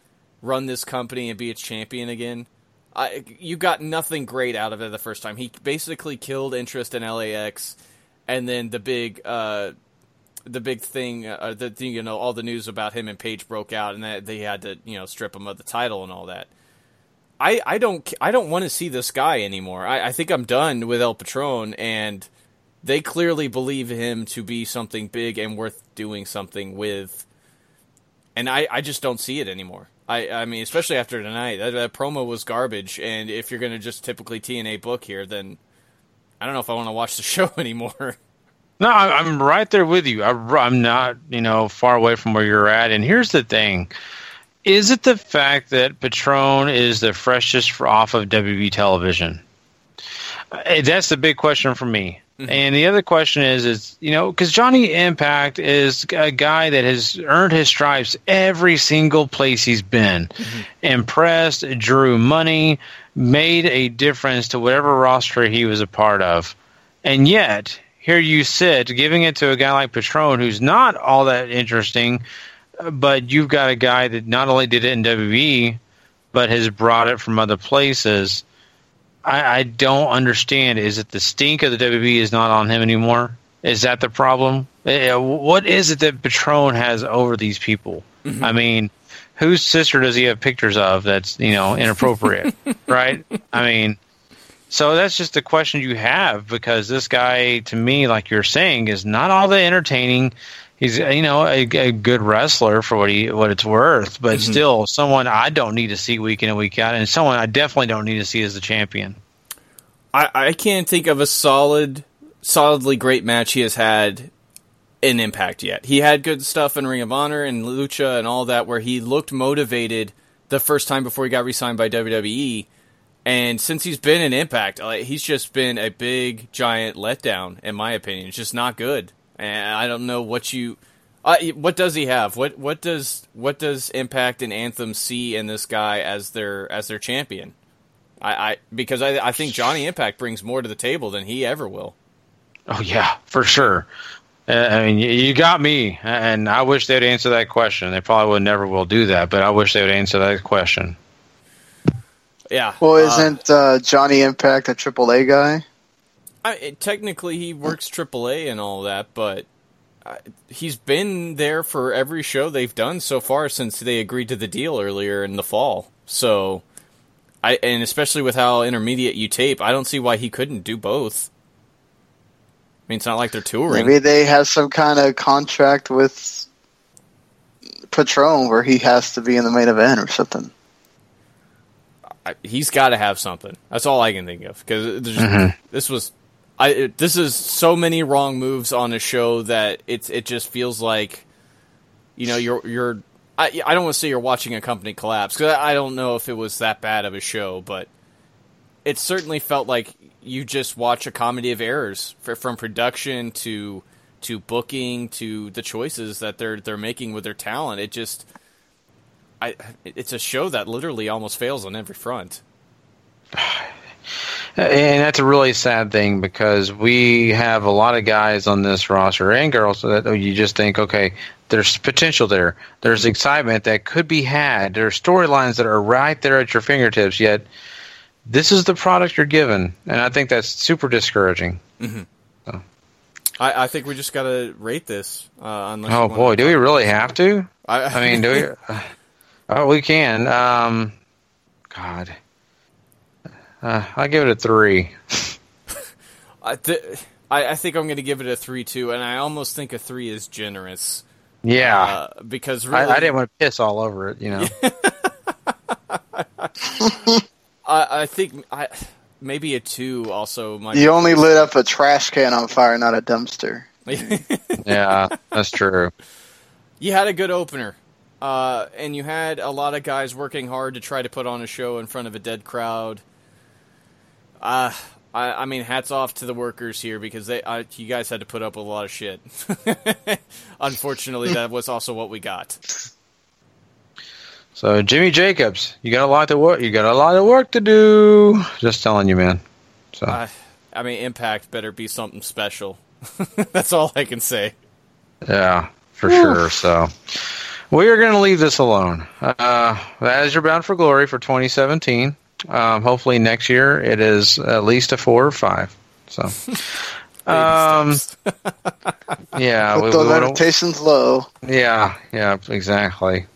run this company and be its champion again. I, you got nothing great out of it the first time. He basically killed interest in LAX, and then the big, uh, the big thing, uh, the you know all the news about him and Page broke out, and that they had to you know strip him of the title and all that. I, I don't I don't want to see this guy anymore. I, I think I'm done with El Patron, and they clearly believe him to be something big and worth doing something with. And I, I just don't see it anymore. I, I mean, especially after tonight, that, that promo was garbage. And if you're going to just typically TNA book here, then I don't know if I want to watch the [laughs] show anymore. No, I'm right there with you. I, am not, you know, far away from where you're at. And here's the thing: is it the fact that Patron is the freshest off of WB television? Uh, That's the big question for me. Mm-hmm. And the other question is, is you know, because Johnny Impact is a guy that has earned his stripes every single place he's been, mm-hmm. impressed, drew money, made a difference to whatever roster he was a part of, and yet here you sit giving it to a guy like Patron, who's not all that interesting, but you've got a guy that not only did it in WWE, but has brought it from other places. I, I don't understand. Is it the stink of the WB is not on him anymore? Is that the problem? Eh, What is it that Patron has over these people? I mean, whose sister does he have pictures of that's you know inappropriate, [laughs] right? I mean, so that's just the question you have because this guy, to me, like you're saying, is not all the entertaining. He's you know a, a good wrestler for what he what it's worth, but Mhm. still someone I don't need to see week in and week out, and someone I definitely don't need to see as the champion. I, I can't think of a solid, solidly great match he has had in Impact yet. He had good stuff in Ring of Honor and Lucha and all that, where he looked motivated the first time before he got re-signed by WWE. And since he's been in Impact, like, he's just been a big, giant letdown, in my opinion. It's just not good, and I don't know what you. Uh, what does he have? What what does what does Impact and Anthem see in this guy as their as their champion? I, I because I I think Johnny Impact brings more to the table than he ever will. Oh yeah, for sure. Uh, I mean, you- you got me, and I wish they'd answer that question. They probably would never will do that, but I wish they would answer that question. Yeah. Well, uh, isn't uh, Johnny Impact a AAA guy? I, it- technically he works AAA and all that, but uh, he's been there for every show they've done so far since they agreed to the deal earlier in the fall. So, I and especially with how intermediate you tape, I don't see why he couldn't do both. I mean, it's not like they're touring. Maybe they have some kind of contract with Patron where he has to be in the main event or something. I, he's got to have something. That's all I can think of because Mhm. this was, I this is so many wrong moves on a show that it's it just feels like, you know, you're you're. I I don't want to say you're watching a company collapse because I I don't know if it was that bad of a show, but it certainly felt like you just watch a comedy of errors fr- from production to to booking to the choices that they're they're making with their talent. It just I it's a show that literally almost fails on every front. [sighs] [sighs] [sighs] And that's a really sad thing because we have a lot of guys on this roster and girls that you just think, okay, there's potential there. There's excitement that could be had. There are storylines that are right there at your fingertips, yet this is the product you're given. And I think that's super discouraging. Mm-hmm. I, I think we just got to rate this. Uh, Oh, boy, do we really have to? I- I mean, do we? [laughs] Oh, we can. Um, God. Uh, I'll give it a three. [laughs] I, th- I I think I'm going to give it a three two, and I almost think a three is generous. Yeah. uh, because really, I, I didn't want to piss all over it, you know. [laughs] I, I think I maybe a two also. Might You only lit up a trash can on fire, not a dumpster. [laughs] yeah, that's true. you had a good opener, uh, and you had a lot of guys working hard to try to put on a show in front of a dead crowd. Uh, I, I mean, hats off to the workers here because they, uh, you guys had to put up with a lot of shit. [laughs] Unfortunately, that was also what we got. So Jimmy Jacobs, you got a lot to work. You got a lot of work to do. Just telling you, man. So Uh, I mean, Impact better be something special. [laughs] That's all I can say. yeah, for sure. So we are going to leave this alone. Uh, as you're bound for glory for 2017. Um, hopefully next year it is at least a four or five. So. [laughs] Um, [laughs] yeah, Put we- those we wanna- low. Yeah, yeah, exactly.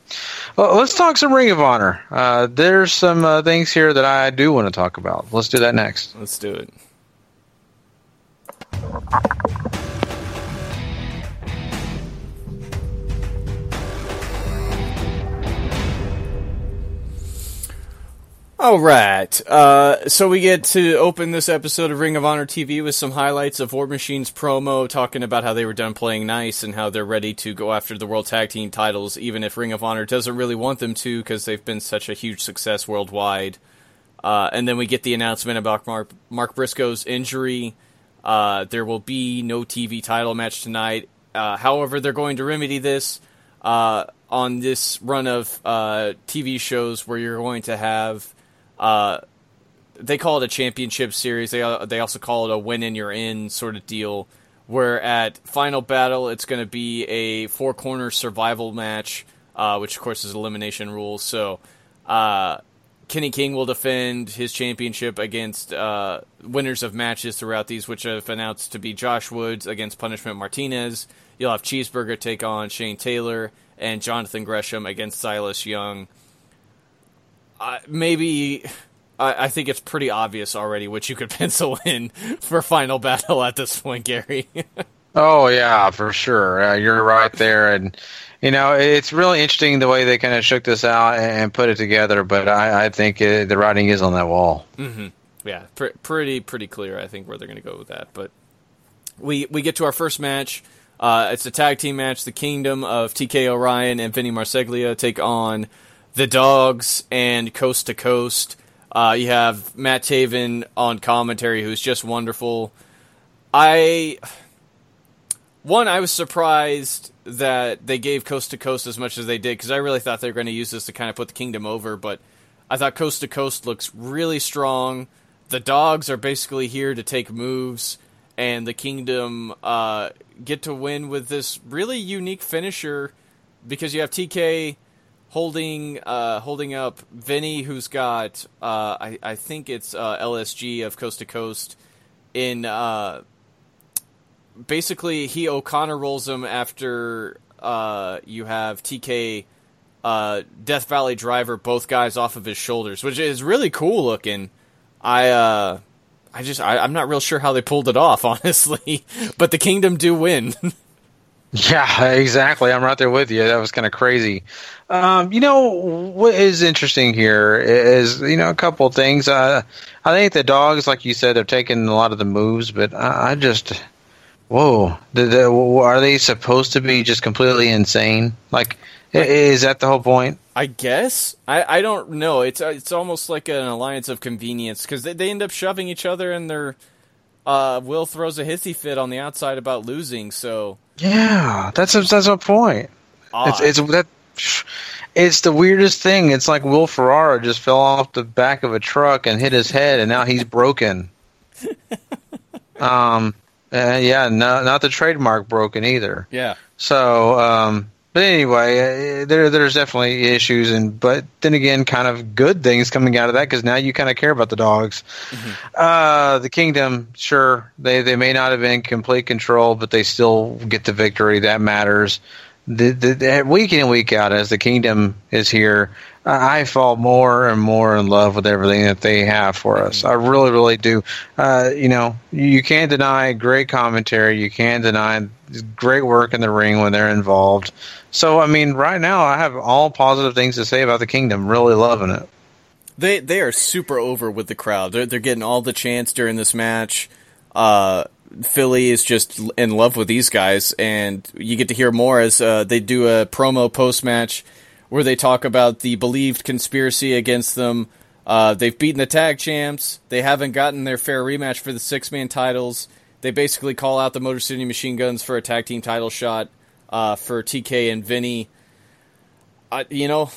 Well, let's talk some Ring of Honor. Uh, there's some uh, things here that I do want to talk about. Let's do that next. Let's do it. All right. Uh, so we get to open this episode of Ring of Honor TV with some highlights of War Machine's promo, talking about how they were done playing nice and how they're ready to go after the World Tag Team titles, even if Ring of Honor doesn't really want them to because they've been such a huge success worldwide. Uh, and then we get the announcement about Mark, Mark Briscoe's injury. Uh, there will be no TV title match tonight. Uh, however, they're going to remedy this uh, on this run of uh, TV shows where you're going to have. Uh, they call it a championship series. They they also call it a win and you're in sort of deal. Where at Final Battle, it's going to be a four corner survival match, which of course is elimination rules. So uh, Kenny King will defend his championship against uh, winners of matches throughout these, which have announced to be Josh Woods against Punishment Martinez. You'll have Cheeseburger take on Shane Taylor and Jonathan Gresham against Silas Young. Uh, maybe I, I, think it's pretty obvious already what you could [laughs] pencil in for Final Battle at this point, Gary. [laughs] oh yeah, for sure. Uh, you're right there, and you know, it's really interesting the way they kind of shook this out and put it together. But I, I think it, the writing is on that wall. Mm-hmm. Yeah, pr- pretty pretty clear. I think where they're going to go with that. But we we get to our first match. Uh, it's a tag team match. The Kingdom of TK O'Ryan and Vinny Marseglia take on the Dogs and Coast to Coast. Uh, you have Matt Taven on commentary, who's just wonderful. I one, I was surprised that they gave Coast to Coast as much as they did because I really thought they were going to use this to kind of put the kingdom over. But I thought Coast to Coast looks really strong. The dogs are basically here to take moves, and the kingdom uh, get to win with this really unique finisher because you have TK holding uh, holding up Vinny, who's got uh, I, I think it's uh, LSG of Coast to Coast in uh, basically he O'Connor rolls him after uh, you have TK uh, Death Valley Driver both guys off of his shoulders, which is really cool looking. I uh, I just I, am not real sure how they pulled it off, [laughs] honestly. but the Kingdom do win. [laughs] yeah, [laughs] exactly. I'm right there with you. That was kind of crazy. Um, you know what is interesting here is you know a couple things. Uh, I think the dogs, like you said, have taken a lot of the moves, but I, I just Whoa! The, the, are they supposed to be just completely insane? Like, is that the whole point? I guess. I, I don't know. It's uh, it's almost like an alliance of convenience because they, they end up shoving each other, and their uh, Will throws a hissy fit on the outside about losing. So yeah, that's a, that's a point. Odd. It's it's that. It's the weirdest thing. It's like Will Ferrara just fell off the back of a truck and hit his head, and now he's broken. [laughs] um, uh, yeah, no, not the trademark broken either. Yeah. So, um, but anyway, uh, there there's definitely issues, and but then again, kind of good things coming out of that because now you kind of care about the dogs. Mm-hmm. Uh, the kingdom, sure, they they may not have been in complete control, but they still get the victory. That matters. The, the, the week in and week out, as the kingdom is here, I fall more and more in love with everything that they have for us. I really, really do. Uh, you know, you can't deny great commentary. You can't deny great work in the ring when they're involved. So, I mean, right now I have all positive things to say about the Kingdom. Really loving it. They they are super over with the crowd. They're they're getting all the chants during this match. Uh, Philly is just in love with these guys, and you get to hear more as uh, they do a promo post match where they talk about the believed conspiracy against them. Uh, they've beaten the tag champs. They haven't gotten their fair rematch for the six man titles. They basically call out the Motor City Machine Guns for a tag team title shot uh, for TK and Vinny. Uh, you know,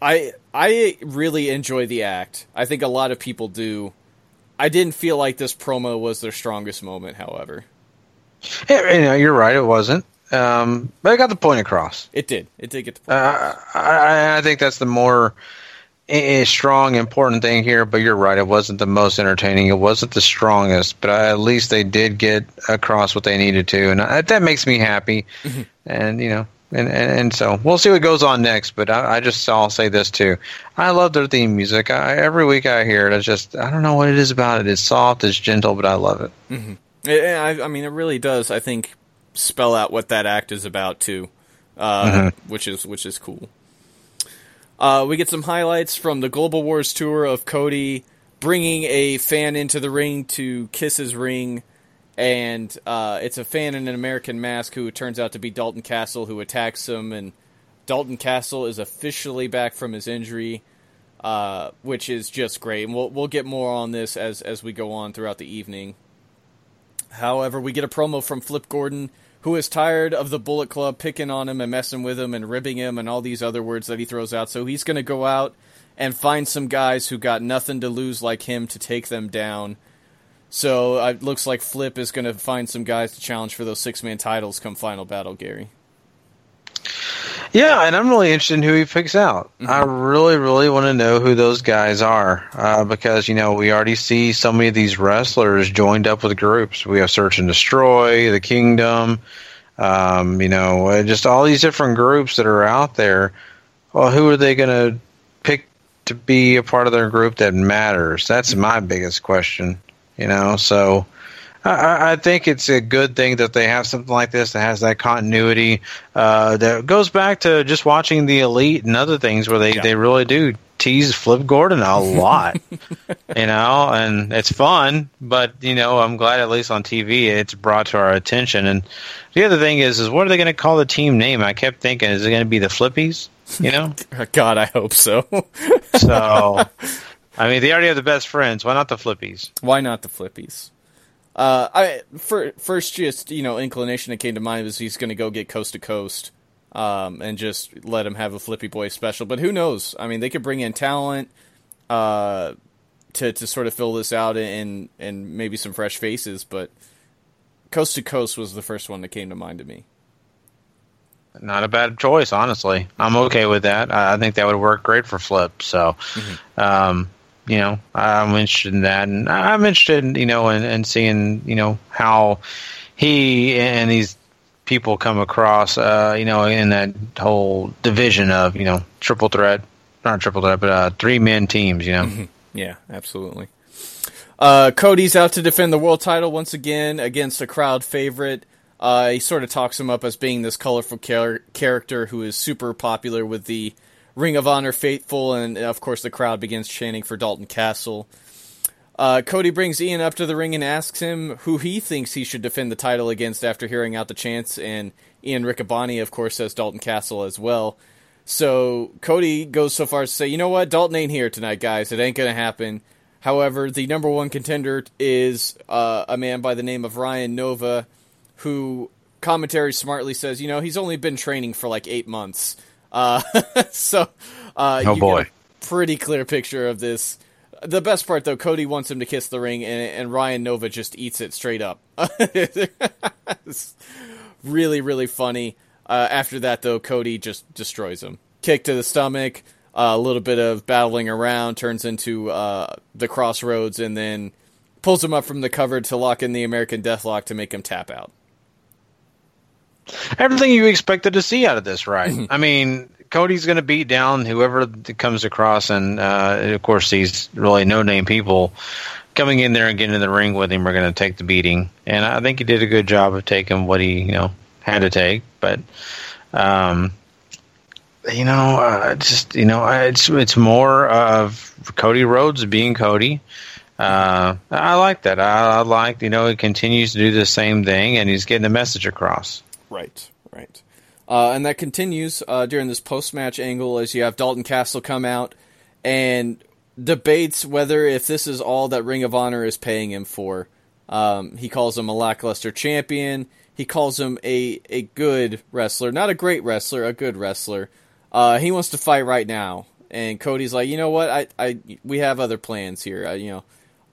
I I really enjoy the act. I think a lot of people do. I didn't feel like this promo was their strongest moment, however. Yeah, you're right. It wasn't. Um, but I got the point across. It did. It did get the point. Uh, I, I, think that's the more strong, important thing here. But you're right. It wasn't the most entertaining. It wasn't the strongest. But I, at least they did get across what they needed to, and I, that makes me happy. Mm-hmm. and you know, and, and, and so we'll see what goes on next. But I, I just I'll say this too. I love their theme music. I, every week I hear it. It's just I don't know what it is about it. It's soft. It's gentle, but I love it. Mm-hmm. I, I mean, it really does. I think spell out what that act is about too, uh, mm-hmm. which is which is cool. Uh, we get some highlights from the Global Wars tour of Cody bringing a fan into the ring to kiss his ring, and uh, it's a fan in an American mask who turns out to be Dalton Castle who attacks him, and Dalton Castle is officially back from his injury, uh, which is just great. And we'll we'll get more on this as as we go on throughout the evening. However, we get a promo from Flip Gordon, who is tired of the Bullet Club picking on him and messing with him and ribbing him and all these other words that he throws out. So he's going to go out and find some guys who got nothing to lose like him to take them down. So uh, it looks like Flip is going to find some guys to challenge for those six man titles come final battle, Gary. Yeah, and I'm really interested in who he picks out. Mm-hmm. I really, really want to know who those guys are uh, because you know we already see so many of these wrestlers joined up with groups. We have Search and Destroy, the Kingdom, um, you know, uh, just all these different groups that are out there. Well, who are they going to pick to be a part of their group that matters? That's mm-hmm. my biggest question. You know, so I, I, think it's a good thing that they have something like this that has that continuity uh, that goes back to just watching the elite and other things where they, yeah. they really do tease Flip Gordon a [laughs] lot, you know, and it's fun. But you know, I'm glad at least on TV it's brought to our attention. And the other thing is, is what are they going to call the team name? I kept thinking, is it going to be the Flippies? You know, [laughs] God, I hope so. so, [laughs] I mean, they already have the best friends. Why not the Flippies? Why not the Flippies? Uh, I for, first just you know inclination that came to mind was he's going to go get coast to coast, um, and just let him have a Flippy Boy special. But who knows? I mean, they could bring in talent, uh, to to sort of fill this out and and maybe some fresh faces. But coast to coast was the first one that came to mind to me. Not a bad choice, honestly. I'm okay with that. I think that would work great for Flip. So, mm-hmm. um, you know, I'm interested in that, and I'm interested, in, you know, in, in seeing, you know, how he and these people come across, uh, you know, in that whole division of, you know, triple threat, not triple threat, but uh, three men teams, you know. Mm-hmm. Yeah, absolutely. Uh, Cody's out to defend the world title once again against a crowd favorite. Uh, he sort of talks him up as being this colorful char- character who is super popular with the Ring of Honor faithful, and of course the crowd begins chanting for Dalton Castle. Uh, Cody brings Ian up to the ring and asks him who he thinks he should defend the title against after hearing out the chants, and Ian Riccaboni, of course, says Dalton Castle as well. So Cody goes so far as to say, you know what, Dalton ain't here tonight, guys. It ain't gonna happen. However, the number one contender is uh, a man by the name of Ryan Nova, who commentary smartly says, you know, he's only been training for like eight months. Uh, [laughs] so, uh, oh boy, pretty clear picture of this. The best part, though, Cody wants him to kiss the ring, and, and Ryan Nova just eats it straight up. [laughs] really, really funny. Uh, after that, though, Cody just destroys him. Kick to the stomach, uh, a little bit of battling around turns into uh, the Cross Rhodes, and then pulls him up from the cover to lock in the American Deathlock to make him tap out everything you expected to see out of this, right? Mm-hmm. I mean, Cody's going to beat down whoever comes across, and uh, of course, these really no-name people coming in there and getting in the ring with him are going to take the beating. And I think he did a good job of taking what he, you know, had to take. But, um, you know, uh, just you know, it's it's more of Cody Rhodes being Cody. Uh, I like that. I, I like, you know, he continues to do the same thing, and he's getting the message across. Right, right. Uh, and that continues uh, during this post match angle as you have Dalton Castle come out and debates whether if this is all that Ring of Honor is paying him for. Um, he calls him a lackluster champion. He calls him a, a good wrestler, not a great wrestler, a good wrestler. Uh, he wants to fight right now, and Cody's like, you know what? I, I we have other plans here. I, you know,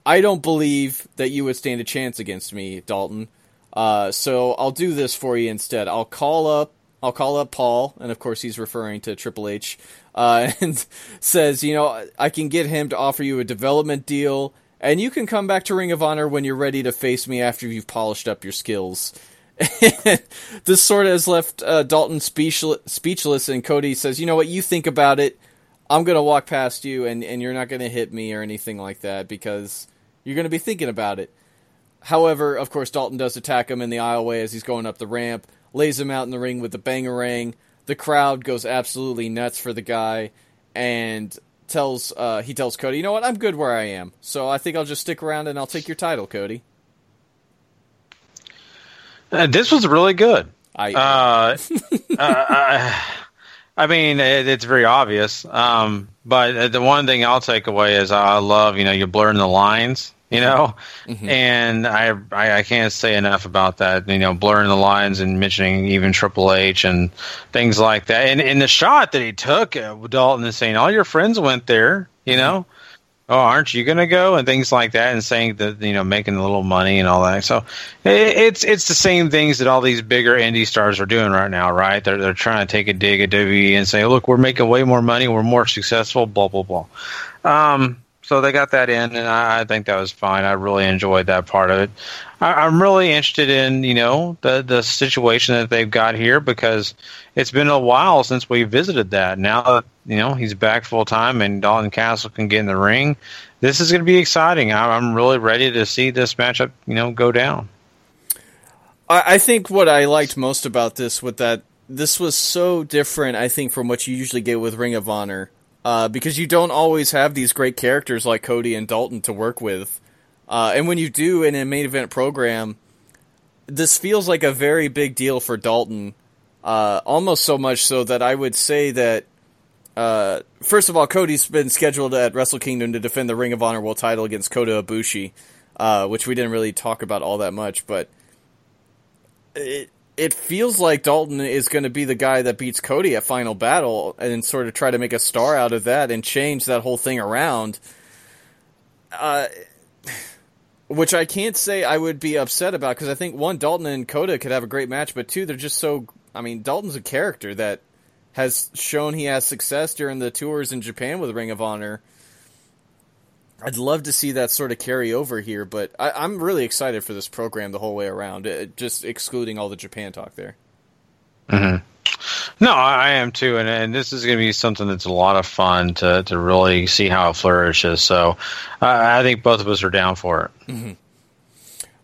I don't believe that you would stand a chance against me, Dalton. Uh, so I'll do this for you instead. I'll call up I'll call up Paul, and of course he's referring to Triple H, uh, [laughs] and says, you know, I can get him to offer you a development deal, and you can come back to Ring of Honor when you're ready to face me after you've polished up your skills. [laughs] this sort of has left uh, Dalton speechless, speechless, and Cody says, you know what, you think about it. I'm going to walk past you, and, and you're not going to hit me or anything like that because you're going to be thinking about it. However, of course, Dalton does attack him in the aisleway as he's going up the ramp, lays him out in the ring with the Bang-A-Rang. The crowd goes absolutely nuts for the guy, and tells uh, he tells Cody, you know what, I'm good where I am, so I think I'll just stick around and I'll take your title, Cody. Uh, this was really good. I, uh, [laughs] uh, uh, I mean, it, it's very obvious. Um, but the one thing I'll take away is I love, you know, you're blurring the lines, you know, Mm-hmm. and I, I can't say enough about that. You know, blurring the lines and mentioning even Triple H and things like that. And in the shot that he took, Dalton is saying, "All your friends went there," you know. Oh, aren't you going to go and things like that, and saying that you know making a little money and all that. So it, it's it's the same things that all these bigger indie stars are doing right now, right? They're they're trying to take a dig at WWE and say, look, we're making way more money, we're more successful, blah blah blah. Um, so they got that in, and I, I think that was fine. I really enjoyed that part of it. I, I'm really interested in you know the the situation that they've got here because it's been a while since we visited that. Now that you know he's back full time and Dalton Castle can get in the ring, this is going to be exciting. I, I'm really ready to see this matchup you know go down. I, I think what I liked most about this with that this was so different. I think from what you usually get with Ring of Honor, uh, because you don't always have these great characters like Cody and Dalton to work with, uh, and when you do in a main event program, this feels like a very big deal for Dalton. Uh, almost so much so that I would say that. Uh, first of all, Cody's been scheduled at Wrestle Kingdom to defend the Ring of Honor World Title against Kota Ibushi, uh, which we didn't really talk about all that much, but it it feels like Dalton is going to be the guy that beats Cody at Final Battle and sort of try to make a star out of that and change that whole thing around. Uh, which I can't say I would be upset about because I think one Dalton and Cody could have a great match, but two they're just so. I mean, Dalton's a character that has shown he has success during the tours in Japan with Ring of Honor. I'd love to see that sort of carry over here, but I, I'm really excited for this program the whole way around. uh, just excluding all the Japan talk there. hmm No, I I am too, and, and this is going to be something that's a lot of fun to, to really see how it flourishes. So uh, I think both of us are down for it. Mm-hmm.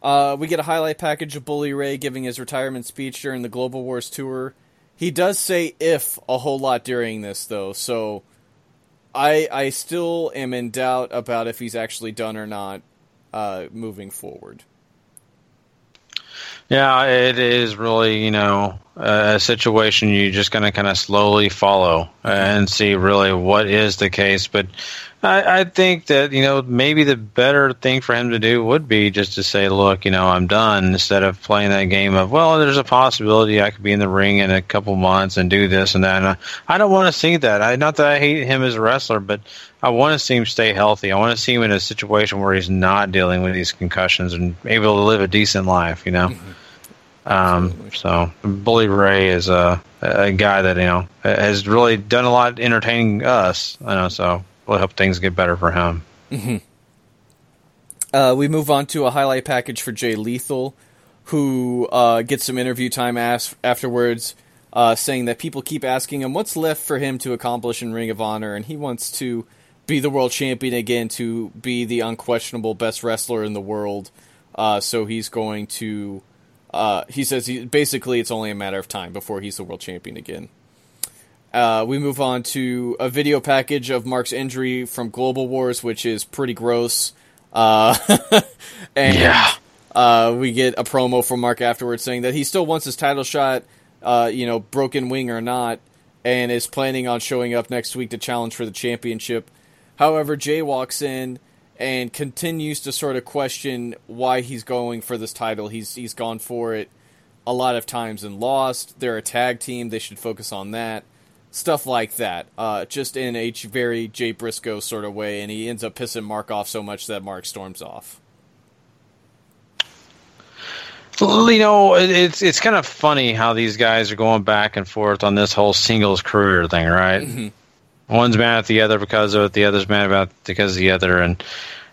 Uh, we get a highlight package of Bully Ray giving his retirement speech during the Global Wars tour. He does say "if" a whole lot during this, though, so I I still am in doubt about if he's actually done or not uh, moving forward. Yeah, it is really, you know, a situation you're just going to kind of slowly follow and see really what is the case. But I, I think that, you know, maybe the better thing for him to do would be just to say, look, you know, I'm done instead of playing that game of, well, there's a possibility I could be in the ring in a couple months and do this and that. And I, I don't want to see that. I, not that I hate him as a wrestler, but I want to see him stay healthy. I want to see him in a situation where he's not dealing with these concussions and able to live a decent life, you know? Um, so Bully Ray is a, a guy that you know has really done a lot entertaining us. I know, so we'll hope things get better for him. Mm-hmm. Uh, we move on to a highlight package for Jay Lethal, who uh, gets some interview time as- afterwards, uh, saying that people keep asking him what's left for him to accomplish in Ring of Honor, and he wants to be the world champion again, to be the unquestionable best wrestler in the world. Uh, so he's going to. Uh, he says he, basically it's only a matter of time before he's the world champion again. Uh, we move on to a video package of Mark's injury from Global Wars, which is pretty gross. Uh, [laughs] and Yeah. uh, we get a promo from Mark afterwards saying that he still wants his title shot, uh, you know, broken wing or not, and is planning on showing up next week to challenge for the championship. However, Jay walks in and continues to sort of question why he's going for this title. He's he's gone for it a lot of times and lost. They're a tag team. They should focus on that. Stuff like that. Uh, just in a very Jay Briscoe sort of way, and he ends up pissing Mark off so much that Mark storms off. Well, you know, it's it's kind of funny how these guys are going back and forth on this whole singles career thing, right? One's mad at the other because of it, the other's mad about because of the other, and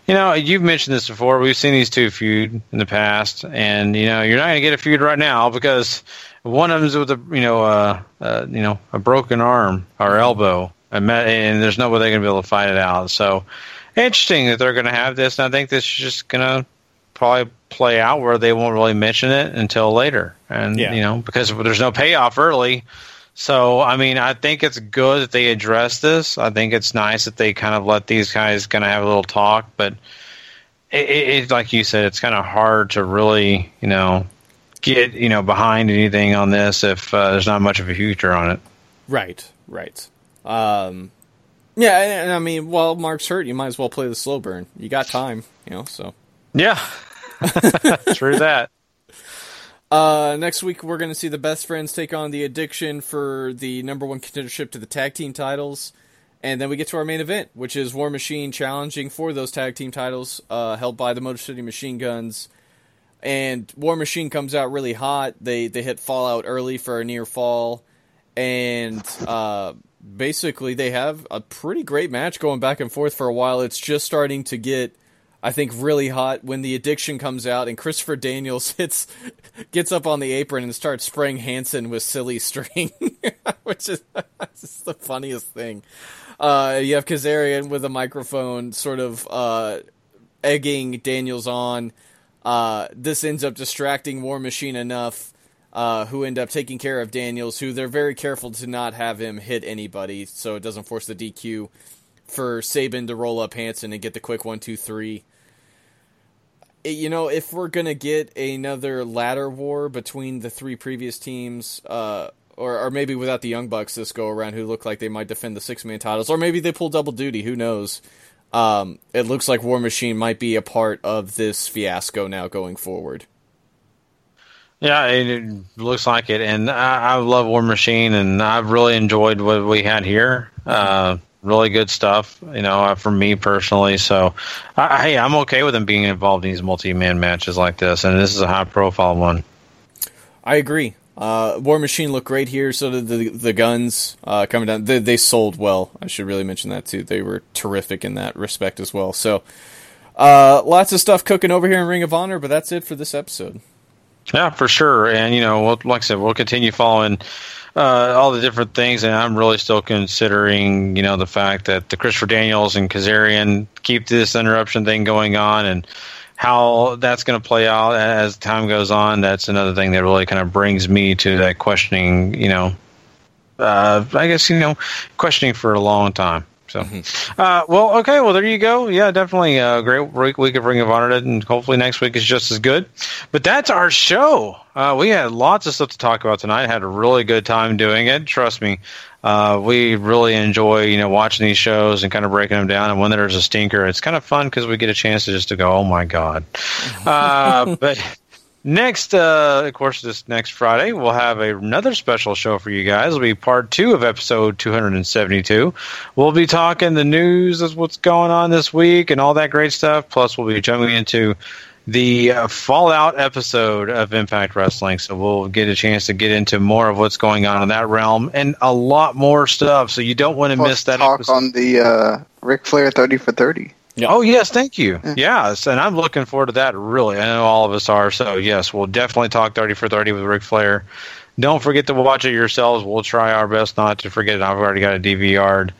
you know, you've mentioned this before. We've seen these two feud in the past, and you know, you're not going to get a feud right now because one of them's with a you know, uh, uh, you know, a broken arm or elbow, and, and there's no way they're going to be able to fight it out. So interesting that they're going to have this, and I think this is just going to probably play out where they won't really mention it until later, and Yeah. you know, because there's no payoff early. So, I mean, I think it's good that they address this. I think it's nice that they kind of let these guys kind of have a little talk, but it, it, it like you said, it's kind of hard to really, you know, get you know behind anything on this if uh, there's not much of a future on it. Right, right. Um, yeah, and, and I mean, while Mark's hurt, you might as well play the slow burn. You got time, you know. So Yeah, [laughs] true that. Uh, next week we're going to see the best friends take on the addiction for the number one contendership to the tag team titles, and then we get to our main event, which is War Machine challenging for those tag team titles, uh, held by the Motor City Machine Guns. And War Machine comes out really hot. They they hit Fallout early for a near fall, and uh, basically they have a pretty great match going back and forth for a while. It's just starting to get. I think really hot when the addiction comes out and Christopher Daniels [laughs] hits gets up on the apron and starts spraying Hanson with silly [laughs] string, which is [laughs] just the funniest thing. Uh, you have Kazarian with a microphone, sort of uh, egging Daniels on. Uh, this ends up distracting War Machine enough, uh, who end up taking care of Daniels, who they're very careful to not have him hit anybody, so it doesn't force the DQ for Sabin to roll up Hanson and get the quick one, two, three. You know, if we're gonna get another ladder war between the three previous teams, uh, or or maybe without the Young Bucks this go around, who look like they might defend the six man titles, or maybe they pull double duty. Who knows? Um, it looks like War Machine might be a part of this fiasco now going forward. Yeah, it, it looks like it, and I, I love War Machine, and I've really enjoyed what we had here. Uh, really good stuff, you know, uh, for me personally. So, I, hey, I'm okay with them being involved in these multi-man matches like this, and this is a high-profile one. I agree. Uh, War Machine looked great here. So did the the guns uh, coming down. They, they sold well. I should really mention that too. They were terrific in that respect as well. So uh, lots of stuff cooking over here in Ring of Honor. But that's it for this episode. Yeah, for sure. And you know, we'll, like I said, we'll continue following uh, all the different things. And I'm really still considering, you know, the fact that the Christopher Daniels and Kazarian keep this interruption thing going on, and how that's going to play out as time goes on. That's another thing that really kind of brings me to that questioning. You know, uh, I guess you know, questioning for a long time. So, uh, well, okay, well, there you go. Yeah, definitely a great week, week of Ring of Honor, and hopefully next week is just as good. But that's our show. Uh, we had lots of stuff to talk about tonight. Had a really good time doing it. Trust me, uh, we really enjoy you know watching these shows and kind of breaking them down. And when there's a stinker, it's kind of fun because we get a chance to just to go, oh my god. [laughs] Uh, but Next, uh, of course, this next Friday, we'll have a, another special show for you guys. It'll be part two of episode 272. We'll be talking the news of what's going on this week and all that great stuff. Plus, we'll be jumping into the uh, Fallout episode of Impact Wrestling. So we'll get a chance to get into more of what's going on in that realm and a lot more stuff. So you don't want to miss that talk episode. on the uh, Ric Flair 30 for 30. Oh yes, thank you. Yes, and I'm looking forward to that. Really, I know all of us are. So yes, we'll definitely talk thirty for thirty with Ric Flair. Don't forget to watch it yourselves. We'll try our best not to forget it. I've already got a DVR'd.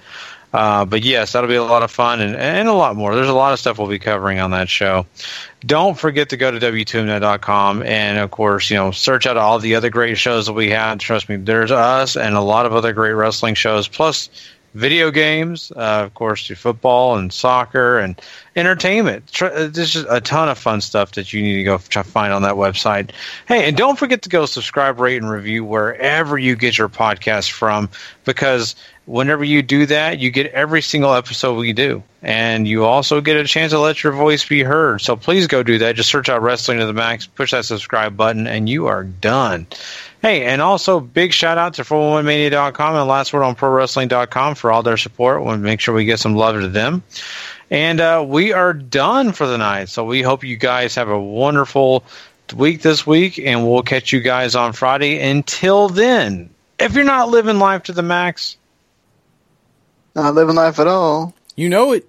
Uh, but yes, that'll be a lot of fun and, and a lot more. There's a lot of stuff we'll be covering on that show. Don't forget to go to W2Mnet.com and, of course, you know, search out all the other great shows that we have. Trust me, there's us and a lot of other great wrestling shows, plus video games, uh, of course, football and soccer and entertainment. Uh, There's just a ton of fun stuff that you need to go find on that website. Hey, and don't forget to go subscribe, rate, and review wherever you get your podcast from, because whenever you do that, you get every single episode we do, and you also get a chance to let your voice be heard. So please go do that. Just search out Wrestling to the Max, push that subscribe button, and you are done. Hey, and also big shout out to 411mania.com and last word on prowrestling.com for all their support. Want to make sure we get some love to them. And uh, we are done for the night. So we hope you guys have a wonderful week this week, and we'll catch you guys on Friday. Until then, if you're not living life to the max, Not living life at all. You know it.